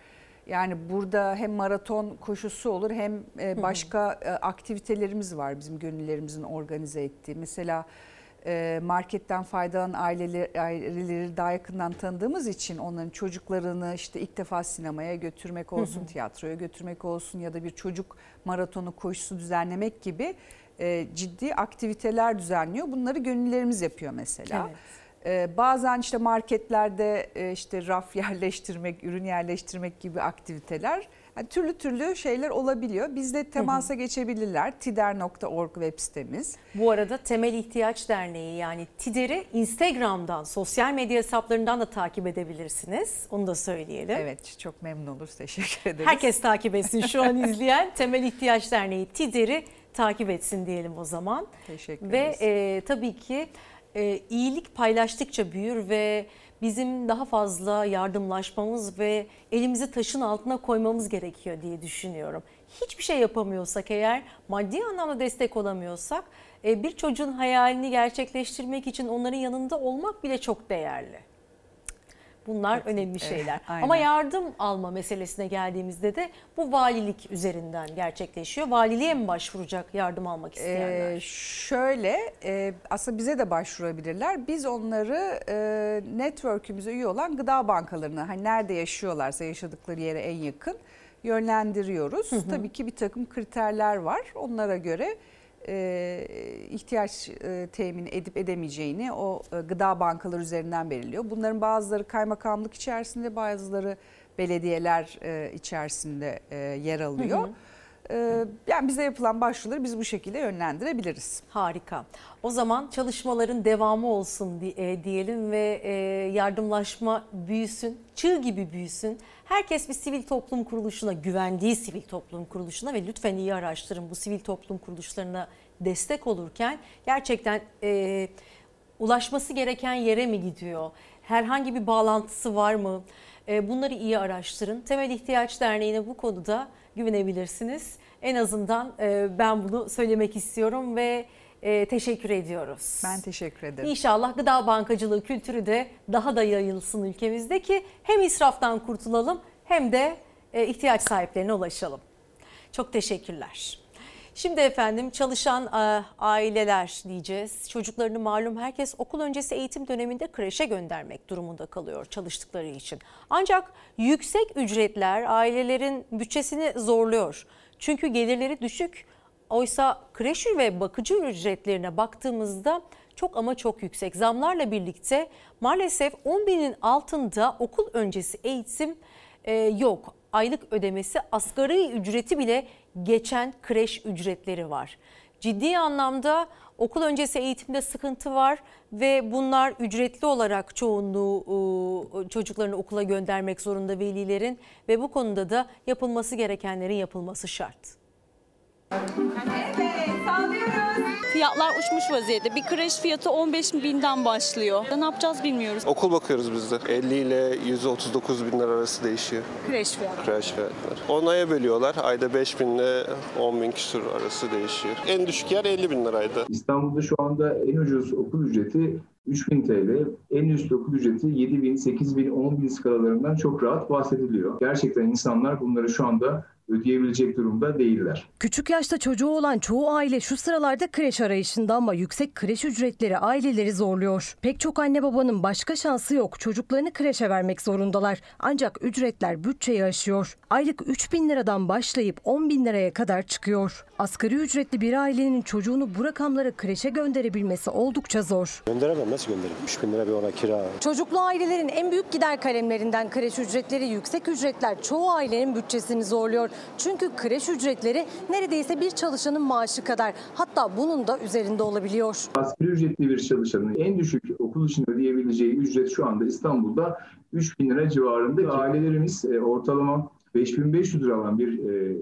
Yani burada hem maraton koşusu olur hem e, başka e, aktivitelerimiz var bizim gönüllerimizin organize ettiği. Mesela e, marketten faydalanan aileleri, aileleri daha yakından tanıdığımız için onların çocuklarını işte ilk defa sinemaya götürmek olsun, tiyatroya götürmek olsun ya da bir çocuk maratonu koşusu düzenlemek gibi ciddi aktiviteler düzenliyor. Bunları gönüllerimiz yapıyor mesela. Evet. Ee, bazen işte marketlerde e, işte raf yerleştirmek, ürün yerleştirmek gibi aktiviteler yani türlü türlü şeyler olabiliyor. Bizle temasa geçebilirler. tider.org web sitemiz. Bu arada Temel İhtiyaç Derneği yani TİDER'i Instagram'dan, sosyal medya hesaplarından da takip edebilirsiniz. Onu da söyleyelim. Evet çok memnun oluruz. Teşekkür ederiz. Herkes takip etsin şu an izleyen Temel İhtiyaç Derneği TİDER'i takip etsin diyelim o zaman. Teşekkür Ve ederiz. e, tabii ki e, iyilik paylaştıkça büyür ve bizim daha fazla yardımlaşmamız ve elimizi taşın altına koymamız gerekiyor diye düşünüyorum. Hiçbir şey yapamıyorsak eğer maddi anlamda destek olamıyorsak e, bir çocuğun hayalini gerçekleştirmek için onların yanında olmak bile çok değerli. Bunlar önemli şeyler. aynen. Ama yardım alma meselesine geldiğimizde de bu valilik üzerinden gerçekleşiyor. Valiliğe mi başvuracak yardım almak isteyenler? Ee, şöyle e, aslında bize de başvurabilirler. Biz onları e, network'ümüze üye olan gıda bankalarına hani nerede yaşıyorlarsa yaşadıkları yere en yakın yönlendiriyoruz. Tabii ki bir takım kriterler var. Onlara göre ihtiyaç e, temin edip edemeyeceğini o e, gıda bankaları üzerinden belirliyor. Bunların bazıları kaymakamlık içerisinde bazıları belediyeler e, içerisinde e, yer alıyor. Hı hı. Yani bize yapılan başvuruları biz bu şekilde yönlendirebiliriz. Harika. O zaman çalışmaların devamı olsun di- e, diyelim ve e, yardımlaşma büyüsün, çığ gibi büyüsün. Herkes bir sivil toplum kuruluşuna, güvendiği sivil toplum kuruluşuna ve lütfen iyi araştırın bu sivil toplum kuruluşlarına destek olurken gerçekten e, ulaşması gereken yere mi gidiyor? Herhangi bir bağlantısı var mı? E, bunları iyi araştırın. Temel İhtiyaç Derneği'ne bu konuda güvenebilirsiniz. En azından e, ben bunu söylemek istiyorum ve e, teşekkür ediyoruz. Ben teşekkür ederim. İnşallah gıda bankacılığı kültürü de daha da yayılsın ülkemizde ki hem israftan kurtulalım hem de e, ihtiyaç sahiplerine ulaşalım. Çok teşekkürler. Şimdi efendim çalışan e, aileler diyeceğiz. Çocuklarını malum herkes okul öncesi eğitim döneminde kreşe göndermek durumunda kalıyor çalıştıkları için. Ancak yüksek ücretler ailelerin bütçesini zorluyor. Çünkü gelirleri düşük. Oysa kreş ve bakıcı ücretlerine baktığımızda çok ama çok yüksek. Zamlarla birlikte maalesef 10 binin altında okul öncesi eğitim e, yok. Aylık ödemesi asgari ücreti bile geçen kreş ücretleri var. Ciddi anlamda okul öncesi eğitimde sıkıntı var ve bunlar ücretli olarak çoğunluğu çocuklarını okula göndermek zorunda velilerin ve bu konuda da yapılması gerekenlerin yapılması şart. Fiyatlar uçmuş vaziyette. Bir kreş fiyatı 15 binden başlıyor. Ne yapacağız bilmiyoruz. Okul bakıyoruz biz de. 50 ile 139 bin lira arası değişiyor. Kreş fiyatı. Kreş fiyatlar. 10 aya bölüyorlar. Ayda 5 bin ile 10 bin küsur arası değişiyor. En düşük yer 50 bin liraydı. İstanbul'da şu anda en ucuz okul ücreti 3000 TL, en üst okul ücreti 7000, 8000, 10000 skalalarından çok rahat bahsediliyor. Gerçekten insanlar bunları şu anda ödeyebilecek durumda değiller. Küçük yaşta çocuğu olan çoğu aile şu sıralarda kreş arayışında ama yüksek kreş ücretleri aileleri zorluyor. Pek çok anne babanın başka şansı yok. Çocuklarını kreşe vermek zorundalar. Ancak ücretler bütçeyi aşıyor. Aylık 3 bin liradan başlayıp 10 bin liraya kadar çıkıyor. Asgari ücretli bir ailenin çocuğunu bu rakamlara kreşe gönderebilmesi oldukça zor. Gönderemem nasıl göndereyim? 3 bin lira bir ona kira. Çocuklu ailelerin en büyük gider kalemlerinden kreş ücretleri yüksek ücretler çoğu ailenin bütçesini zorluyor. Çünkü kreş ücretleri neredeyse bir çalışanın maaşı kadar hatta bunun da üzerinde olabiliyor. Asgari ücretli bir çalışanın en düşük okul için ödeyebileceği ücret şu anda İstanbul'da 3 bin lira civarında. Ailelerimiz e, ortalama 5500 lira alan bir e,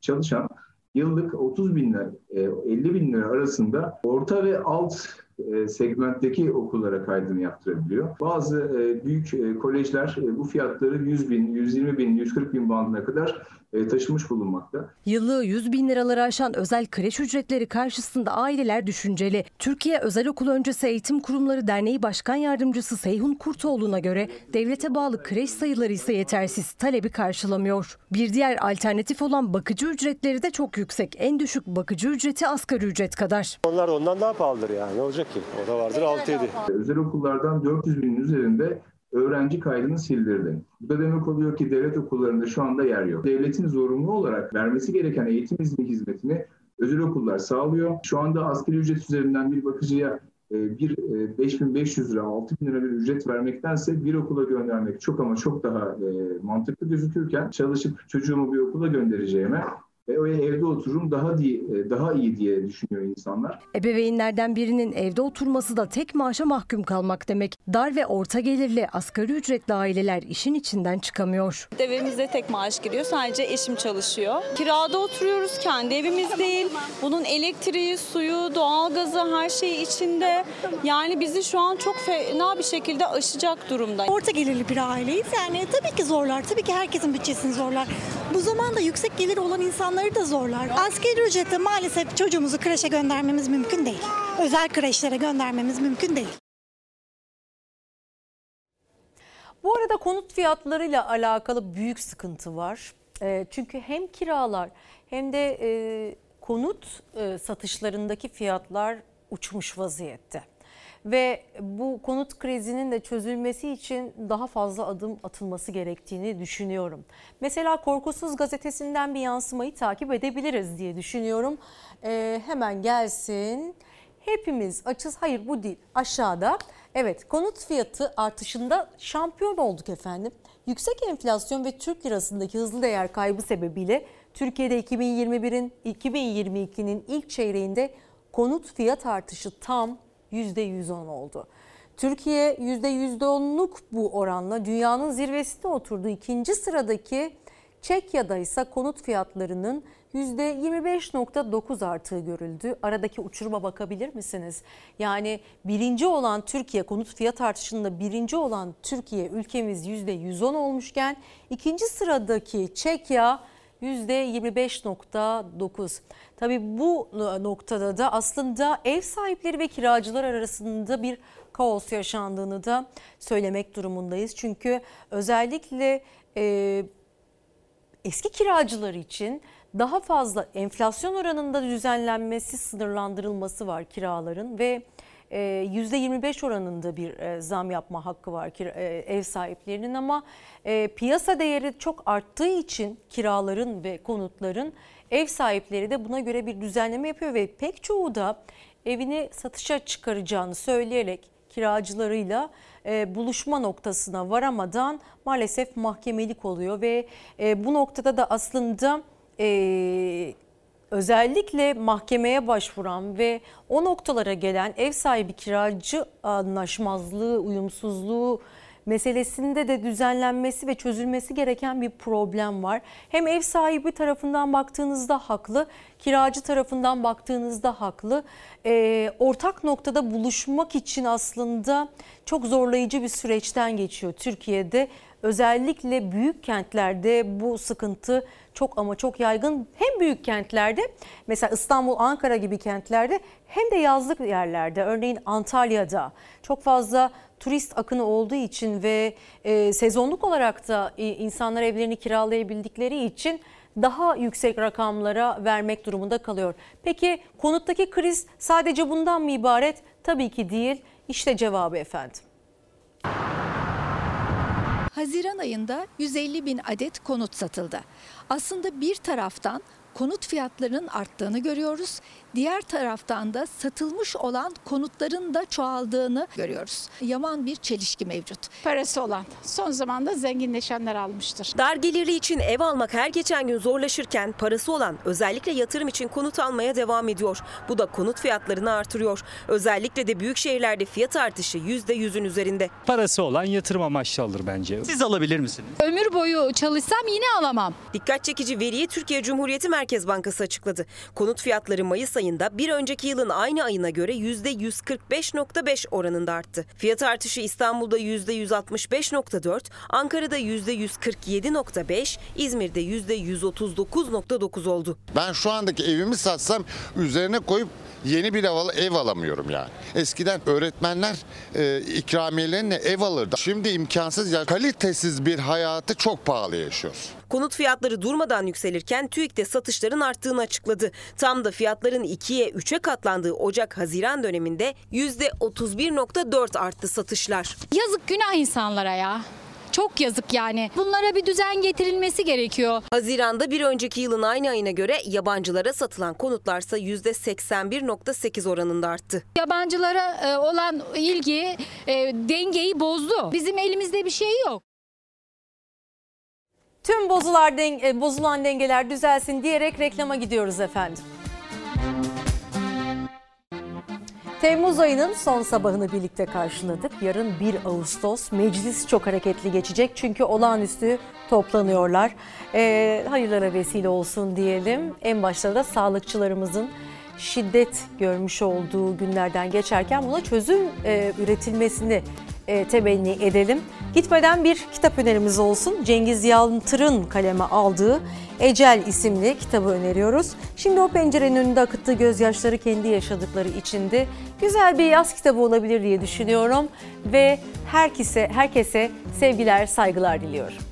çalışan yıllık 30 bin lira, e, 50 bin lira arasında orta ve alt e, segmentteki okullara kaydını yaptırabiliyor. Bazı e, büyük e, kolejler e, bu fiyatları 100 bin, 120 bin, 140 bin bandına kadar e, taşımış bulunmakta. Yıllığı 100 bin liraları aşan özel kreş ücretleri karşısında aileler düşünceli. Türkiye Özel Okul Öncesi Eğitim Kurumları Derneği Başkan Yardımcısı Seyhun Kurtoğlu'na göre devlete bağlı kreş sayıları ise yetersiz, talebi karşılamıyor. Bir diğer alternatif olan bakıcı ücretleri de çok yüksek. En düşük bakıcı ücreti asgari ücret kadar. Onlar da ondan daha pahalıdır yani. Ne olacak ki? O da vardır 6-7. Özel okullardan 400 binin üzerinde öğrenci kaydını sildirdi. Bu da demek oluyor ki devlet okullarında şu anda yer yok. Devletin zorunlu olarak vermesi gereken eğitim izni hizmetini özel okullar sağlıyor. Şu anda asgari ücret üzerinden bir bakıcıya e, bir e, 5500 lira, 6000 lira bir ücret vermektense bir okula göndermek çok ama çok daha e, mantıklı gözükürken çalışıp çocuğumu bir okula göndereceğime e, o evde otururum daha di, e, daha iyi diye düşünüyor insanlar. Ebeveynlerden birinin evde oturması da tek maaşa mahkum kalmak demek. Dar ve orta gelirli asgari ücretli aileler işin içinden çıkamıyor. Evimizde tek maaş giriyor. Sadece eşim çalışıyor. Kirada oturuyoruz. Kendi evimiz değil. Bunun elektriği, suyu, doğalgazı her şey içinde. Yani bizi şu an çok fena bir şekilde aşacak durumda. Orta gelirli bir aileyiz. Yani tabii ki zorlar. Tabii ki herkesin bütçesini zorlar. Bu zamanda yüksek gelir olan insanları da zorlar. Asgari ücretle maalesef çocuğumuzu kreşe göndermemiz mümkün değil. Özel kreşlere göndermemiz mümkün değil. Bu arada konut fiyatlarıyla alakalı büyük sıkıntı var. E, çünkü hem kiralar hem de e, konut e, satışlarındaki fiyatlar uçmuş vaziyette. Ve bu konut krizinin de çözülmesi için daha fazla adım atılması gerektiğini düşünüyorum. Mesela Korkusuz gazetesinden bir yansımayı takip edebiliriz diye düşünüyorum. E, hemen gelsin. Hepimiz açız. Hayır bu değil. Aşağıda. Evet konut fiyatı artışında şampiyon olduk efendim. Yüksek enflasyon ve Türk lirasındaki hızlı değer kaybı sebebiyle Türkiye'de 2021'in 2022'nin ilk çeyreğinde konut fiyat artışı tam %110 oldu. Türkiye %110'luk bu oranla dünyanın zirvesinde oturdu. İkinci sıradaki Çekya'da ise konut fiyatlarının %25.9 artığı görüldü. Aradaki uçuruma bakabilir misiniz? Yani birinci olan Türkiye konut fiyat artışında birinci olan Türkiye ülkemiz %110 olmuşken ikinci sıradaki Çekya %25.9. Tabii bu noktada da aslında ev sahipleri ve kiracılar arasında bir kaos yaşandığını da söylemek durumundayız. Çünkü özellikle e, eski kiracılar için daha fazla enflasyon oranında düzenlenmesi, sınırlandırılması var kiraların ve %25 oranında bir zam yapma hakkı var ev sahiplerinin ama piyasa değeri çok arttığı için kiraların ve konutların ev sahipleri de buna göre bir düzenleme yapıyor ve pek çoğu da evini satışa çıkaracağını söyleyerek kiracılarıyla buluşma noktasına varamadan maalesef mahkemelik oluyor ve bu noktada da aslında özellikle mahkemeye başvuran ve o noktalara gelen ev sahibi kiracı anlaşmazlığı, uyumsuzluğu meselesinde de düzenlenmesi ve çözülmesi gereken bir problem var. Hem ev sahibi tarafından baktığınızda haklı, kiracı tarafından baktığınızda haklı. E, ortak noktada buluşmak için aslında çok zorlayıcı bir süreçten geçiyor Türkiye'de. Özellikle büyük kentlerde bu sıkıntı çok ama çok yaygın. Hem büyük kentlerde mesela İstanbul, Ankara gibi kentlerde hem de yazlık yerlerde örneğin Antalya'da çok fazla turist akını olduğu için ve e, sezonluk olarak da e, insanlar evlerini kiralayabildikleri için daha yüksek rakamlara vermek durumunda kalıyor. Peki konuttaki kriz sadece bundan mı ibaret? Tabii ki değil. İşte cevabı efendim. Haziran ayında 150 bin adet konut satıldı. Aslında bir taraftan konut fiyatlarının arttığını görüyoruz. Diğer taraftan da satılmış olan konutların da çoğaldığını görüyoruz. Yaman bir çelişki mevcut. Parası olan son zamanda zenginleşenler almıştır. Dar gelirli için ev almak her geçen gün zorlaşırken parası olan özellikle yatırım için konut almaya devam ediyor. Bu da konut fiyatlarını artırıyor. Özellikle de büyük şehirlerde fiyat artışı %100'ün üzerinde. Parası olan yatırım amaçlı alır bence. Siz alabilir misiniz? Ömür boyu çalışsam yine alamam. Dikkat çekici veriyi Türkiye Cumhuriyeti Merkez Bankası açıkladı. Konut fiyatları Mayıs ayında bir önceki yılın aynı ayına göre %145.5 oranında arttı. Fiyat artışı İstanbul'da %165.4, Ankara'da %147.5, İzmir'de %139.9 oldu. Ben şu andaki evimi satsam üzerine koyup yeni bir ev, alamıyorum yani. Eskiden öğretmenler e, ikramiyelerine ev alırdı. Şimdi imkansız ya kalitesiz bir hayatı çok pahalı yaşıyoruz. Konut fiyatları durmadan yükselirken TÜİK de satışların arttığını açıkladı. Tam da fiyatların 2'ye 3'e katlandığı Ocak-Haziran döneminde %31.4 arttı satışlar. Yazık günah insanlara ya. Çok yazık yani. Bunlara bir düzen getirilmesi gerekiyor. Haziran'da bir önceki yılın aynı ayına göre yabancılara satılan konutlarsa %81.8 oranında arttı. Yabancılara e, olan ilgi e, dengeyi bozdu. Bizim elimizde bir şey yok. Tüm bozular denge, bozulan dengeler düzelsin diyerek reklama gidiyoruz efendim. Temmuz ayının son sabahını birlikte karşıladık. Yarın 1 Ağustos meclis çok hareketli geçecek çünkü olağanüstü toplanıyorlar. Ee, hayırlara vesile olsun diyelim. En başta da sağlıkçılarımızın şiddet görmüş olduğu günlerden geçerken buna çözüm e, üretilmesini e, temenni edelim. Gitmeden bir kitap önerimiz olsun. Cengiz Yaltır'ın kaleme aldığı Ecel isimli kitabı öneriyoruz. Şimdi o pencerenin önünde akıttığı gözyaşları kendi yaşadıkları içindi. Güzel bir yaz kitabı olabilir diye düşünüyorum ve herkese herkese sevgiler, saygılar diliyorum.